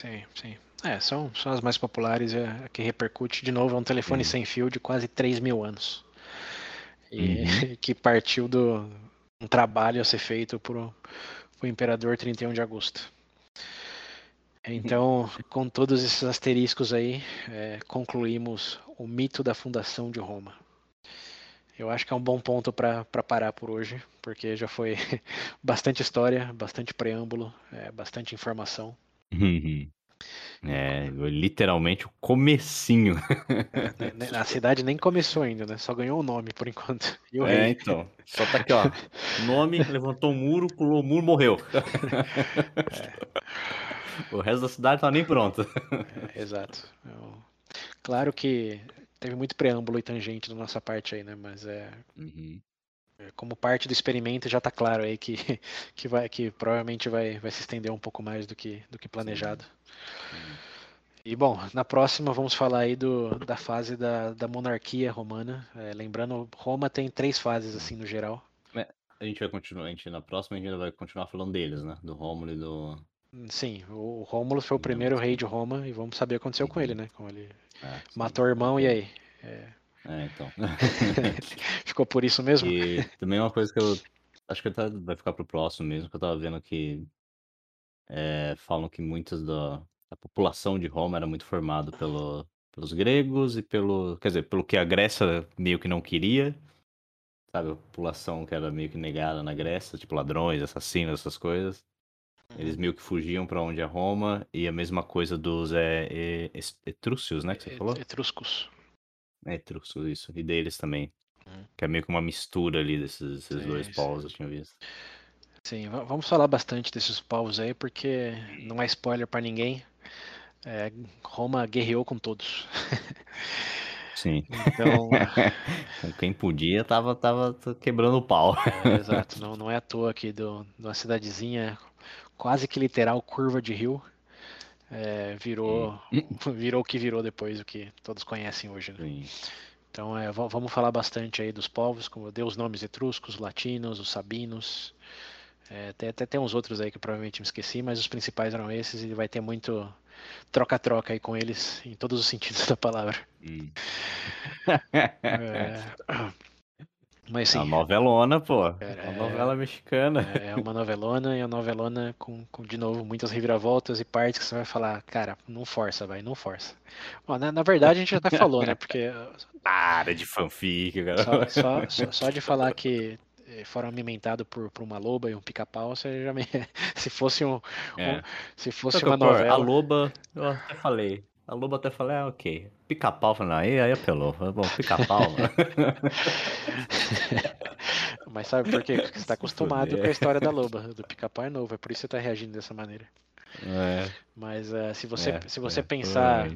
Sim, sim. É, são, são as mais populares, é, a que repercute. De novo, é um telefone sem fio de quase 3 mil anos. E uhum. que partiu do um trabalho a ser feito por, o imperador 31 de agosto. Então, com todos esses asteriscos aí, é, concluímos o mito da fundação de Roma. Eu acho que é um bom ponto para parar por hoje, porque já foi bastante história, bastante preâmbulo, é, bastante informação. Uhum. É, literalmente o comecinho. É, a cidade nem começou ainda, né? Só ganhou o nome por enquanto. é, rei? então. Só tá aqui, ó. Nome, levantou o muro, pulou o muro, morreu. É. O resto da cidade tá nem pronto. É, exato. Eu... Claro que teve muito preâmbulo e tangente da nossa parte aí, né? Mas é. Uhum. É como parte do experimento já tá claro aí que, que, vai, que provavelmente vai, vai se estender um pouco mais do que, do que planejado. E bom, na próxima vamos falar aí do, da fase da, da monarquia romana. É, lembrando, Roma tem três fases assim no geral. É, a gente vai continuar, a gente, na próxima a gente vai continuar falando deles, né? Do Rômulo e do, Sim, o Rômulo foi o primeiro rei de Roma e vamos saber o que aconteceu com ele, né? Como ele é, matou o irmão e aí. É, é então. Ficou por isso mesmo? E também uma coisa que eu acho que vai ficar pro próximo mesmo, que eu tava vendo que é, falam que muitas da, da população de Roma era muito formado pelo, pelos gregos e pelo, quer dizer, pelo que a Grécia meio que não queria, sabe, a população que era meio que negada na Grécia, tipo ladrões, assassinos, essas coisas. Eles meio que fugiam para onde é Roma, e a mesma coisa dos é, é, etrúcios, né, que você falou? Etruscos. É, etruscos, isso. E deles também. Hum. Que é meio que uma mistura ali desses, desses dois povos, eu tinha visto. Sim, vamos falar bastante desses povos aí, porque não é spoiler para ninguém. É, Roma guerreou com todos. Sim. Então, com quem podia, tava, tava quebrando o pau. É, exato, não, não é à toa aqui do, de uma cidadezinha quase que literal curva de rio. É, virou, virou o que virou depois, o que todos conhecem hoje. Né? Então é, vamos falar bastante aí dos povos, como eu dei os nomes etruscos, latinos, os sabinos. É, até, até tem uns outros aí que provavelmente me esqueci, mas os principais eram esses e vai ter muito troca-troca aí com eles em todos os sentidos da palavra. Hum. é, mas sim. É uma novelona, pô. É, uma novela mexicana. É, é uma novelona e uma novelona com, com, de novo, muitas reviravoltas e partes que você vai falar, cara, não força, vai, não força. Bom, na, na, verdade, a gente já até falou, né? Porque. Para de fanfic, cara. Só, só, só, de falar que eh, foram alimentados por, por uma loba e um pica-pau, você já me... se fosse um, é. um se fosse uma novela. A loba, eu até falei, a Lobo até falou, é ok. Pica-pau, falei, aí, aí apelou. Bom, pica-pau. Mas sabe por quê? Porque você tá acostumado com a história da Loba. Do pica-pau é novo, é por isso que você tá reagindo dessa maneira. É. Mas uh, se você, é, se você é, pensar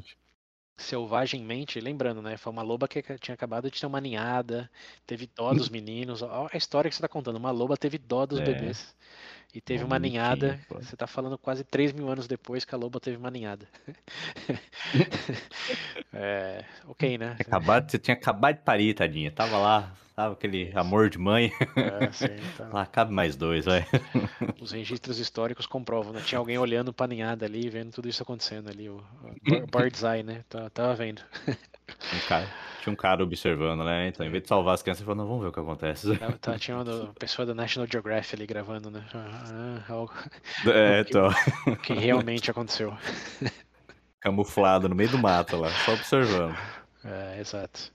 selvagemmente, lembrando, né? Foi uma loba que tinha acabado de ter uma ninhada, teve dó dos meninos. Olha a história que você tá contando. Uma loba teve dó dos é. bebês. E teve uma ninhada. Você tá falando quase 3 mil anos depois que a loba teve uma ninhada. é, ok, né? Acabado, você tinha acabado de parir, tadinha. Tava lá, tava aquele amor de mãe. É, sim, tá. Lá cabe mais dois, vai. Os registros históricos comprovam, né? Tinha alguém olhando pra ninhada ali, vendo tudo isso acontecendo ali. O, o bird's eye, né? Tava vendo. Um cara, tinha um cara observando, né? Então, em vez de salvar as crianças, ele falou, não, vamos ver o que acontece. Tá, tá, tinha uma pessoa da National Geographic ali gravando, né? Ah, algo, é, então. que, que realmente aconteceu. camuflado no meio do mato lá, só observando. É, exato.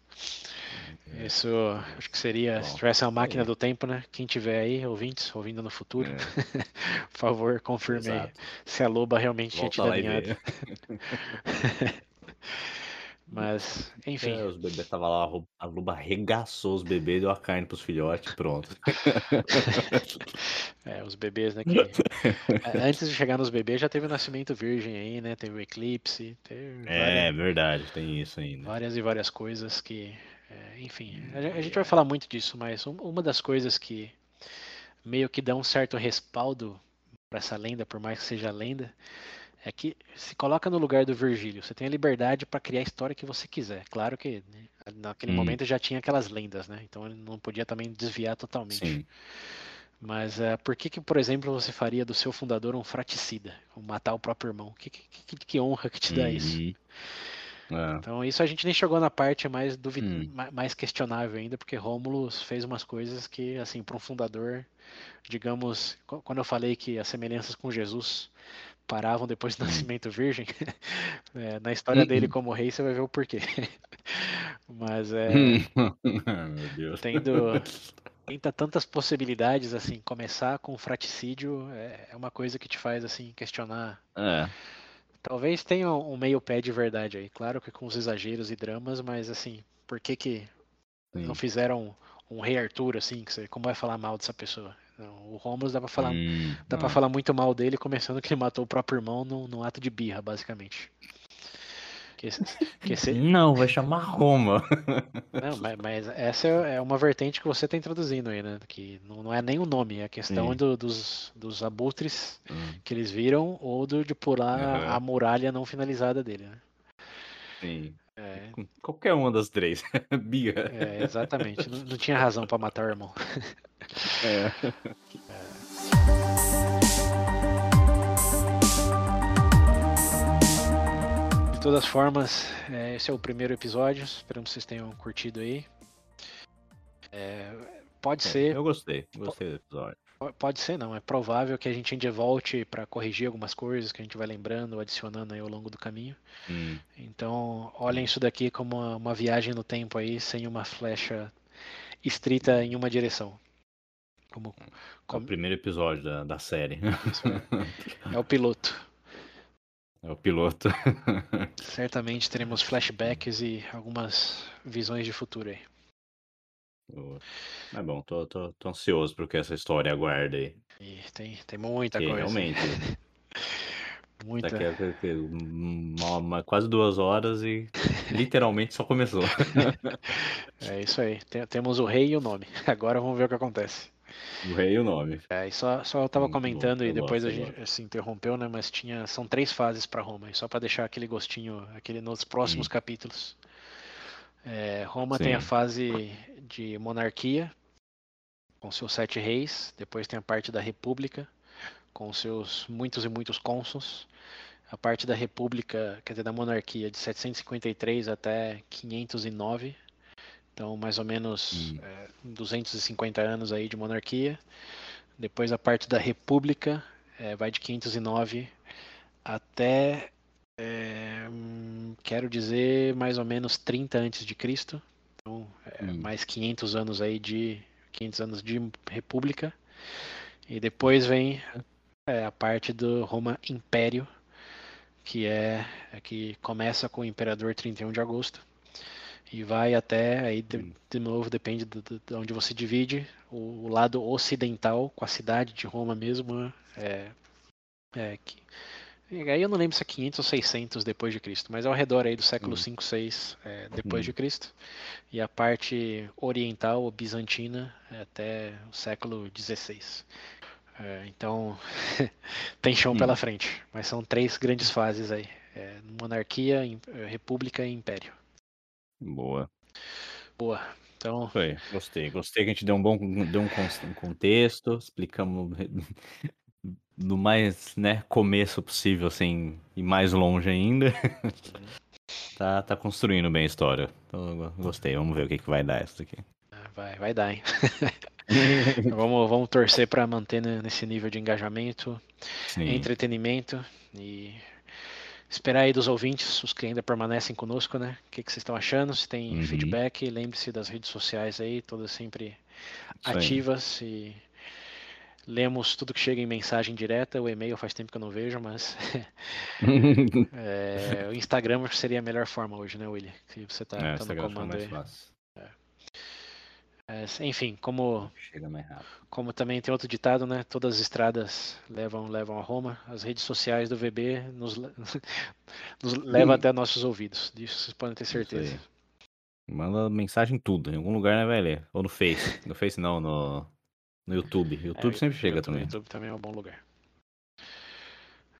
É. Isso acho que seria, Bom, se tivesse uma máquina é. do tempo, né? Quem tiver aí, ouvintes, ouvindo no futuro, é. por favor, confirme Exato. se a loba realmente Volta tinha te alinhado. Mas, enfim. É, os bebês estavam lá, a loba arregaçou os bebês, deu a carne pros filhotes, pronto. é, os bebês, né? Que... Antes de chegar nos bebês, já teve o nascimento virgem aí, né? Teve o eclipse. Teve é, várias... verdade, tem isso ainda. Várias e várias coisas que é, enfim, a gente vai falar muito disso, mas uma das coisas que meio que dá um certo respaldo para essa lenda, por mais que seja lenda, é que se coloca no lugar do Virgílio. Você tem a liberdade para criar a história que você quiser. Claro que né, naquele hum. momento já tinha aquelas lendas, né? Então ele não podia também desviar totalmente. Sim. Mas uh, por que, que, por exemplo, você faria do seu fundador um fraticida? Matar o próprio irmão? Que, que, que, honra que te dá uhum. isso? É. Então isso a gente nem chegou na parte mais duvid... Hum. mais questionável ainda, porque Rômulo fez umas coisas que, assim, para um fundador, digamos, quando eu falei que as semelhanças com Jesus paravam depois do hum. nascimento virgem, é, na história dele hum. como rei você vai ver o porquê. Mas é. Meu Deus. Tendo, tenta tantas possibilidades, assim, começar com fraticídio é, é uma coisa que te faz, assim, questionar. É Talvez tenha um meio pé de verdade aí. Claro que com os exageros e dramas, mas assim, por que que Sim. não fizeram um rei Arthur assim, que você, como vai falar mal dessa pessoa? Não, o Romulus dá para falar, hum, dá para falar muito mal dele, começando que ele matou o próprio irmão num, num ato de birra, basicamente. Que, que se... Não, vai chamar Roma. Não, mas, mas, essa é, é uma vertente que você está introduzindo aí, né? Que não, não é nem o nome, é a questão do, dos, dos abutres hum. que eles viram ou do, de pular uhum. a muralha não finalizada dele, né? Sim. É... Qualquer uma das três. Bia. É, exatamente. não, não tinha razão para matar o irmão. É. é. De todas formas, é, esse é o primeiro episódio. Esperamos que vocês tenham curtido aí. É, pode ser. Eu gostei, gostei do episódio. Pode ser, não. É provável que a gente ainda volte para corrigir algumas coisas que a gente vai lembrando, adicionando aí ao longo do caminho. Hum. Então, olhem isso daqui como uma, uma, viagem no tempo aí, sem uma flecha estrita em uma direção. Como, como... É o primeiro episódio da, da série. é o piloto. É o piloto. Certamente teremos flashbacks e algumas visões de futuro aí. É bom, tô, tô, tô ansioso pro que essa história aguarda aí. E tem, tem muita coisa. Realmente. Muita. Daqui a, uma, uma, quase duas horas e literalmente só começou. é isso aí. Tem, temos o rei e o nome. Agora vamos ver o que acontece. O rei e o nome. É, e só, só eu tava Muito comentando bom, e depois gosto, a gente se interrompeu, né? Mas tinha. São três fases para Roma, e só para deixar aquele gostinho, aquele nos próximos hum. capítulos. É, Roma Sim. tem a fase de monarquia, com seus sete reis, depois tem a parte da república, com seus muitos e muitos cônsuls. A parte da república, quer dizer, da monarquia, de 753 até 509, então, mais ou menos hum. é, 250 anos aí de monarquia. Depois a parte da república é, vai de 509 até, é, quero dizer, mais ou menos 30 antes de Cristo. Então, é, hum. mais 500 anos aí de 500 anos de república. E depois vem é, a parte do Roma Império, que é, é que começa com o imperador 31 de agosto e vai até aí de, de novo depende de, de, onde você divide o, o, lado ocidental com a cidade de Roma mesmo é, é que aí eu não lembro se é 500 ou 600 depois de Cristo mas é ao redor aí do século 5 hum. 6 é, depois hum. de Cristo e a parte oriental ou bizantina é até o século 16 é, então tem chão hum. pela frente mas são três grandes fases aí é, monarquia república e império Boa. Boa. Então. Foi, gostei. Gostei que a gente deu um bom deu um contexto, explicamos do mais né, começo possível, assim, e mais longe ainda. Tá, tá construindo bem a história. Então, gostei, vamos ver o que, que vai dar isso aqui. Ah, vai, vai dar, hein? vamos, vamos torcer para manter nesse nível de engajamento, Sim. entretenimento e esperar aí dos ouvintes, os que ainda permanecem conosco, né? O que, que vocês estão achando? Se tem uhum. feedback, lembre-se das redes sociais aí, todas sempre ativas e lemos tudo que chega em mensagem direta. O e-mail faz tempo que eu não vejo, mas é, o Instagram seria a melhor forma hoje, né, William? Se você está é, tá no comando aí. É, enfim, como como também tem outro ditado, né? Todas as estradas levam levam a Roma. As redes sociais do VB nos, nos levam até nossos ouvidos. Disso vocês podem ter certeza. Manda mensagem tudo, em algum lugar, né, velho? Ou no Face. No Face não, no, no YouTube. YouTube é, sempre chega YouTube, também. YouTube também é um bom lugar.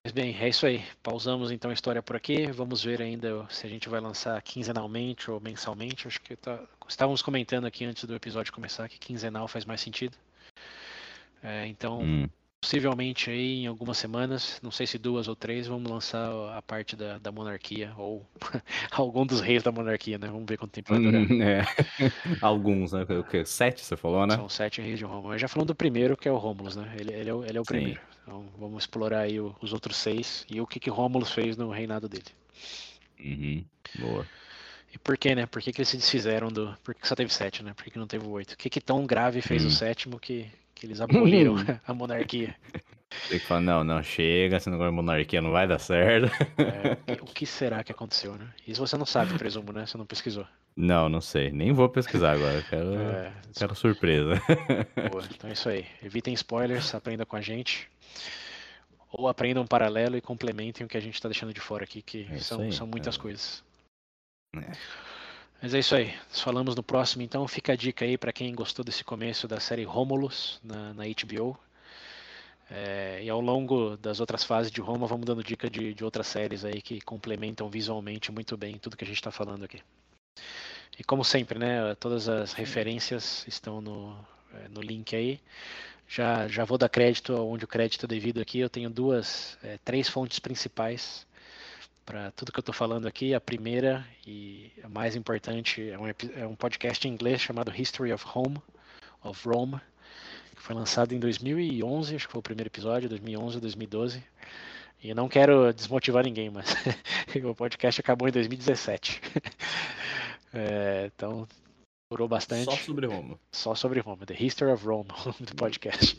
Mas bem, é isso aí. Pausamos então a história por aqui. Vamos ver ainda se a gente vai lançar quinzenalmente ou mensalmente. Acho que tá... estávamos comentando aqui antes do episódio começar que quinzenal faz mais sentido. É, então, hum. Possivelmente aí em algumas semanas, não sei se duas ou três, vamos lançar a parte da, da monarquia ou algum dos reis da monarquia, né? Vamos ver quanto tempo vai durar. Hum, é. Alguns, né? O que? Sete, você falou, né? São sete reis de Roma. Já falando do primeiro, que é o Rômulus, né? Ele, ele, é, o, ele é o primeiro. Então vamos explorar aí o, os outros seis e o que, que Rômulus fez no reinado dele. Uhum. Boa. E por que, né? Por que, que eles se desfizeram do. Por que, só teve sete, né? Por que, que não teve oito? O que, que tão grave fez o hum. sétimo que, que eles aboliram a monarquia? Tem que falar, não, não, chega, senão agora a monarquia não vai dar certo. É, o que será que aconteceu, né? Isso você não sabe, presumo, né? Você não pesquisou. Não, não sei. Nem vou pesquisar agora. Quero, é, quero surpresa. Boa, então é isso aí. Evitem spoilers, aprenda com a gente. Ou aprendam um paralelo e complementem o que a gente está deixando de fora aqui, que é são, aí, são muitas é. coisas. É. Mas é isso aí. Nós falamos no próximo, então. Fica a dica aí para quem gostou desse começo da série Romulus na, na HBO. É, e ao longo das outras fases de Roma, vamos dando dica de, de outras séries aí que complementam visualmente muito bem tudo que a gente está falando aqui. E como sempre, né, todas as referências estão no, é, no link aí. Já, já vou dar crédito onde o crédito é devido aqui. Eu tenho duas, é, três fontes principais para tudo que eu estou falando aqui. A primeira e a mais importante é um, é um podcast em inglês chamado History of Home, of Rome, que foi lançado em 2011, acho que foi o primeiro episódio, 2011, 2012. E eu não quero desmotivar ninguém, mas o podcast acabou em 2017. é, então, durou bastante. Só sobre Roma. Só sobre Roma. The History of Rome, do podcast.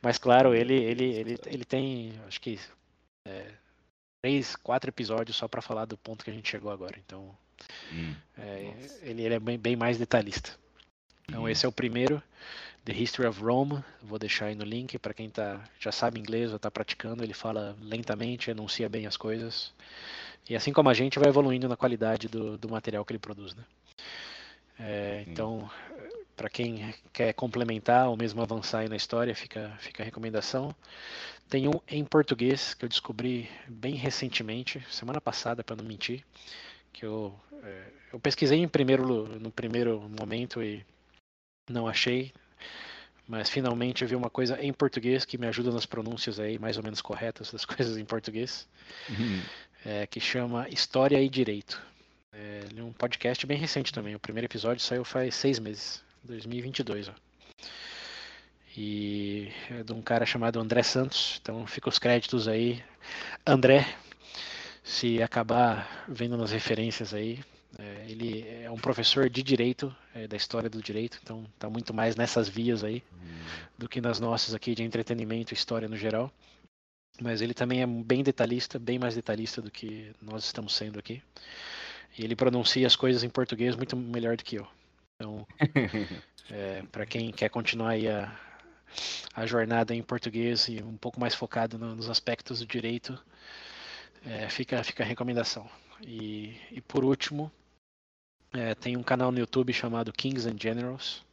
mas, claro, ele, ele, ele, ele tem, acho que, é, três, quatro episódios só para falar do ponto que a gente chegou agora. Então, hum, é, ele, ele, é bem, bem mais detalhista. Então, hum. esse é o primeiro. The History of Rome, vou deixar aí no link para quem tá, já sabe inglês ou está praticando. Ele fala lentamente, enuncia bem as coisas. E assim como a gente vai evoluindo na qualidade do, do material que ele produz. Né? É, então, para quem quer complementar ou mesmo avançar aí na história, fica, fica a recomendação. Tem um em português que eu descobri bem recentemente, semana passada, para não mentir, que eu, é, eu pesquisei em primeiro, no primeiro momento e não achei, mas finalmente eu vi uma coisa em português que me ajuda nas pronúncias aí mais ou menos corretas das coisas em português, uhum. é, que chama História e Direito. É, é um podcast bem recente também. O primeiro episódio saiu faz seis meses, 2022. Ó. E é de um cara chamado André Santos. Então fica os créditos aí. André, se acabar vendo nas referências aí, é, ele é um professor de direito, é, da história do direito, então está muito mais nessas vias aí hum. do que nas nossas aqui de entretenimento e história no geral. Mas ele também é bem detalhista, bem mais detalhista do que nós estamos sendo aqui. E ele pronuncia as coisas em português muito melhor do que eu. Então, é, para quem quer continuar aí a, a jornada em português e um pouco mais focado no, nos aspectos do direito, é, fica, fica a recomendação. E, e por último, é, tem um canal no YouTube chamado Kings and Generals,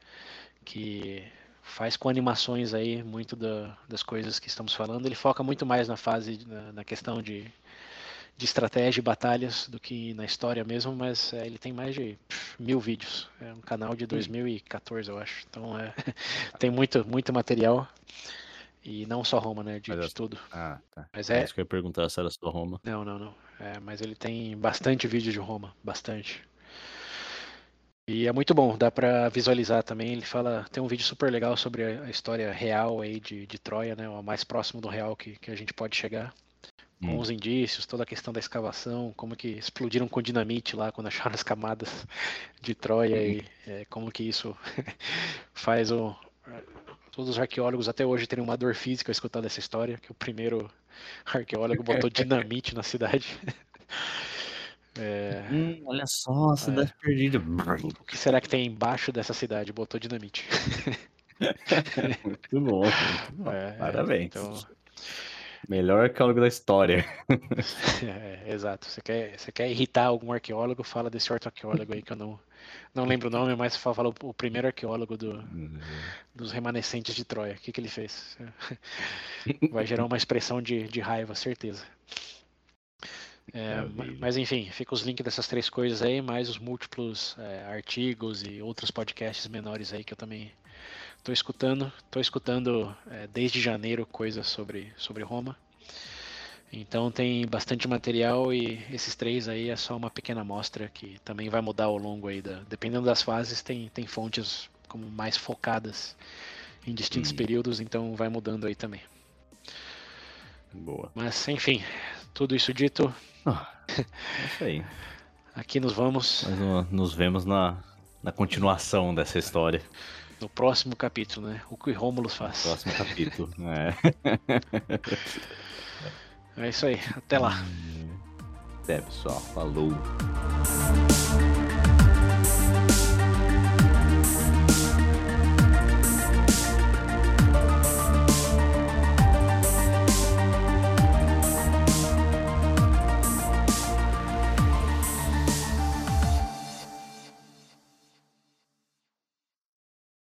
que faz com animações aí muito da, das coisas que estamos falando. Ele foca muito mais na fase, na, na questão de, de estratégia e batalhas do que na história mesmo, mas é, ele tem mais de pff, mil vídeos. É um canal de 2014, eu acho. Então é, tem muito, muito material. E não só Roma, né? De, de tudo. Ah, tá. Mas é... é isso que eu ia perguntar se era só Roma. Não, não, não. É, mas ele tem bastante vídeo de Roma. Bastante. E é muito bom, dá para visualizar também. Ele fala, tem um vídeo super legal sobre a história real aí de, de Troia, né? O mais próximo do real que, que a gente pode chegar. Com hum. os indícios, toda a questão da escavação, como que explodiram com dinamite lá quando acharam as camadas de Troia hum. e é, como que isso faz o todos os arqueólogos até hoje terem uma dor física escutando essa história, que o primeiro arqueólogo botou dinamite na cidade. É... Hum, olha só, a cidade é... perdida. O que será que tem embaixo dessa cidade? Botou dinamite. muito bom. Muito bom. É, Parabéns. Então... Melhor arqueólogo da história. É, exato. Você quer, você quer irritar algum arqueólogo, fala desse outro arqueólogo aí que eu não, não lembro o nome, mas fala o, o primeiro arqueólogo do, uhum. dos remanescentes de Troia. O que, que ele fez? Vai gerar uma expressão de, de raiva, certeza. É, mas enfim, fica os links dessas três coisas aí, mais os múltiplos é, artigos e outros podcasts menores aí que eu também estou escutando. Estou escutando é, desde janeiro coisas sobre, sobre Roma. Então tem bastante material e esses três aí é só uma pequena amostra que também vai mudar ao longo aí da, dependendo das fases tem, tem fontes como mais focadas em distintos hum. períodos, então vai mudando aí também. Boa. Mas enfim, tudo isso dito, ah, é isso aí. Aqui nos vamos. Nós nos vemos na, na continuação dessa história. No próximo capítulo, né? O que Rômulo faz. No próximo capítulo, é. É isso aí. Até lá. Até, pessoal. Falou.